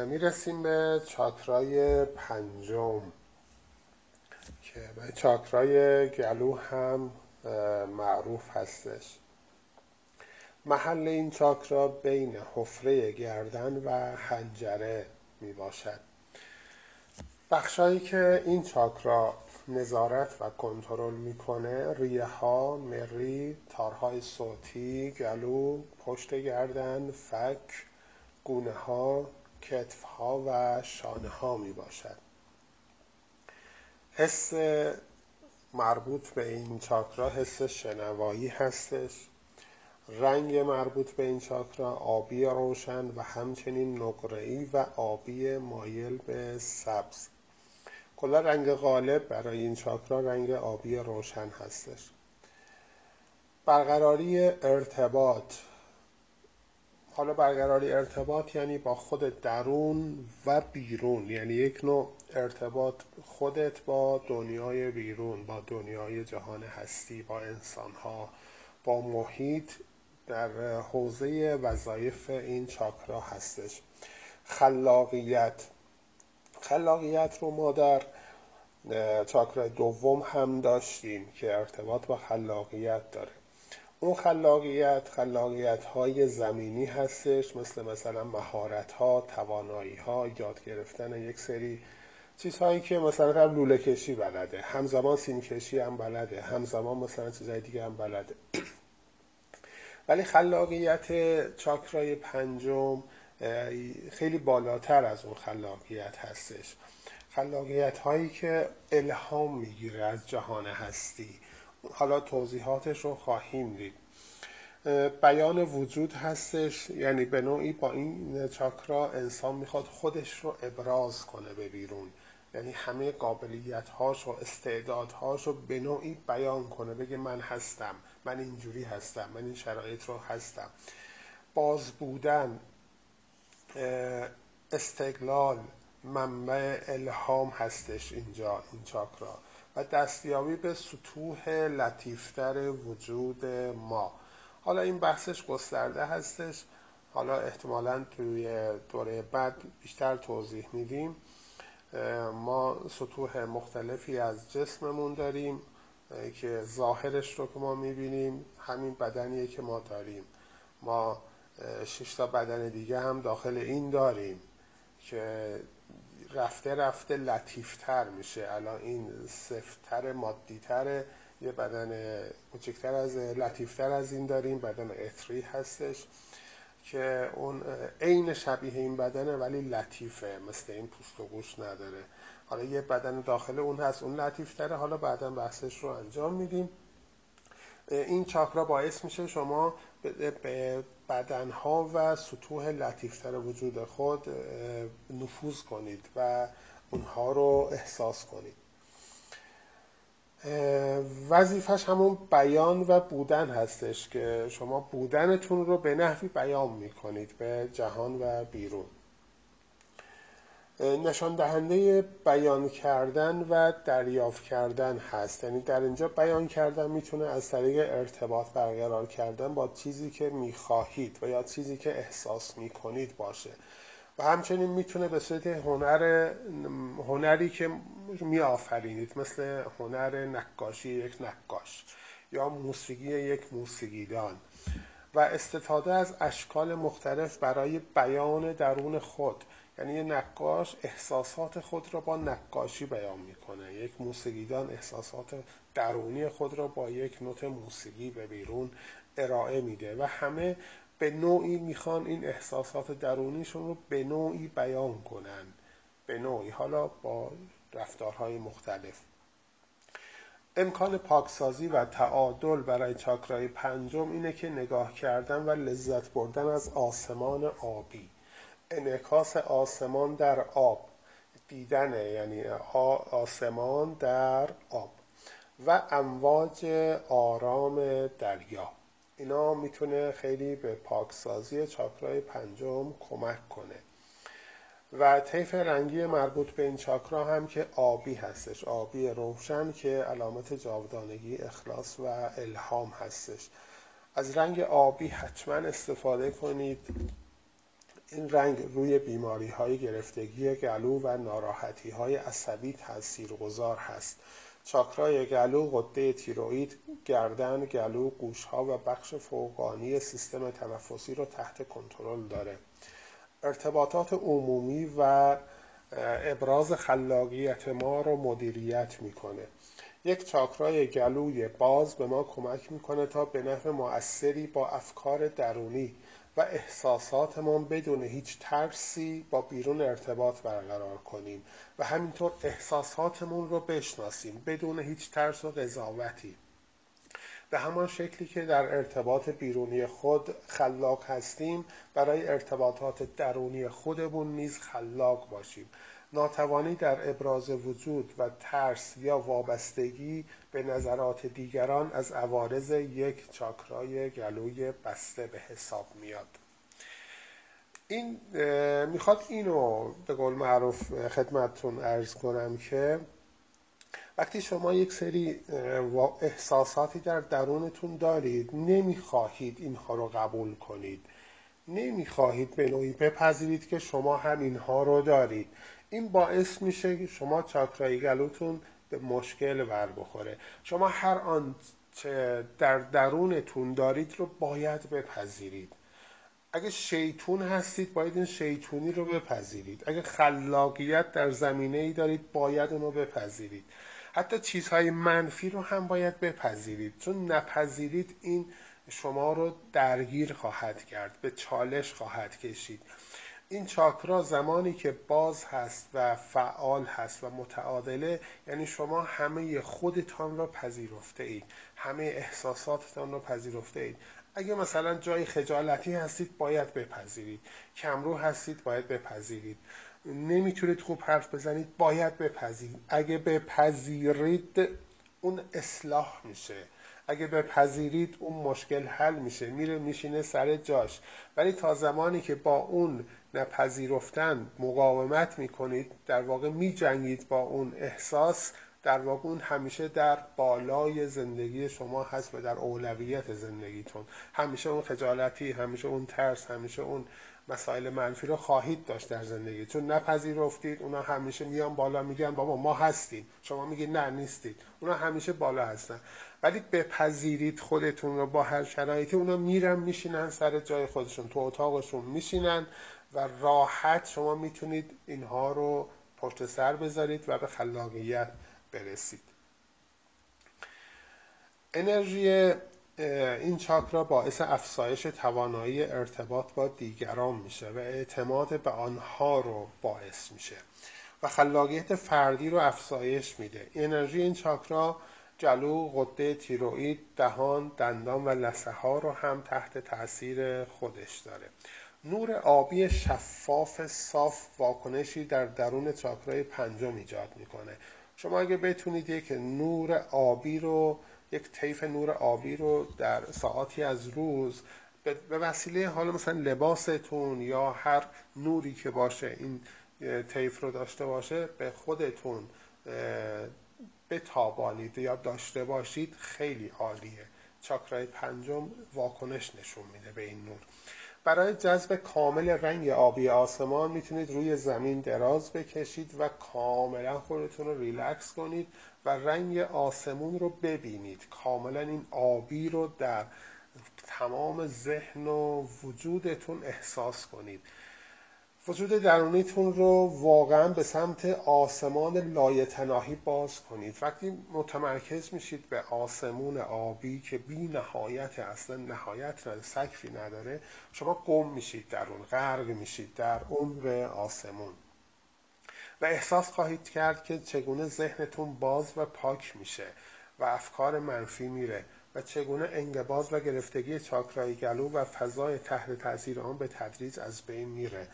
می‌رسیم به چاکرای پنجم. چاکرای گلو هم معروف هستش. محل این چاکرا بین حفره گردن و حنجره می باشد بخشایی که این چاکرا نظارت و کنترل می‌کنه ریه ها، مری، تارهای صوتی، گلو، پشت گردن، فک، گونه ها، کتف ها و شانه ها می باشد حس مربوط به این چاکرا حس شنوایی هستش. رنگ مربوط به این چاکرا آبی روشن و همچنین نقره‌ای و آبی مایل به سبز. کلا رنگ غالب برای این چاکرا رنگ آبی روشن هستش. برقراری ارتباط. حالا برقراری ارتباط یعنی با خود درون و بیرون یعنی یک نوع ارتباط خودت با دنیای بیرون با دنیای جهان هستی با انسانها با محیط در حوزه وظایف این چاکرا هستش. خلاقیت. خلاقیت رو ما در چاکرا دوم هم داشتیم که ارتباط با خلاقیت داره. اون خلاقیت خلاقیت های زمینی هستش مثل مثلا مهارت ها توانایی ها یاد گرفتن یک سری چیزهایی که مثلا هم لوله کشی بلده همزمان سیم کشی هم بلده همزمان مثلا چیزهای دیگه هم بلده. ولی خلاقیت چاکرای پنجم خیلی بالاتر از اون خلاقیت هستش. خلاقیت هایی که الهام می‌گیره از جهان هستی. حالا توضیحاتش رو خواهیم دید. بیان وجود هستش یعنی به نوعی با این چاکرا انسان می‌خواد خودش رو ابراز کنه به بیرون. یعنی همه قابلیت هاش و استعدادهاش رو به نوعی بیان کنه بگه من هستم من اینجوری هستم من این شرایط رو هستم. باز بودن استقلال منبع الهام هستش اینجا این چاکرا. و دستیابی به سطوح لطیفتر وجود ما. حالا این بحثش گسترده هستش. حالا احتمالا توی دوره بعد بیشتر توضیح میدیم. ما سطوح مختلفی از جسممون داریم که ظاهرش رو که ما می‌بینیم همین بدنیه که ما داریم. ما شش تا بدن دیگه هم داخل این داریم که رفته رفته لطیفتر میشه. الان این سفتر مادیتر یه بدن کوچکتر از لطیفتر از این داریم. بدن اتری هستش. که اون عین شبیه این بدنه ولی لطیفه مثل این پوست و گوش نداره. حالا یه بدن داخل اون هست اون لطیفتره. حالا بعدا بحثش رو انجام میدیم. این چاکرا باعث میشه شما به بدنها و سطوح لطیفتر وجود خود نفوذ کنید و اونها رو احساس کنید. وظیفش همون بیان و بودن هستش که شما بودنتون رو به نحوی بیان می‌کنید به جهان و بیرون. نشان دهنده بیان کردن و دریافت کردن هست. یعنی در اینجا بیان کردن می‌تونه از طریق ارتباط برقرار کردن با چیزی که می‌خواهید و یا چیزی که احساس می‌کنید باشه. و همچنین می‌تونه به صورت هنر هنری که میآفرینید مثل هنر نقاشی یک نقاش یا موسیقی یک موسیقیدان و استفاده از اشکال مختلف برای بیان درون خود. یعنی یه نقاش احساسات خود را با نقاشی بیان می‌کنه. یک موسیقیدان احساسات درونی خود را با یک نوت موسیقی به بیرون ارائه میده و همه به نوعی می‌خوان این احساسات درونیشون رو به نوعی بیان کنن. به نوعی. حالا با رفتارهای مختلف. امکان پاکسازی و تعادل برای چاکرای پنجم اینه که نگاه کردن و لذت بردن از آسمان آبی. انعکاس آسمان در آب. دیدن یعنی آسمان در آب. و امواج آرام دریا. اینا می‌تونه خیلی به پاکسازی چاکرای پنجم کمک کنه. و طیف رنگی مربوط به این چاکرا هم که آبی هستش. آبی روشن که علامت جاودانگی اخلاص و الهام هستش. از رنگ آبی حتما استفاده کنید. این رنگ روی بیماری های گرفتگی گلو و ناراحتی های عصبی تاثیر گذار هست. چاکرای گلو قده تیروئید گردن گلو گوشها و بخش فوقانی سیستم تنفسی رو تحت کنترل داره. ارتباطات عمومی و ابراز خلاقیت ما رو مدیریت می‌کنه. یک چاکرای گلوی باز به ما کمک می‌کنه تا به نحو مؤثری با افکار درونی و احساساتمان بدون هیچ ترسی با بیرون ارتباط برقرار کنیم و همینطور احساساتمون رو بشناسیم بدون هیچ ترس و قضاوتی. به همان شکلی که در ارتباط بیرونی خود خلاق هستیم برای ارتباطات درونی خودمون نیز خلاق باشیم. ناتوانی در ابراز وجود و ترس یا وابستگی به نظرات دیگران از عوارض یک چاکرای گلوی بسته به حساب میاد. این می‌خواد اینو به قول معروف خدمتتون ارز کنم که وقتی شما یک سری احساساتی در درونتون دارید نمی‌خواهید اینها رو قبول کنید. نمی‌خواهید به نوعی بپذیرید که شما هم اینها رو دارید. این باعث میشه که شما چاکرای گلوتون به مشکل بر بخوره. شما هر آن در درونتون دارید رو باید بپذیرید. اگه شیطون هستید باید این شیطونی رو بپذیرید. اگه خلاقیت در زمینه ای دارید باید اون رو بپذیرید. حتی چیزهای منفی رو هم باید بپذیرید. چون نپذیرید این شما رو درگیر خواهد کرد به چالش خواهد کشید. این چاکرا زمانی که باز هست و فعال هست و متعادله یعنی شما همه خودتان را پذیرفته اید همه احساساتتان را پذیرفته اید اگه مثلا جای خجالتی هستید باید بپذیرید. کمرو هستید باید بپذیرید. نمی‌تونید خوب حرف بزنید باید بپذیرید. اگه بپذیرید اون اصلاح میشه. اگه بپذیرید اون مشکل حل میشه. میره میشینه سر جاش. ولی تا زمانی که با اون نپذیرفتن مقاومت می‌کنید در واقع میجنگید با اون احساس در واقع اون همیشه در بالای زندگی شما هست و در اولویت زندگیتون. همیشه اون خجالتی همیشه اون ترس همیشه اون مسائل منفی رو خواهید داشت در زندگی. چون نپذیرفتید اونا همیشه میان بالا میگن بابا ما هستیم. شما میگید نه نیستید. اونا همیشه بالا هستن. ولی بپذیرید خودتون رو با هر شرایطی اونا میرن میشینن سر جای خودشون تو اتاقشون میشینن. و راحت شما می‌تونید اینها رو پشت سر بذارید و به خلاقیت برسید. انرژی این چاکرا باعث افزایش توانایی ارتباط با دیگران میشه و اعتماد به آنها رو باعث میشه و خلاقیت فردی رو افزایش میده. انرژی این چاکرا جلو قده تیروئید دهان دندان و لسه ها رو هم تحت تاثیر خودش داره. نور آبی شفاف صاف واکنشی در درون چاکرای پنجم ایجاد می‌کنه. شما اگه بتونید یک نور آبی رو یک طیف نور آبی رو در ساعتی از روز به وسیله حالا مثلا لباستون یا هر نوری که باشه این طیف رو داشته باشه به خودتون بتابانید یا داشته باشید خیلی عالیه. چاکرای پنجم واکنش نشون میده به این نور. برای جذب کامل رنگ آبی آسمان می‌تونید روی زمین دراز بکشید و کاملا خودتون رو ریلکس کنید و رنگ آسمون رو ببینید. کاملا این آبی رو در تمام ذهن و وجودتون احساس کنید. وجود درونیتون رو واقعا به سمت آسمان لایتناهی باز کنید. وقتی متمرکز میشید به آسمون آبی که بی نهایت اصلا نهایت نداره سقفی نداره شما گم میشید در اون غرق میشید در عمق آسمون. و احساس خواهید کرد که چگونه ذهنتون باز و پاک میشه و افکار منفی میره و چگونه انگباز و گرفتگی چاکرای گلو و فضای تحت تاثیر آن به تدریج از بین میره.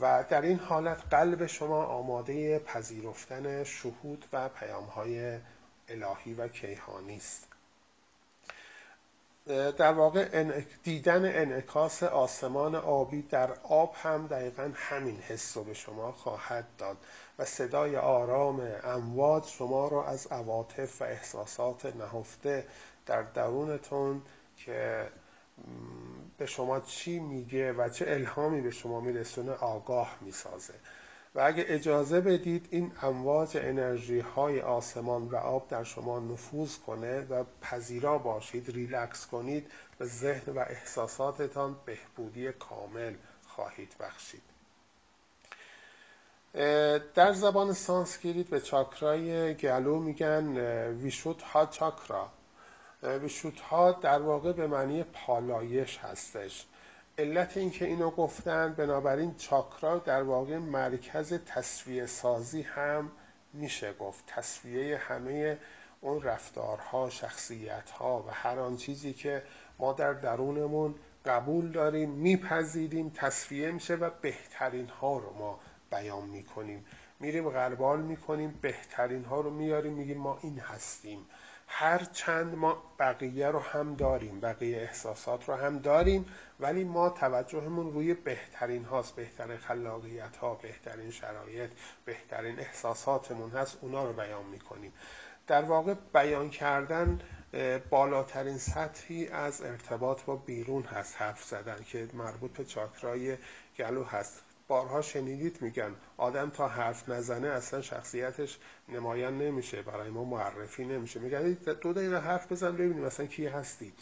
و در این حالت قلب شما آماده پذیرفتن شهود و پیامهای الهی و کیهانی است. در واقع دیدن انعکاس آسمان آبی در آب هم دقیقا همین حس رو به شما خواهد داد و صدای آرام امواج شما را از عواطف و احساسات نهفته در درونتون که به شما چی میگه و چه الهامی به شما میرسونه آگاه می‌سازه. و اگه اجازه بدید این امواج انرژی های آسمان و آب در شما نفوذ کنه و پذیرا باشید ریلکس کنید و ذهن و احساساتتان بهبودی کامل خواهید بخشید. در زبان سانسکریت به چاکرای گلو میگن ویشودها چاکرا ویشودها در واقع به معنی پالایش هستش. علت اینکه اینو گفتن بنابراین چاکرا در واقع مرکز تصفیه سازی هم میشه گفت. تصفیه همه اون رفتارها شخصیتها و هر آن چیزی که ما در درونمون قبول داریم میپذیریم تصفیه میشه و بهترین ها رو ما بیان می‌کنیم. میریم غربال می‌کنیم بهترین ها رو میاریم میگیم ما این هستیم. هر چند ما بقیه رو هم داریم بقیه احساسات رو هم داریم ولی ما توجهمون روی بهترین هاست بهترین خلاقیت ها بهترین شرایط بهترین احساساتمون هست اونا رو بیان می‌کنیم. در واقع بیان کردن بالاترین سطحی از ارتباط با بیرون هست حرف زدن که مربوط به چاکرای گلو هست. بارها شنیدید میگن آدم تا حرف نزنه اصلا شخصیتش نمایان نمیشه برای ما معرفی نمیشه. میگن دو دقیقه حرف بزن ببینیم اصلا کی هستی.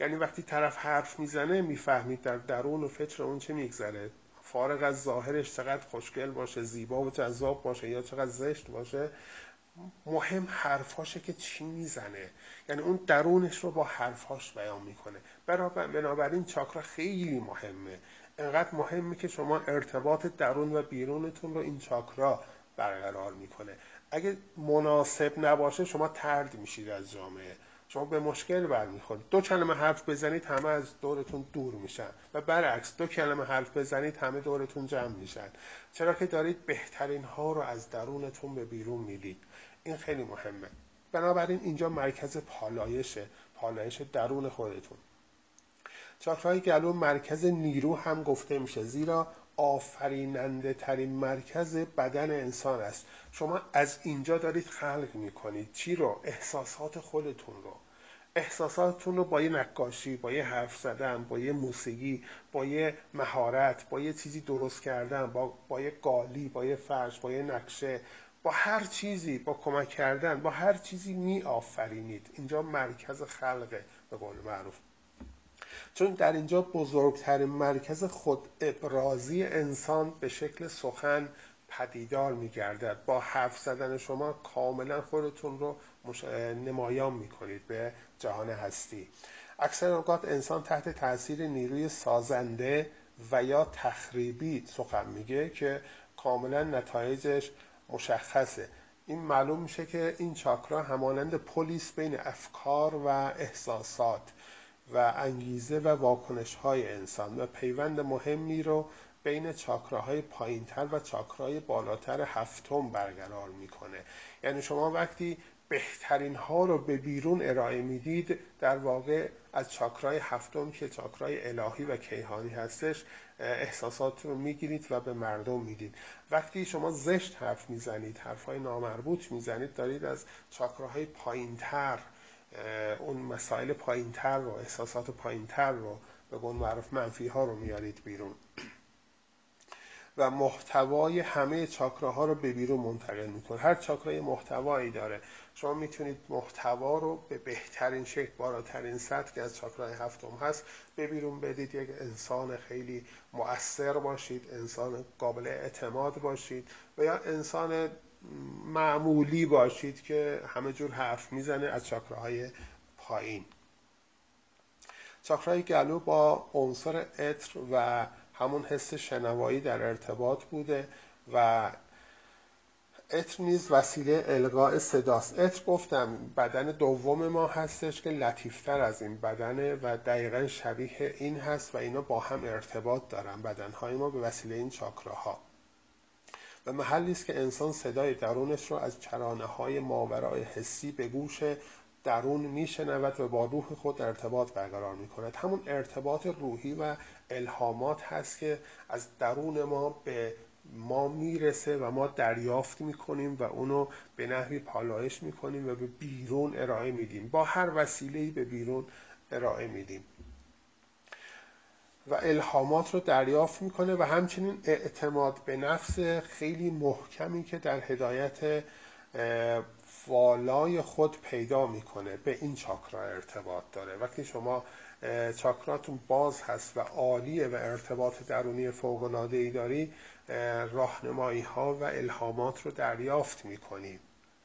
یعنی وقتی طرف حرف می‌زنه می‌فهمید در درون و فکر اون چه میگذره. فارغ از ظاهرش چقدر خوشگل باشه زیبا و جذاب باشه یا چقدر زشت باشه مهم حرفاشه که چی می‌زنه. یعنی اون درونش رو با حرفاش بیان می‌کنه. بنابراین چاکرا خیلی مهمه. انقدر مهمه که شما ارتباط درون و بیرونتون رو این چاکرا برقرار می‌کنه. اگه مناسب نباشه شما ترد میشید از جامعه. شما به مشکل برمیخورید. دو کلمه حرف بزنید همه از دورتون دور میشن. و برعکس دو کلمه حرف بزنید همه دورتون جمع میشن. چرا که دارید بهترین ها رو از درونتون به بیرون می‌دید. این خیلی مهمه. بنابراین اینجا مرکز پالایشه. پالایش درون خودتون. چاکرای گلو مرکز نیرو هم گفته میشه زیرا آفریننده ترین مرکز بدن انسان است. شما از اینجا دارید خلق می‌کنید. چی رو؟ احساسات خودتون رو. احساساتتون رو با یه نقاشی با یه حرف زدن با یه موسیقی با یه مهارت با یه چیزی درست کردن با, با یه قالی با یه فرش با یه نقشه با هر چیزی با کمک کردن با هر چیزی می آفرینید اینجا مرکز خلقه به قول معروف. چون در اینجا بزرگترین مرکز خود ابرازی انسان به شکل سخن پدیدار میگردد. با حرف زدن شما کاملا خودتون رو نمایان می‌کنید به جهان هستی. اکثر اوقات انسان تحت تاثیر نیروی سازنده و یا تخریبی سخن میگه که کاملا نتایجش مشخصه. این معلوم میشه که این چاکرا همانند پلیس بین افکار و احساسات و انگیزه و واکنش های انسان و پیوند مهمی رو بین چاکراهای پایینتر و چاکراهای بالاتر هفتم برقرار می‌کنه. یعنی شما وقتی بهترین ها رو به بیرون ارائه می‌دید در واقع از چاکرای هفتم که چاکرای الهی و کیهانی هستش احساسات رو می‌گیرید و به مردم می‌دید. وقتی شما زشت حرف می‌زنید حرفهای نامربوط می‌زنید دارید از چاکراهای پایینتر اون مسائل پایینتر رو احساسات پایینتر رو به قول معروف منفی ها رو میارید بیرون. و محتوای همه چاکراها رو به بیرون منتقل می‌کنه. هر چاکرای محتوایی داره. شما می‌تونید محتوا رو به بهترین شکل بالاترین سطح که از چاکرای هفتم هست به بیرون بدید. یک انسان خیلی مؤثر باشید انسان قابل اعتماد باشید و یا انسان معمولی باشید که همه جور حرف می‌زنه از چاکراهای پایین. چاکرای گلو با عنصر اتر و همون حس شنوایی در ارتباط بوده و اتر نیز وسیله القاء صداست. اتر گفتم بدن دوم ما هستش که لطیفتر از این بدنه و دقیقا شبیه این هست و اینا با هم ارتباط دارن بدنهای ما به وسیله این چاکراها محلی است که انسان صدای درونش رو از چرانه های ماورای حسی به گوش درون میشنود و با روح خود ارتباط برقرار می کند همون ارتباط روحی و الهامات هست که از درون ما به ما می‌رسه و ما دریافت می‌کنیم و اونو به نحوی پالایش می‌کنیم و به بیرون ارائه میدیم. با هر وسیله‌ای به بیرون ارائه میدیم. و الهامات رو دریافت می‌کنه و همچنین اعتماد به نفس خیلی محکمی که در هدایت والای خود پیدا می‌کنه به این چاکرا ارتباط داره. وقتی شما چاکراتون باز هست و عالیه و ارتباط درونی فوق ای داری راهنمایی ها و الهامات رو دریافت می‌کنی.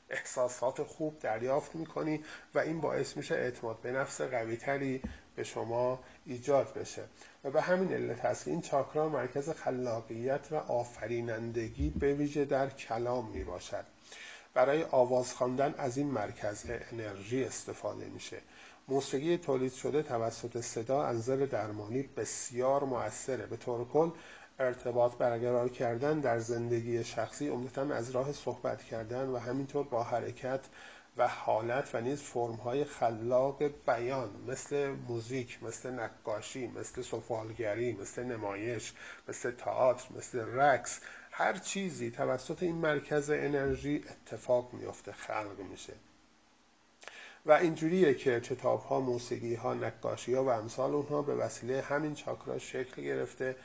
احساسات خوب دریافت می‌کنی و این باعث میشه اعتماد به نفس قوی تری به شما ایجاد بشه. و به همین علت هست این چاکرا مرکز خلاقیت و آفرینندگی به ویژه در کلام می باشد. برای آواز خواندن از این مرکز انرژی استفاده میشه. موسیقی تولید شده توسط صدا انظر درمانی بسیار موثره. به طور کل ارتباط برقرار کردن در زندگی شخصی عمدتا از راه صحبت کردن و همینطور با حرکت و حالت و نیز فرمهای خلاق بیان مثل موزیک مثل نقاشی مثل سفالگری مثل نمایش مثل تئاتر مثل رقص هر چیزی توسط این مرکز انرژی اتفاق میافته خلق میشه. و اینجوریه که کتاب ها موسیقی ها نقاشی ها و امثال اونها به وسیله همین چاکرا شکل گرفته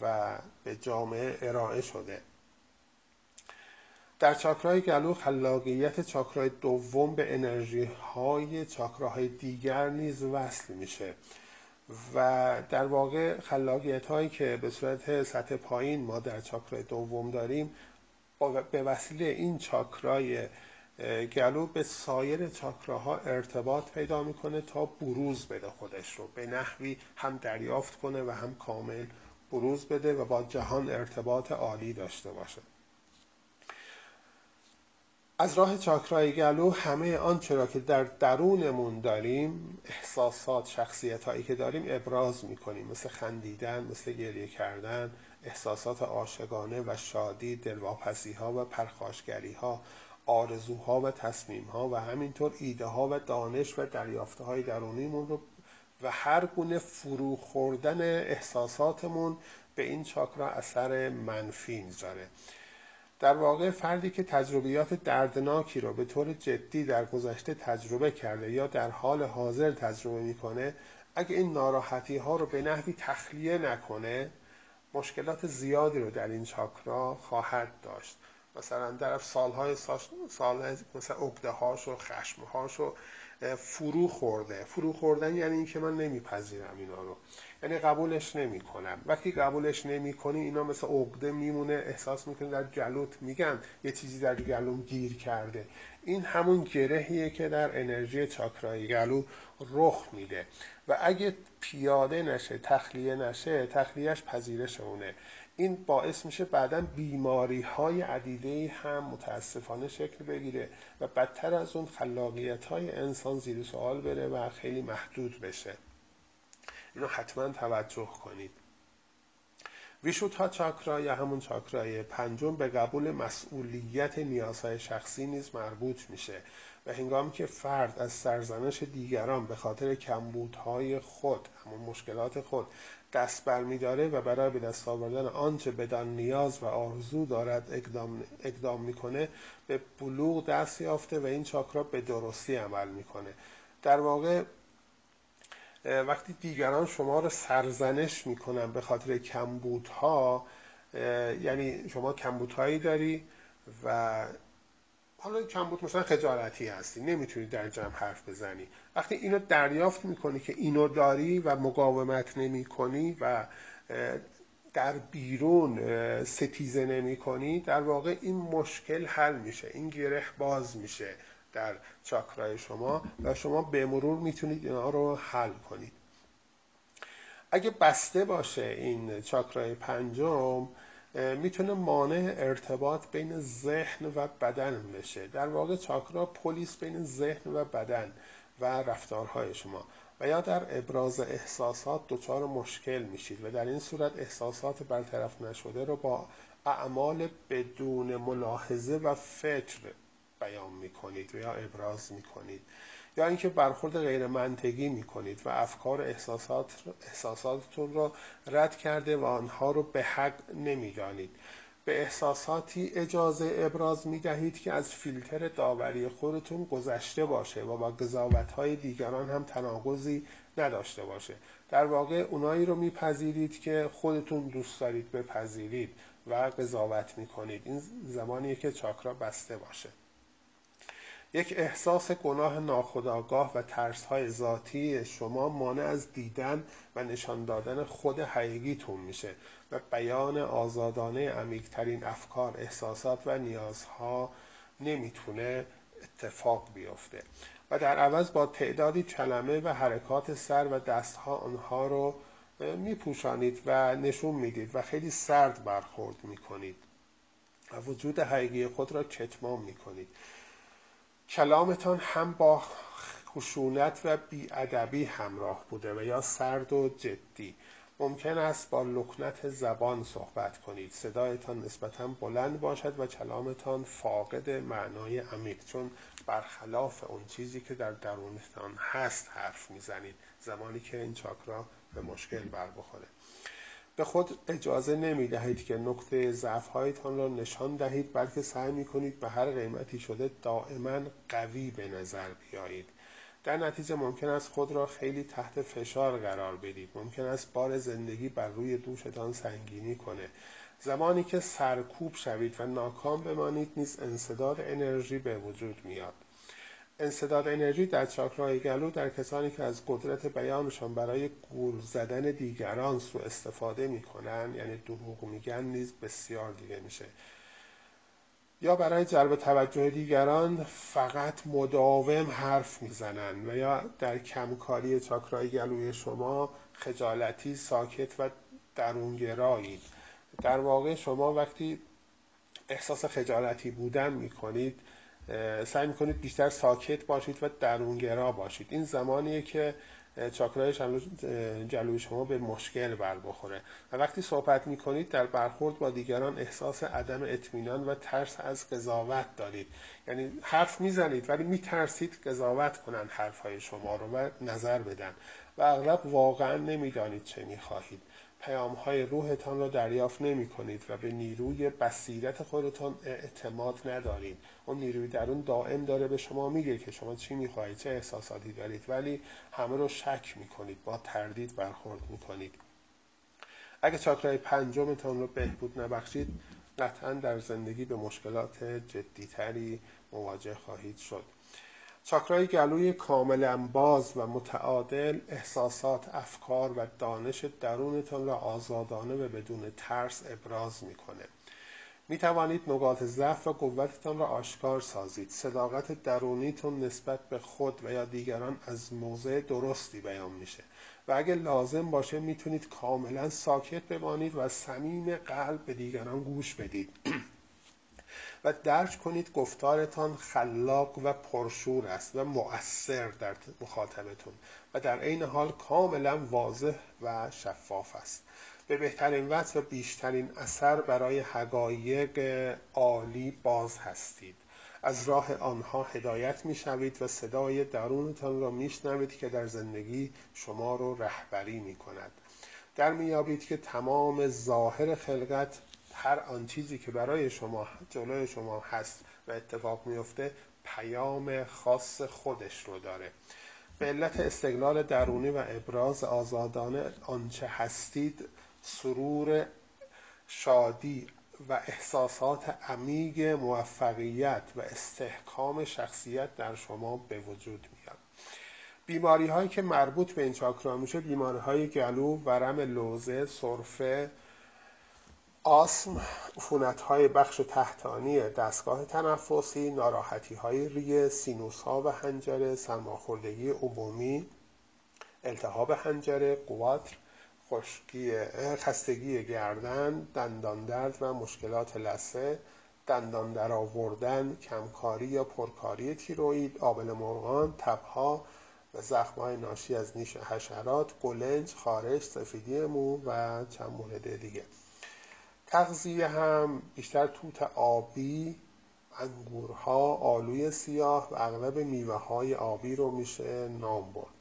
و به جامعه ارائه شده. در چاکرای گلو خلاقیت چاکرای دوم به انرژی های چاکراهای دیگر نیز وصل میشه و در واقع خلاقیت هایی که به صورت سطح پایین ما در چاکرای دوم داریم به وسیله این چاکرای گلو به سایر چاکراها ارتباط پیدا می‌کنه تا بروز بده خودش رو به نحوی هم دریافت کنه و هم کامل بروز بده و با جهان ارتباط عالی داشته باشه. از راه چاکرای گلو همه آنچه را که در درونمون داریم احساسات شخصیت هایی که داریم ابراز می‌کنیم. مثل خندیدن مثل گریه کردن احساسات عاشقانه و شادی دلواپسی ها و پرخاشگری ها آرزوها و تصمیم ها و همینطور ایده ها و دانش و دریافته های درونیمون رو و هر گونه فرو خوردن احساساتمون به این چاکرا اثر منفی می‌ذاره. در واقع فردی که تجربیات دردناکی رو به طور جدی در گذشته تجربه کرده یا در حال حاضر تجربه می‌کنه اگه این ناراحتی ها رو به نحوی تخلیه نکنه مشکلات زیادی رو در این چاکرا خواهد داشت. مثلا در سالهای سال مثلا اگده هاش و خشم هاش و فرو خورده. فرو خوردن یعنی اینکه من نمیپذیرم اینا رو. یعنی قبولش نمی‌کنم وقتی قبولش نمی‌کنی اینا مثل عقده میمونه احساس می‌کنی در جلوت میگن یه چیزی در گلوم گیر کرده. این همون گرهیه که در انرژی چاکرای گلو رخ میده. و اگه پیاده نشه تخلیه نشه تخلیهش پذیرش اونه این باعث میشه بعدا بیماری های عدیده هم متاسفانه شکل بگیره و بدتر از اون خلاقیت های انسان زیر سوال بره و خیلی محدود بشه. اینو حتما توجه کنید. ویشوتا چاکرا یا همون چاکرای پنجم به قبول مسئولیت نیازهای شخصی نیز مربوط میشه و هنگامی که فرد از سرزنش دیگران به خاطر کمبودهای خود همون مشکلات خود دست برمیداره و برای به دست آوردن آنچه بدان نیاز و آرزو دارد اقدام, اقدام می‌کنه به بلوغ دست یافته و این چاکرا به درستی عمل می‌کنه. در واقع وقتی دیگران شما رو سرزنش می‌کنن به خاطر کمبودها یعنی شما کمبودهایی داری و حالا کمبود مثلا خجالتی هستی نمی‌تونی در جمع حرف بزنی. وقتی اینو دریافت می‌کنی که اینو داری و مقاومت نمی کنی و در بیرون ستیزه نمی کنی در واقع این مشکل حل میشه این گره باز میشه. در چاکرای شما و شما به مرور می‌تونید اینا رو حل کنید. اگه بسته باشه این چاکرای پنجم می‌تونه مانع ارتباط بین ذهن و بدن بشه. در واقع چاکرا پلیس بین ذهن و بدن و رفتارهای شما. و یا در ابراز احساسات دچار مشکل میشید و در این صورت احساسات برطرف نشده رو با اعمال بدون ملاحظه و فکر بیان می‌کنید و یا ابراز می‌کنید یا اینکه برخورد غیر منطقی می‌کنید و افکار احساسات احساساتتون را رد کرده و آنها رو به حق نمی‌دانید. به احساساتی اجازه ابراز می دهید که از فیلتر داوری خودتون گذشته باشه و با قضاوت های دیگران هم تناقضی نداشته باشه. در واقع اونایی رو میپذیرید که خودتون دوست دارید بپذیرید و قضاوت می‌کنید. این زمانیه که چاکرا بسته باشه. یک احساس گناه ناخودآگاه و ترسهای ذاتی شما مانع از دیدن و نشان دادن خود حقیقیتون میشه و بیان آزادانه عمیقترین افکار، احساسات و نیازها نمی‌تونه اتفاق بیفته. و در عوض با تعدادی کلمه و حرکات سر و دستها آنها رو میپوشانید و نشون می‌دید و خیلی سرد برخورد می‌کنید و وجود حقیقی خود را کتمان می‌کنید. کلامتان هم با خشونت و بیادبی همراه بوده و یا سرد و جدی. ممکن است با لکنت زبان صحبت کنید. صدایتان نسبتا بلند باشد و کلامتان فاقد معنای عمیق چون برخلاف اون چیزی که در درونتان هست حرف می‌زنید. زمانی که این چاکرا به مشکل بر بخوره. به خود اجازه نمی دهید که نقطه ضعف هایتان را نشان دهید بلکه سعی می کنید به هر قیمتی شده دائما قوی به نظر بیایید. در نتیجه ممکن است خود را خیلی تحت فشار قرار بدید. ممکن است بار زندگی بر روی دوشتان سنگینی کنه. زمانی که سرکوب شوید و ناکام بمانید نیز انصداد انرژی به وجود میاد. انصداد انرژی در چاکرای گلو در کسانی که از قدرت بیانشان برای گول زدن دیگران سو استفاده می‌کنن یعنی دروغ میگن نیز بسیار دیده میشه. یا برای جلب توجه دیگران فقط مداوم حرف می‌زنن و یا در کمکاری چاکرای گلوی شما خجالتی ساکت و درونگرایید در واقع شما وقتی احساس خجالتی بودن می‌کنید سعی می‌کنید بیشتر ساکت باشید و درونگرا باشید. این زمانیه که چاکرای جلوی شما به مشکل بر بخوره. و وقتی صحبت می‌کنید در برخورد با دیگران احساس عدم اطمینان و ترس از قضاوت دارید. یعنی حرف می‌زنید ولی میترسید قضاوت کنن حرفهای شما رو و نظر بدن. و اغلب واقعا نمی‌دانید چه می‌خواهید. پیام های روحتان را دریافت نمی کنید و به نیروی بصیرت خودتان اعتماد ندارید. اون نیروی درون دائم داره به شما میگه که شما چی می‌خواهید چه احساساتی دارید ولی همه رو شک می‌کنید با تردید برخورد می‌کنید. اگه چاکرای پنجمتان رو بهبود نبخشید قطعا در زندگی به مشکلات جدیتری مواجه خواهید شد. چاکرای گلوی کاملا باز و متعادل احساسات، افکار و دانش درونتان را آزادانه و بدون ترس ابراز می‌کنه. می توانید نقاط ضعف و قوتتان را آشکار سازید. صداقت درونیتون نسبت به خود و یا دیگران از موضع درستی بیان میشه. و اگر لازم باشه می‌تونید کاملا ساکت بمانید و صمیم قلب به دیگران گوش بدید. و درک کنید گفتارتان خلاق و پرشور است و مؤثر در مخاطبتون و در عین حال کاملا واضح و شفاف است. به بهترین وجه و بیشترین اثر برای حقایق عالی باز هستید. از راه آنها هدایت می‌شوید و صدای درونتان را میشنوید که در زندگی شما رو رهبری می کند در میابید که تمام ظاهر خلقت هر آن چیزی که برای شما جلوی شما هست و اتفاق میفته پیام خاص خودش رو داره. به علت استقلال درونی و ابراز آزادانه آنچه هستید سرور شادی و احساسات عمیق موفقیت و استحکام شخصیت در شما به وجود میاد. بیماری هایی که مربوط به این چاکرا میشه بیماری های گلو ورم لوزه سرفه آسم، عفونت های بخش تحتانی دستگاه تنفسی، ناراحتی های ریه، سینوس ها و هنجره، سرماخوردگی عمومی، التهاب هنجره، قواتر، خشکی خستگی گردن، دندان درد و مشکلات لثه، دندان درآوردن، کمکاری یا پرکاری تیروئید، آبل مرغان، تبها و زخمهای ناشی از نیش حشرات، قلنج، خارش، سفیدی مو و چند مورد دیگه. تغذیه هم بیشتر توت آبی انگورها آلوی سیاه و اغلب میوه های آبی رو میشه نام برد.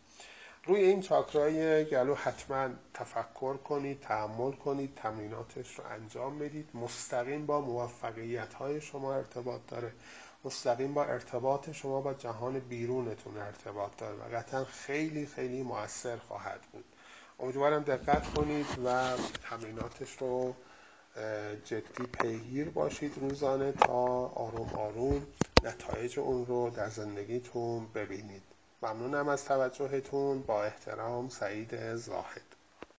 روی این چاکرای گلو حتما تفکر کنید تحمل کنید تمریناتش رو انجام بدید. مستقیم با موفقیت های شما ارتباط داره. مستقیم با ارتباط شما با جهان بیرونتون ارتباط داره و قطعا خیلی خیلی موثر خواهد بود. امیدوارم دقت کنید و تمریناتش رو جدی پیگیر باشید روزانه تا آروم آروم نتایج اون رو در زندگیتون ببینید. ممنونم از توجهتون. با احترام سعید زاهد.